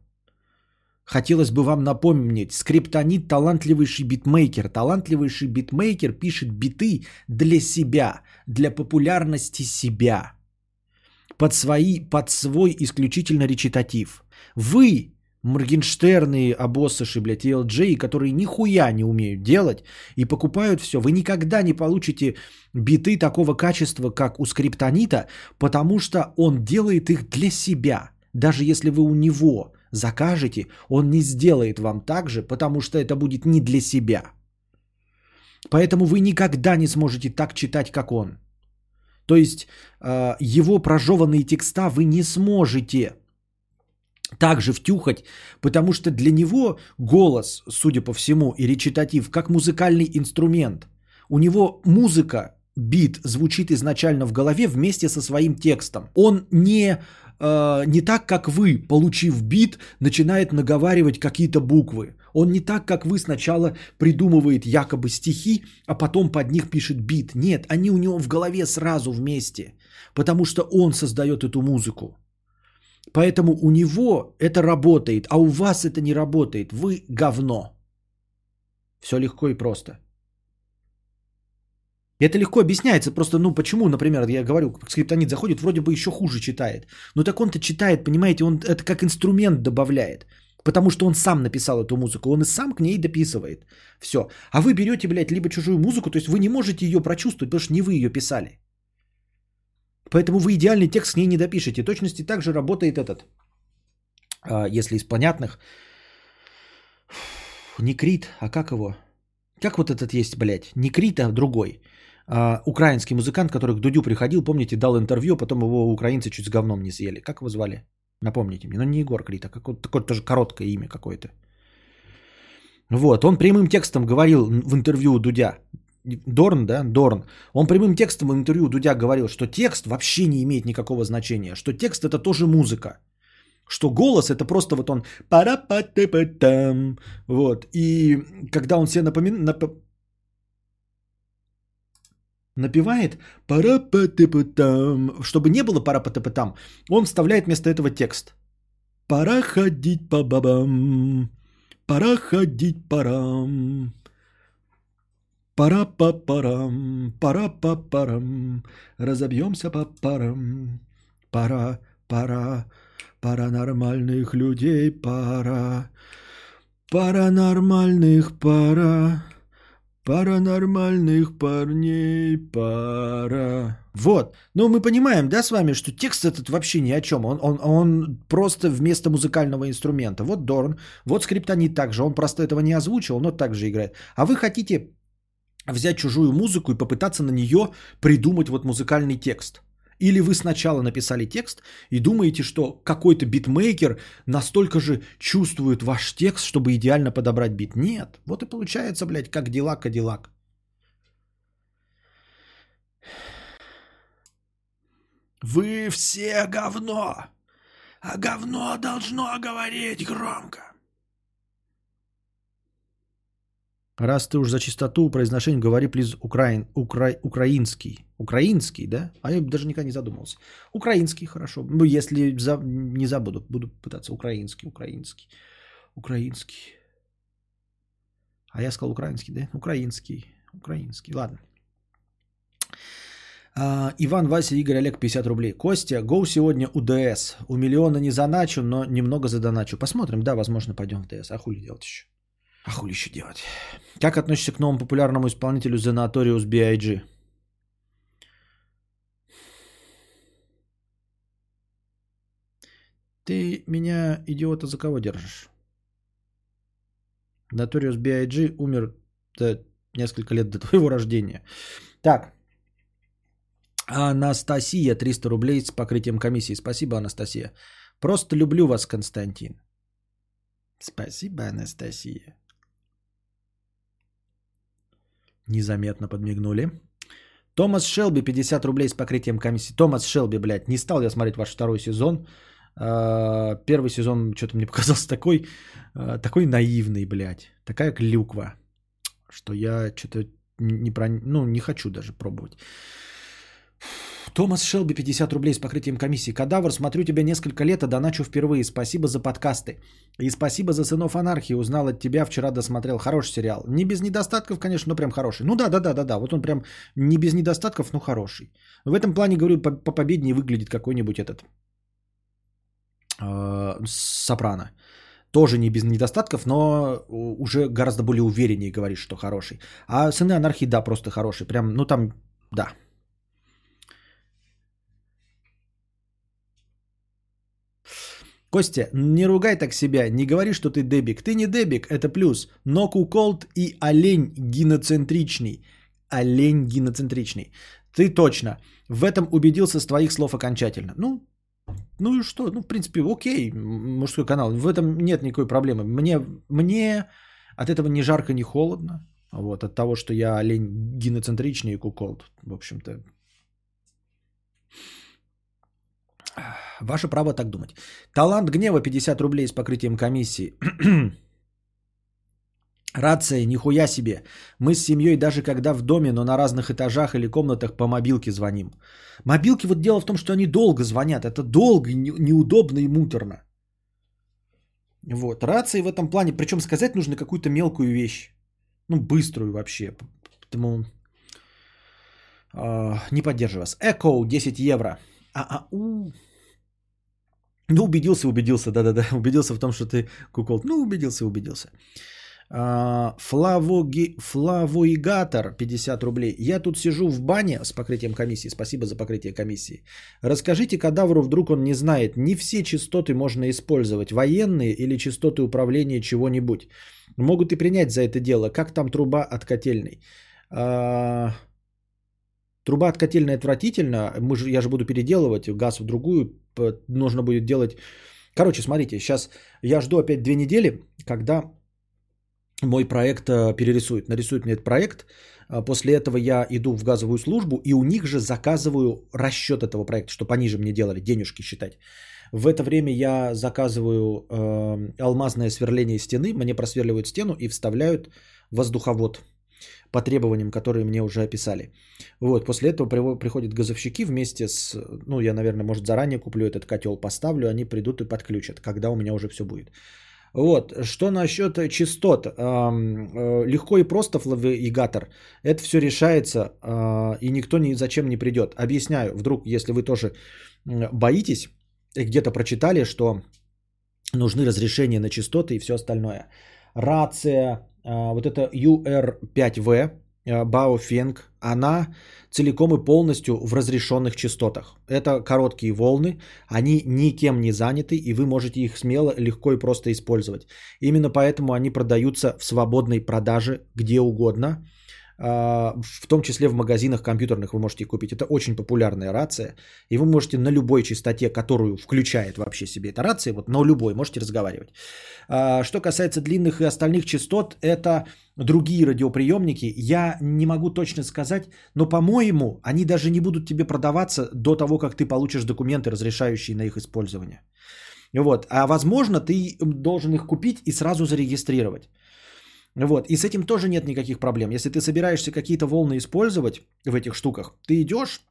Speaker 1: Хотелось бы вам напомнить, скриптонит талантливейший битмейкер. Талантливейший битмейкер пишет биты для себя, для популярности себя под, свои, под свой исключительно речитатив. Вы, Моргенштерны, обоссыши, блядь, и Элджей, которые нихуя не умеют делать и покупают все, вы никогда не получите биты такого качества, как у скриптонита, потому что он делает их для себя. Даже если вы у него закажете, он не сделает вам так же, потому что это будет не для себя. Поэтому вы никогда не сможете так читать, как он. То есть э, его прожеванные текста вы не сможете также втюхать, потому что для него голос, судя по всему, и речитатив как музыкальный инструмент. У него музыка, бит звучит изначально в голове вместе со своим текстом. Он не, э, не так, как вы, получив бит, начинает наговаривать какие-то буквы. Он не так, как вы сначала придумывает якобы стихи, а потом под них пишет бит. Нет, они у него в голове сразу вместе, потому что он создает эту музыку. Поэтому у него это работает, а у вас это не работает. Вы говно. Все легко и просто. Это легко объясняется. Просто, ну, почему, например, я говорю, скриптонит заходит, вроде бы еще хуже читает. Но так он-то читает, понимаете, он это как инструмент добавляет. Потому что он сам написал эту музыку, он и сам к ней дописывает. Все. А вы берете, блядь, либо чужую музыку, то есть вы не можете ее прочувствовать, потому что не вы ее писали. Поэтому вы идеальный текст с ней не допишете. точности также работает этот, а, если из понятных. Не Крит, а как его? Как вот этот есть, блядь? Не Крит, а другой. А, украинский музыкант, который к Дудю приходил, помните, дал интервью, потом его украинцы чуть с говном не съели. Как его звали? Напомните мне. Ну, не Егор Крит, а какое-то такое тоже короткое имя какое-то. Вот, он прямым текстом говорил в интервью Дудя. Дорн, да, Дорн. Он прямым текстом в интервью Дудя говорил, что текст вообще не имеет никакого значения, что текст это тоже музыка, что голос это просто вот он пара вот. И когда он себе напомин... нап... напевает пара па там чтобы не было пара па там он вставляет вместо этого текст. Пора ходить по бабам, пора ходить парам. Пора па парам, пора па парам, разобьемся по парам. Пора, пора, пора нормальных людей, пора. Пора нормальных, пора. Паранормальных парней пара. Вот. Ну, мы понимаем, да, с вами, что текст этот вообще ни о чем. Он, он, он просто вместо музыкального инструмента. Вот Дорн, вот скриптонит также. Он просто этого не озвучил, но также играет. А вы хотите взять чужую музыку и попытаться на нее придумать вот музыкальный текст. Или вы сначала написали текст и думаете, что какой-то битмейкер настолько же чувствует ваш текст, чтобы идеально подобрать бит. Нет. Вот и получается, блядь, как дела Кадиллак. Вы все говно, а говно должно говорить громко. Раз ты уж за чистоту произношения говори, плиз, украин, укра, украинский. Украинский, да? А я даже никогда не задумывался. Украинский, хорошо. Ну, если за, не забуду, буду пытаться. Украинский, украинский. Украинский. А я сказал украинский, да? Украинский. Украинский. Ладно. А, Иван, Вася, Игорь, Олег, 50 рублей. Костя, гоу сегодня УДС. У миллиона не заначу, но немного задоначу. Посмотрим, да, возможно, пойдем в ДС. А хули делать еще? А хули еще делать? Как относишься к новому популярному исполнителю The Notorious B.I.G.? Ты меня, идиота, за кого держишь? Notorious B.I.G. умер за несколько лет до твоего рождения. Так. Анастасия, 300 рублей с покрытием комиссии. Спасибо, Анастасия. Просто люблю вас, Константин. Спасибо, Анастасия. Незаметно подмигнули. Томас Шелби, 50 рублей с покрытием комиссии. Томас Шелби, блядь, не стал я смотреть ваш второй сезон. А, первый сезон что-то мне (laughs) показался такой, а, такой наивный, блядь. Такая клюква, что я что-то не, про, ну, не хочу даже пробовать. Томас Шелби, 50 рублей с покрытием комиссии. Кадавр, смотрю тебя несколько лет, а доначу впервые. Спасибо за подкасты. И спасибо за «Сынов анархии». Узнал от тебя, вчера досмотрел. Хороший сериал. Не без недостатков, конечно, но прям хороший. Ну да, да, да, да, да. Вот он прям не без недостатков, но хороший. В этом плане, говорю, по, по победнее выглядит какой-нибудь этот э, Сопрано. Тоже не без недостатков, но уже гораздо более увереннее говоришь, что хороший. А «Сыны анархии», да, просто хороший. Прям, ну там, да, Костя, не ругай так себя, не говори, что ты дебик. Ты не дебик, это плюс. Но куколд и олень гиноцентричный. Олень гиноцентричный. Ты точно. В этом убедился с твоих слов окончательно. Ну, ну и что? Ну, в принципе, окей, мужской канал. В этом нет никакой проблемы. Мне, мне от этого ни жарко, ни холодно. Вот, от того, что я олень гиноцентричный и куколд. В общем-то, Ваше право так думать. Талант гнева 50 рублей с покрытием комиссии. (clears throat) Рация, нихуя себе. Мы с семьей даже когда в доме, но на разных этажах или комнатах по мобилке звоним. Мобилки, вот дело в том, что они долго звонят. Это долго, не- неудобно и муторно. Вот. Рации в этом плане, причем сказать нужно какую-то мелкую вещь. Ну, быструю вообще. Поэтому а, не поддерживаю вас. Эко 10 евро. А-а-у. Ну, убедился, убедился, да-да-да. (laughs) Убедился в том, что ты кукол. Ну, убедился, убедился. А, Флавоги... Флавоигатор 50 рублей. Я тут сижу в бане с покрытием комиссии. Спасибо за покрытие комиссии. Расскажите кадавру, вдруг он не знает. Не все частоты можно использовать. Военные или частоты управления чего-нибудь. Могут и принять за это дело. Как там труба от котельной? А, Труба от котельной отвратительно. Мы же, я же буду переделывать газ в другую. Нужно будет делать... Короче, смотрите, сейчас я жду опять две недели, когда мой проект э, перерисует. Нарисует мне этот проект. А После этого я иду в газовую службу и у них же заказываю расчет этого проекта, чтобы они же мне делали, денежки считать. В это время я заказываю э, алмазное сверление стены, мне просверливают стену и вставляют воздуховод по требованиям, которые мне уже описали. Вот, после этого приходят газовщики вместе с, ну, я, наверное, может, заранее куплю этот котел, поставлю, они придут и подключат, когда у меня уже все будет. Вот, что насчет э, частот? Э, Легко и просто флавигатор. Это все решается, а, и никто ни зачем не придет. Объясняю, вдруг, если вы тоже боитесь, и где-то прочитали, что нужны разрешения на частоты и все остальное. Рация, вот это UR5V, а, Baofeng, она целиком и полностью в разрешенных частотах. Это короткие волны, они никем не заняты, и вы можете их смело, легко и просто использовать. Именно поэтому они продаются в свободной продаже где угодно, а, в том числе в магазинах компьютерных вы можете купить. Это очень популярная рация, и вы можете на любой частоте, которую включает вообще себе эта рация, вот на любой можете разговаривать. А, Что касается длинных и остальных частот, это другие радиоприемники. Я не могу точно сказать, но, по-моему, они даже не будут тебе продаваться до того, как ты получишь документы, разрешающие на их использование. Вот. А возможно, ты должен их купить и сразу зарегистрировать. Вот. И с этим тоже нет никаких проблем. Если ты собираешься какие-то волны использовать в этих штуках, ты идешь,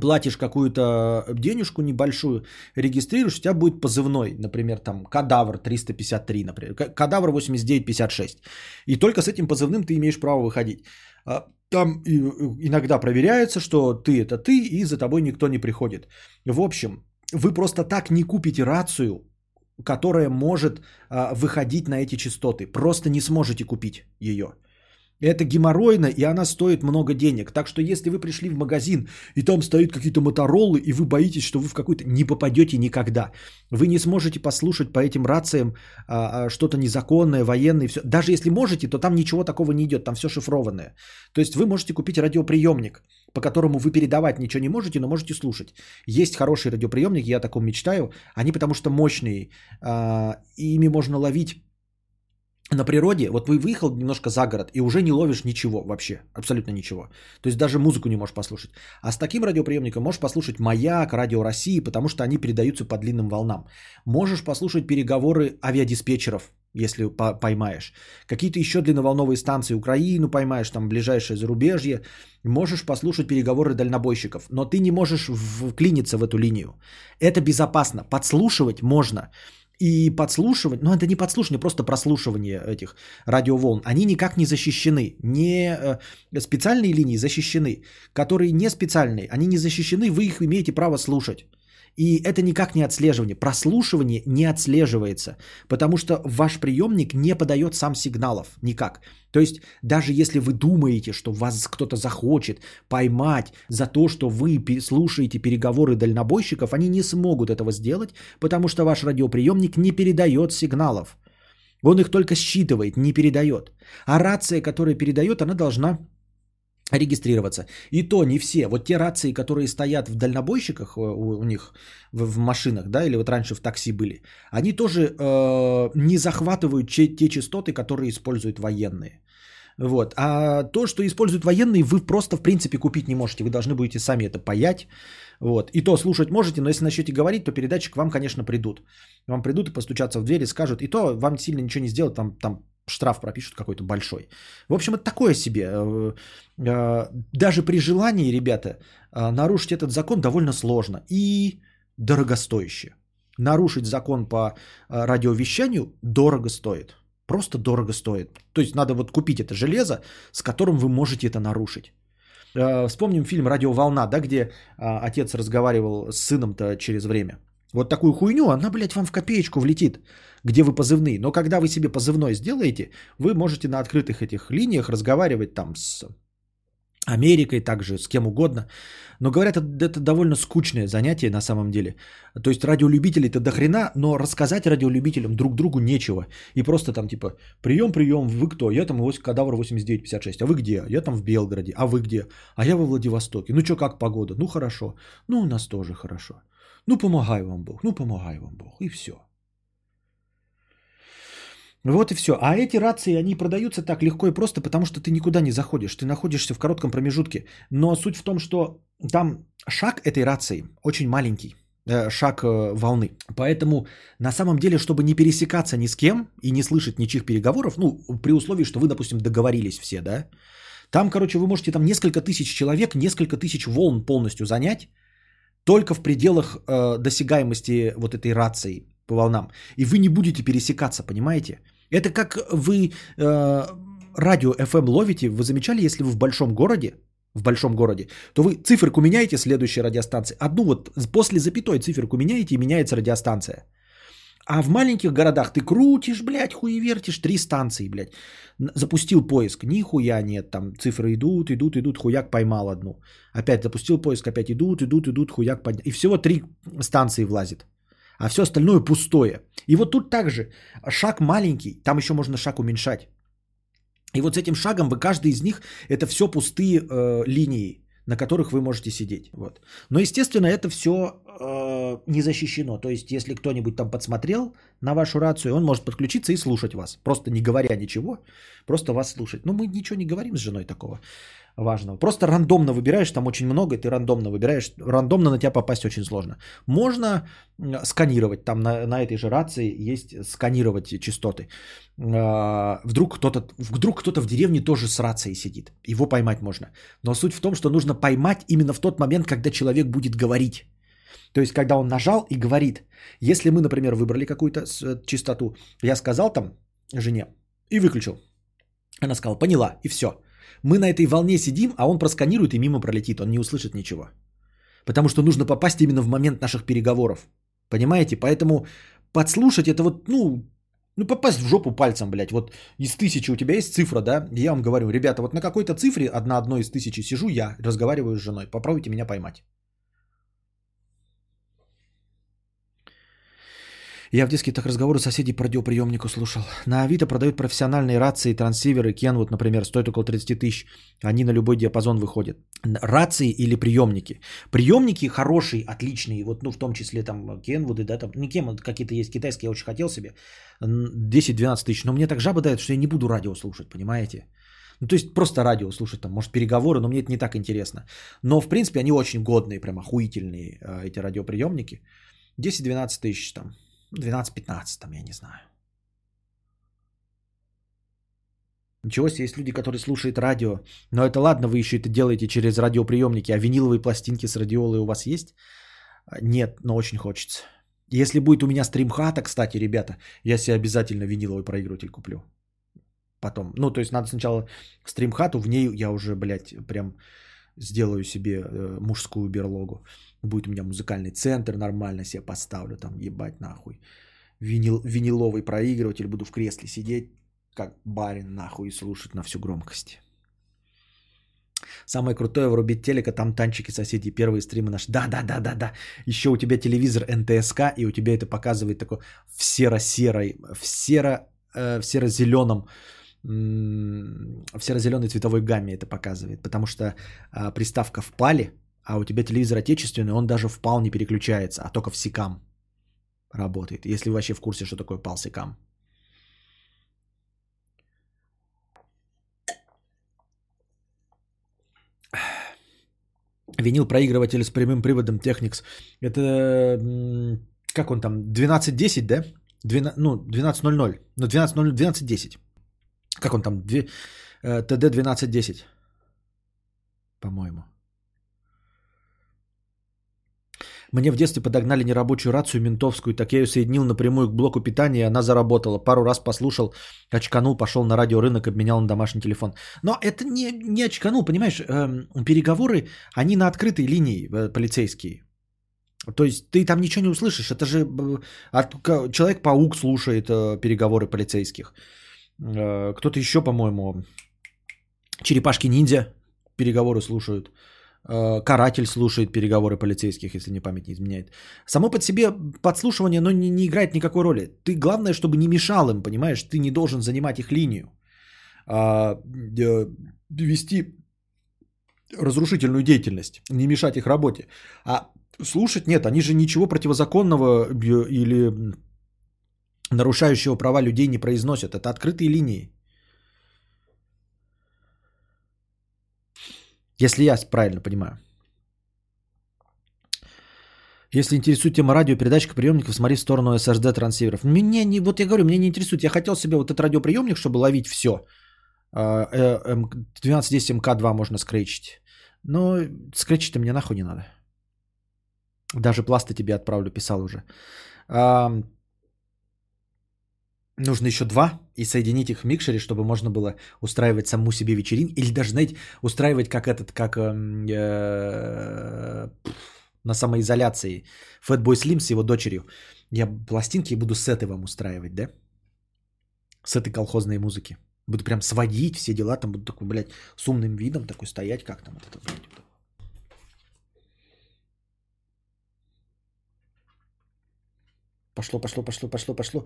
Speaker 1: платишь какую-то денежку небольшую, регистрируешь, у тебя будет позывной, например, там кадавр 353, например, кадавр 8956. И только с этим позывным ты имеешь право выходить. А, Там иногда проверяется, что ты это ты, и за тобой никто не приходит. В общем, вы просто так не купите рацию, которая может а, выходить на эти частоты. Просто не сможете купить ее. Это геморройно, и она стоит много денег. Так что если вы пришли в магазин, и там стоят какие-то мотороллы, и вы боитесь, что вы в какой-то... Не попадете никогда. Вы не сможете послушать по этим рациям а, а, что-то незаконное, военное. Все. Даже если можете, то там ничего такого не идет, там все шифрованное. То есть вы можете купить радиоприемник, по которому вы передавать ничего не можете, но можете слушать. Есть хорошие радиоприемники, я о таком мечтаю. Они потому что мощные. а, ими можно ловить на природе, вот вы выехал немножко за город и уже не ловишь ничего вообще, абсолютно ничего. То есть даже музыку не можешь послушать. А с таким радиоприемником можешь послушать «Маяк», «Радио России», потому что они передаются по длинным волнам. Можешь послушать переговоры авиадиспетчеров, если по- поймаешь. Какие-то еще длинноволновые станции Украину поймаешь, там ближайшее зарубежье. Можешь послушать переговоры дальнобойщиков, но ты не можешь вклиниться в эту линию. Это безопасно. Подслушивать можно. И подслушивать, ну это не подслушивание, просто прослушивание этих радиоволн, они никак не защищены. Не э, специальные линии защищены, которые не специальные, они не защищены, вы их имеете право слушать. И это никак не отслеживание. Прослушивание не отслеживается, потому что ваш приемник не подает сам сигналов никак. То есть даже если вы думаете, что вас кто-то захочет поймать за то, что вы слушаете переговоры дальнобойщиков, они не смогут этого сделать, потому что ваш радиоприемник не передает сигналов. Он их только считывает, не передает. А рация, которая передает, она должна регистрироваться. И то не все. Вот те рации, которые стоят в дальнобойщиках э, у, у них в, в машинах, да, или вот раньше в такси были, они тоже э, не захватывают че- те частоты, которые используют военные. Вот. А то, что используют военные, вы просто в принципе купить не можете. Вы должны будете сами это паять. Вот. И то слушать можете, но если начнете говорить, то передатчик вам, конечно, придут. Вам придут и постучатся в дверь и скажут, и то вам сильно ничего не сделают, там, там штраф пропишут какой-то большой. В общем, это такое себе. Э, э, Даже при желании, ребята, э, нарушить этот закон довольно сложно и дорогостояще. Нарушить закон по радиовещанию дорого стоит. Просто дорого стоит. То есть надо вот купить это железо, с которым вы можете это нарушить. Вспомним фильм «Радиоволна», да, где отец разговаривал с сыном-то через время. Вот такую хуйню, она, блядь, вам в копеечку влетит, где вы позывные. Но когда вы себе позывной сделаете, вы можете на открытых этих линиях разговаривать там с Америкой, также с кем угодно. Но говорят, это, это довольно скучное занятие на самом деле. То есть радиолюбителей-то до хрена, но рассказать радиолюбителям друг другу нечего. И просто там типа, прием, прием, вы кто? Я там кадавр 8956. А вы где? Я там в Белгороде. А вы где? А я во Владивостоке. Ну что, как погода? Ну хорошо. Ну у нас тоже хорошо. Ну помогай вам Бог. Ну помогай вам Бог. И все. Вот и все. А эти рации, они продаются так легко и просто, потому что ты никуда не заходишь. Ты находишься в коротком промежутке. Но суть в том, что там шаг этой рации очень маленький. э, Шаг э, волны. Поэтому на самом деле, чтобы не пересекаться ни с кем и не слышать ничьих переговоров, ну, при условии, что вы, допустим, договорились все, да, там, короче, вы можете там несколько тысяч человек, несколько тысяч волн полностью занять, только в пределах э, досягаемости вот этой рации по волнам. И вы не будете пересекаться, понимаете? Это как вы э, радио FM ловите. Вы замечали, если вы в большом городе, в большом городе, то вы циферку меняете следующей радиостанции. Одну вот после запятой циферку меняете и меняется радиостанция. А в маленьких городах ты крутишь, блядь, хуевертишь, три станции, блядь. Запустил поиск, нихуя нет, там цифры идут, идут, идут, хуяк поймал одну. Опять запустил поиск, опять идут, идут, идут, хуяк поднял. И всего три станции влазит. А все остальное пустое. И вот тут также шаг маленький, там еще можно шаг уменьшать. И вот с этим шагом вы каждый из них это все пустые э, линии, на которых вы можете сидеть. Вот. Но естественно это все э, не защищено. То есть если кто-нибудь там подсмотрел на вашу рацию, он может подключиться и слушать вас, просто не говоря ничего, просто вас слушать. Но мы ничего не говорим с женой такого важного. Просто рандомно выбираешь, там очень много, и ты рандомно выбираешь. Рандомно на тебя попасть очень сложно. Можно сканировать, там на, на этой же рации есть сканировать частоты. А, Вдруг кто-то, вдруг кто-то в деревне тоже с рацией сидит. Его поймать можно. Но суть в том, что нужно поймать именно в тот момент, когда человек будет говорить. То есть, когда он нажал и говорит. Если мы, например, выбрали какую-то э, частоту, я сказал там жене и выключил. Она сказала, поняла, и все. Мы на этой волне сидим, а он просканирует и мимо пролетит, он не услышит ничего. Потому что нужно попасть именно в момент наших переговоров. Понимаете? Поэтому подслушать это вот, ну, ну попасть в жопу пальцем, блядь. Вот из тысячи у тебя есть цифра, да? Я вам говорю, ребята, вот на какой-то цифре, одна одной из тысячи сижу я, разговариваю с женой. Попробуйте меня поймать. Я в детских разговоры соседей по радиоприемнику слушал. На Авито продают профессиональные рации, трансиверы, Kenwood, например, стоят около 30 тысяч. Они на любой диапазон выходят. Рации или приемники. Приемники хорошие, отличные, вот, ну, в том числе там Kenwood, да, там, не Kenwood, какие-то есть китайские, я очень хотел себе. Н- 10-12 тысяч. Но мне так жаба дает, что я не буду радио слушать, понимаете? Ну, то есть просто радио слушать, там, может, переговоры, но мне это не так интересно. Но, в принципе, они очень годные, прям охуительные, э, эти радиоприемники. 10-12 тысяч там. 12-15 там, я не знаю. Ничего себе, есть люди, которые слушают радио. Но это ладно, вы еще это делаете через радиоприемники. А виниловые пластинки с радиолой у вас есть? Нет, но очень хочется. Если будет у меня стримхата, кстати, ребята, я себе обязательно виниловый проигрыватель куплю. Потом. Ну, то есть надо сначала стримхату, в ней я уже, блядь, прям сделаю себе э, мужскую берлогу. Будет у меня музыкальный центр, нормально себе поставлю, там ебать нахуй. Винил, виниловый проигрыватель, буду в кресле сидеть, как барин нахуй и слушать на всю громкость. Самое крутое врубить телека, там танчики соседей, первые стримы наши. Да, да, да, да, да. Еще у тебя телевизор НТСК, и у тебя это показывает такой в серо-серой, в серо, э, в серо-зеленом, в серо-зеленой цветовой гамме это показывает, потому что а, приставка в пале, а у тебя телевизор отечественный, он даже в пал не переключается, а только в сикам работает. Если вы вообще в курсе, что такое пал сикам. (sighs) Винил проигрыватель с прямым приводом Technics. Это как он там? 12.10, да? 12, ну, 12.00. Ну, 12.00, 12.10. Как он там? Э, TD 12.10. По-моему. Мне в детстве подогнали нерабочую рацию ментовскую, так я ее соединил напрямую к блоку питания, и она заработала. Пару раз послушал, очканул, пошел на радиорынок, обменял на домашний телефон. Но это не, не очканул, понимаешь, эм, переговоры, они на открытой линии э, полицейские. То есть ты там ничего не услышишь, это же Человек-паук слушает э, переговоры полицейских. Э, Кто-то еще, по-моему, Черепашки-ниндзя переговоры слушают. Э, Каратель слушает переговоры полицейских, если мне память не изменяет. Само под себе подслушивание, но не, не играет никакой роли. Ты главное, чтобы не мешал им, понимаешь? Ты не должен занимать их линию. А, э, вести разрушительную деятельность, не мешать их работе. А слушать нет, они же ничего противозаконного э, или нарушающего права людей не произносят. Это открытые линии. Если я правильно понимаю. Если интересует тема радиопередачка приемников, смотри в сторону SSD трансиверов. Меня не, вот я говорю, меня не интересует. Я хотел себе вот этот радиоприемник, чтобы ловить все. 1210 МК2 можно скретчить. Но скретчить-то мне нахуй не надо. Даже пласты тебе отправлю, писал уже. Нужно еще два и соединить их в микшере, чтобы можно было устраивать саму себе вечеринку. Или даже, знаете, устраивать как этот, как эм, э, на самоизоляции. Fatboy Slim с его дочерью. Я пластинки буду сеты вам устраивать, да? Сеты колхозной музыки. Буду прям сводить все дела, там буду такой, блядь, с умным видом такой стоять, как там вот это, блядь. Пошло, пошло, пошло, пошло, пошло.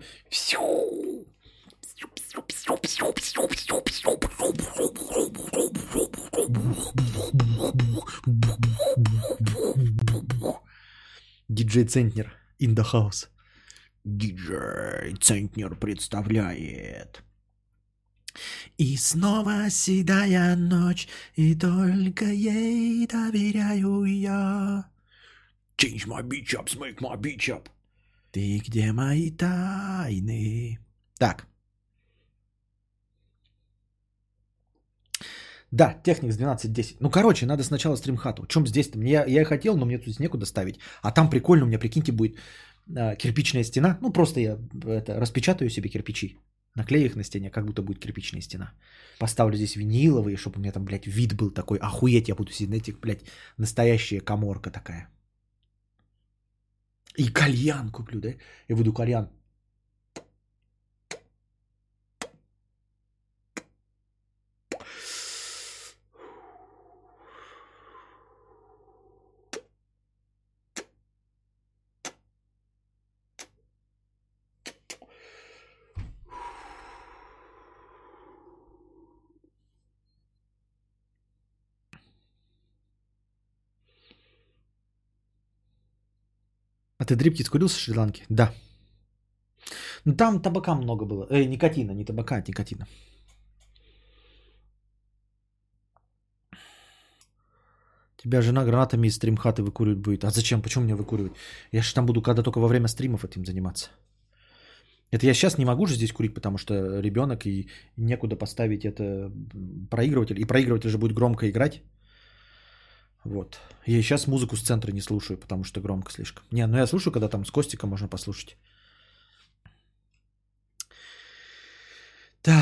Speaker 1: Диджей Центнер in the house. Диджей Центнер представляет. И снова седая ночь, и только ей доверяю я. Change my beach up, make my beach up. Ты где мои тайны? Так. Да, Техникс 1210. Ну, короче, надо сначала стримхату. В чем здесь-то? Мне, я и хотел, но мне тут некуда ставить. А там прикольно, у меня, прикиньте, будет э, кирпичная стена. Ну, просто я это, распечатаю себе кирпичи. Наклею их на стене, как будто будет кирпичная стена. Поставлю здесь виниловые, чтобы у меня там, блядь, вид был такой. Охуеть, я буду сидеть на этих, блядь, настоящая коморка такая. И кальян куплю, да? Я буду кальян. Ты дрипки скурил с Шри-Ланки? Да. Ну там табака много было. Эй, никотина, не табака, а никотина. Тебя жена гранатами из стримхаты выкуривать будет. А зачем? Почему мне выкуривать? Я же там буду когда только во время стримов этим заниматься. Это я сейчас не могу же здесь курить, потому что ребенок и некуда поставить это проигрыватель. И проигрыватель же будет громко играть. Вот. Я сейчас музыку с центра не слушаю, потому что громко слишком. Не, ну я слушаю, когда там с Костиком можно послушать. Да.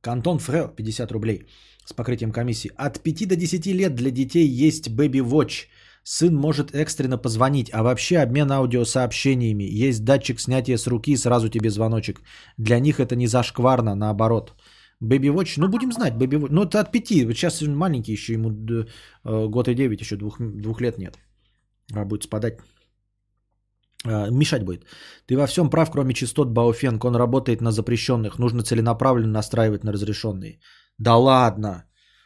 Speaker 1: Кантон Фрео, 50 рублей с покрытием комиссии. От 5 до 10 лет для детей есть Baby Watch. Сын может экстренно позвонить, а вообще обмен аудиосообщениями. Есть датчик снятия с руки, сразу тебе звоночек. Для них это не зашкварно, наоборот. Baby Watch, ну будем знать, Baby Watch. Ну это от 5, вот сейчас маленький еще, ему э, год и 9, еще двух, двух лет нет. А будет спадать. А, Мешать будет. Ты во всем прав, кроме частот Бауфенк. Он работает на запрещенных. Нужно целенаправленно настраивать на разрешенные. Да ладно.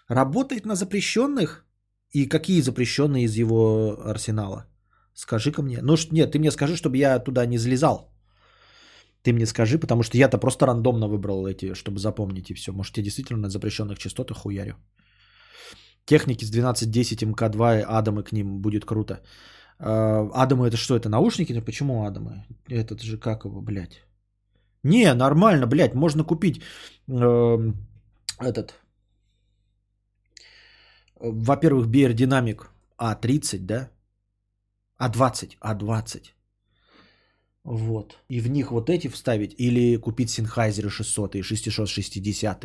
Speaker 1: Работает на запрещенных? И какие запрещенные из его арсенала? Скажи-ка мне. Ну, нет, ты мне скажи, чтобы я туда не залезал. Ты мне скажи, потому что я-то просто рандомно выбрал эти, чтобы запомнить и все. Может, я действительно на запрещенных частотах хуярю. Техники с 1210 МК2 и Адамы к ним будет круто. А, Адамы это что, это наушники? Ну почему Адамы? Этот же как его, блядь? Не, нормально, блядь, можно купить эм, этот, во-первых, BR Dynamic A30, да? А20, А20. Вот. И в них вот эти вставить или купить Sennheiser 600 и 660.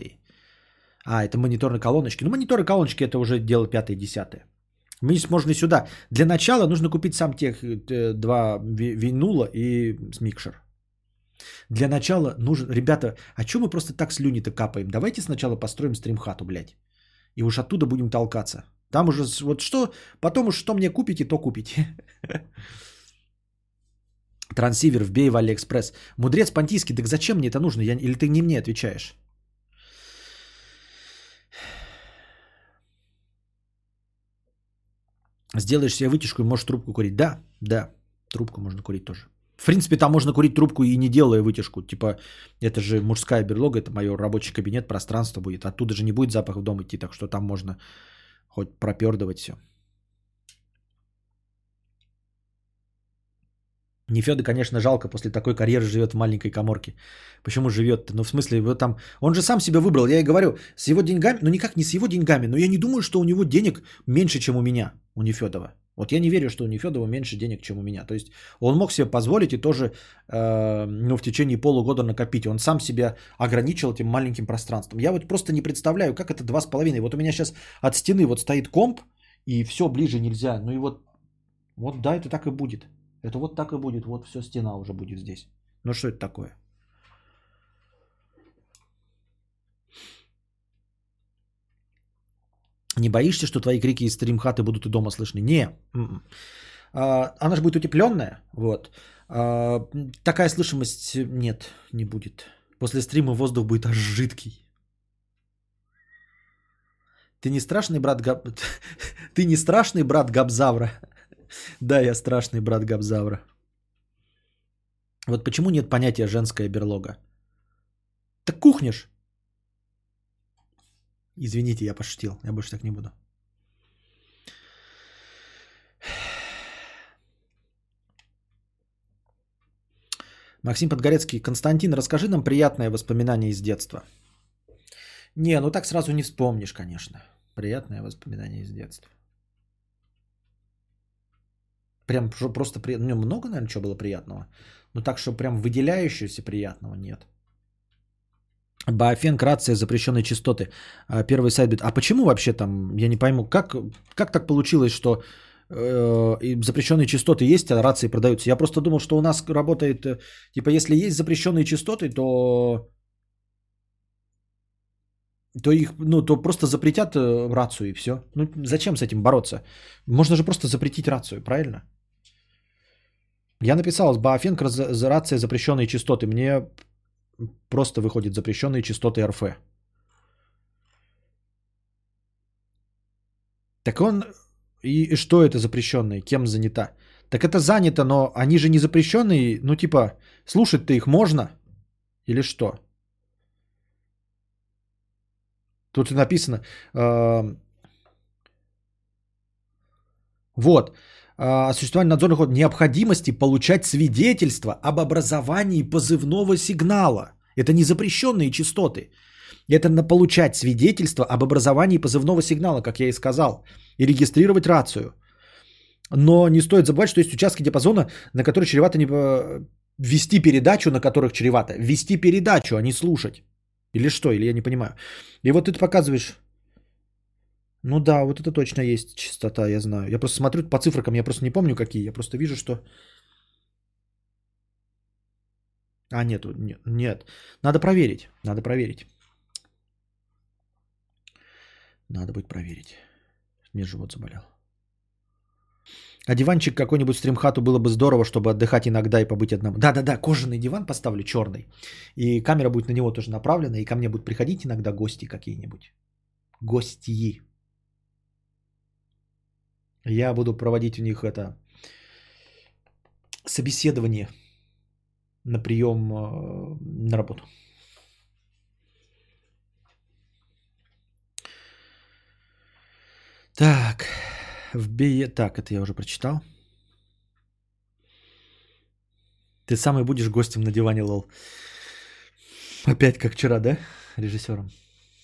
Speaker 1: А, это мониторные колоночки. Ну, мониторы колоночки это уже дело 5-10. Мы можно и сюда. Для начала нужно купить сам тех э, два ви- винула и с микшер. Для начала нужен... Ребята, а что мы просто так слюни-то капаем? Давайте сначала построим стримхату, блядь. И уж оттуда будем толкаться. Там уже вот что... Потом уж что мне купите, то купите. (laughs) Трансивер вбей в Алиэкспресс. Мудрец понтийский, так зачем мне это нужно? Я... Или ты не мне отвечаешь? Сделаешь себе вытяжку и можешь трубку курить. Да, да, трубку можно курить тоже. В принципе, там можно курить трубку и не делая вытяжку. Типа, это же мужская берлога, это мой рабочий кабинет, пространство будет. Оттуда же не будет запах в дом идти, так что там можно хоть пропердывать все. Нефеда, конечно, жалко, после такой карьеры живет в маленькой коморке. Почему живет-то? Ну, в смысле, вот там... Он же сам себя выбрал, я и говорю, с его деньгами, ну никак не с его деньгами, но я не думаю, что у него денег меньше, чем у меня, у Нефедова. Вот я не верю, что у Нефедова меньше денег, чем у меня. То есть он мог себе позволить и тоже э, ну, в течение полугода накопить. Он сам себя ограничил этим маленьким пространством. Я вот просто не представляю, как это два с половиной. Вот у меня сейчас от стены вот стоит комп, и все ближе нельзя. Ну и вот, вот да, это так и будет. Это вот так и будет. Вот все, стена уже будет здесь. Ну что это такое? Не боишься, что твои крики из стримхаты будут и дома слышны? Не. м-м. А, Она же будет утепленная. Вот. А, Такая слышимость нет, не будет. После стрима воздух будет аж жидкий. Ты не страшный брат Габ... (laughs) Ты не страшный брат Габзавра? Да, я страшный брат Габзавра. Вот почему нет понятия женская берлога? Так кухнешь. Извините, я пошутил. Я больше так не буду. Максим Подгорецкий. Константин, расскажи нам приятное воспоминание из детства. Не, ну так сразу не вспомнишь, конечно. Приятное воспоминание из детства. Прям просто при... ну, много, наверное, чего было приятного. Но так, что прям выделяющегося приятного нет. Баофен, рация, запрещенные частоты. А, Первый сайт а почему вообще там, я не пойму, как, как так получилось, что э, запрещенные частоты есть, а рации продаются? Я просто думал, что у нас работает, э, типа, если есть запрещенные частоты, то, то их, ну, то просто запретят э, рацию и все. Ну, зачем с этим бороться? Можно же просто запретить рацию, правильно? Я написал с Баофенк раз- за рация запрещенные частоты. Мне просто выходит запрещенные частоты РФ. Так он... И, и что это запрещенные? Кем занята? Так это занято, но они же не запрещенные. Ну типа, слушать-то их можно? Или что? Тут написано... э, вот. А, Осуществление надзорных органов. Необходимости получать свидетельство об образовании позывного сигнала. Это не запрещенные частоты. Это на получать свидетельство об образовании позывного сигнала, как я и сказал. И регистрировать рацию. Но не стоит забывать, что есть участки диапазона, на которые чревато не... э, Вести передачу, на которых чревато. Вести передачу, а не слушать. Или что? Или я не понимаю. И вот ты показываешь... Ну да, вот это точно есть частота, я знаю. Я просто смотрю по цифрам, я просто не помню какие. Я просто вижу, что... А, нету, нет, нет. Надо проверить, надо проверить. Надо будет проверить. Мне живот заболел. А диванчик какой-нибудь стримхату было бы здорово, чтобы отдыхать иногда и побыть одному. Да-да-да, кожаный диван поставлю черный. И камера будет на него тоже направлена. И ко мне будут приходить иногда гости какие-нибудь. Гости. Я буду проводить у них это собеседование на прием э, на работу. Так, в бие... Так, это я уже прочитал. Ты самый будешь гостем на диване, лол. Опять как вчера, да? Режиссером.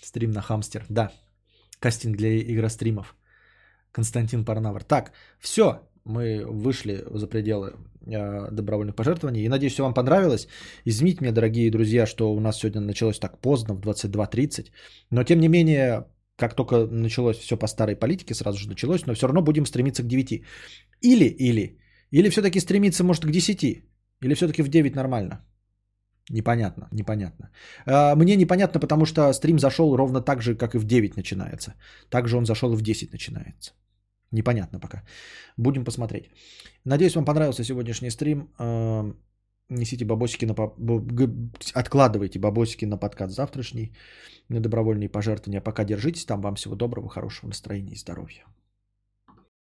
Speaker 1: Стрим на хамстер. Да. Кастинг для игростримов. Константин Парнавр. Так, все. Мы вышли за пределы э, добровольных пожертвований. И надеюсь, все вам понравилось. Извините меня, дорогие друзья, что у нас сегодня началось так поздно, в 22.30. Но, тем не менее, как только началось все по старой политике, сразу же началось, но все равно будем стремиться к 9. Или, или, или все-таки стремиться, может, к 10. Или все-таки в 9 нормально. Непонятно, непонятно. А, мне непонятно, потому что стрим зашел ровно так же, как и в 9 начинается. Также он зашел и в 10 начинается. Непонятно пока. Будем посмотреть. Надеюсь, вам понравился сегодняшний стрим. А, несите бабосики на... Откладывайте бабосики на подкаст завтрашний, на добровольные пожертвования. Пока держитесь там. Вам всего доброго, хорошего настроения и здоровья.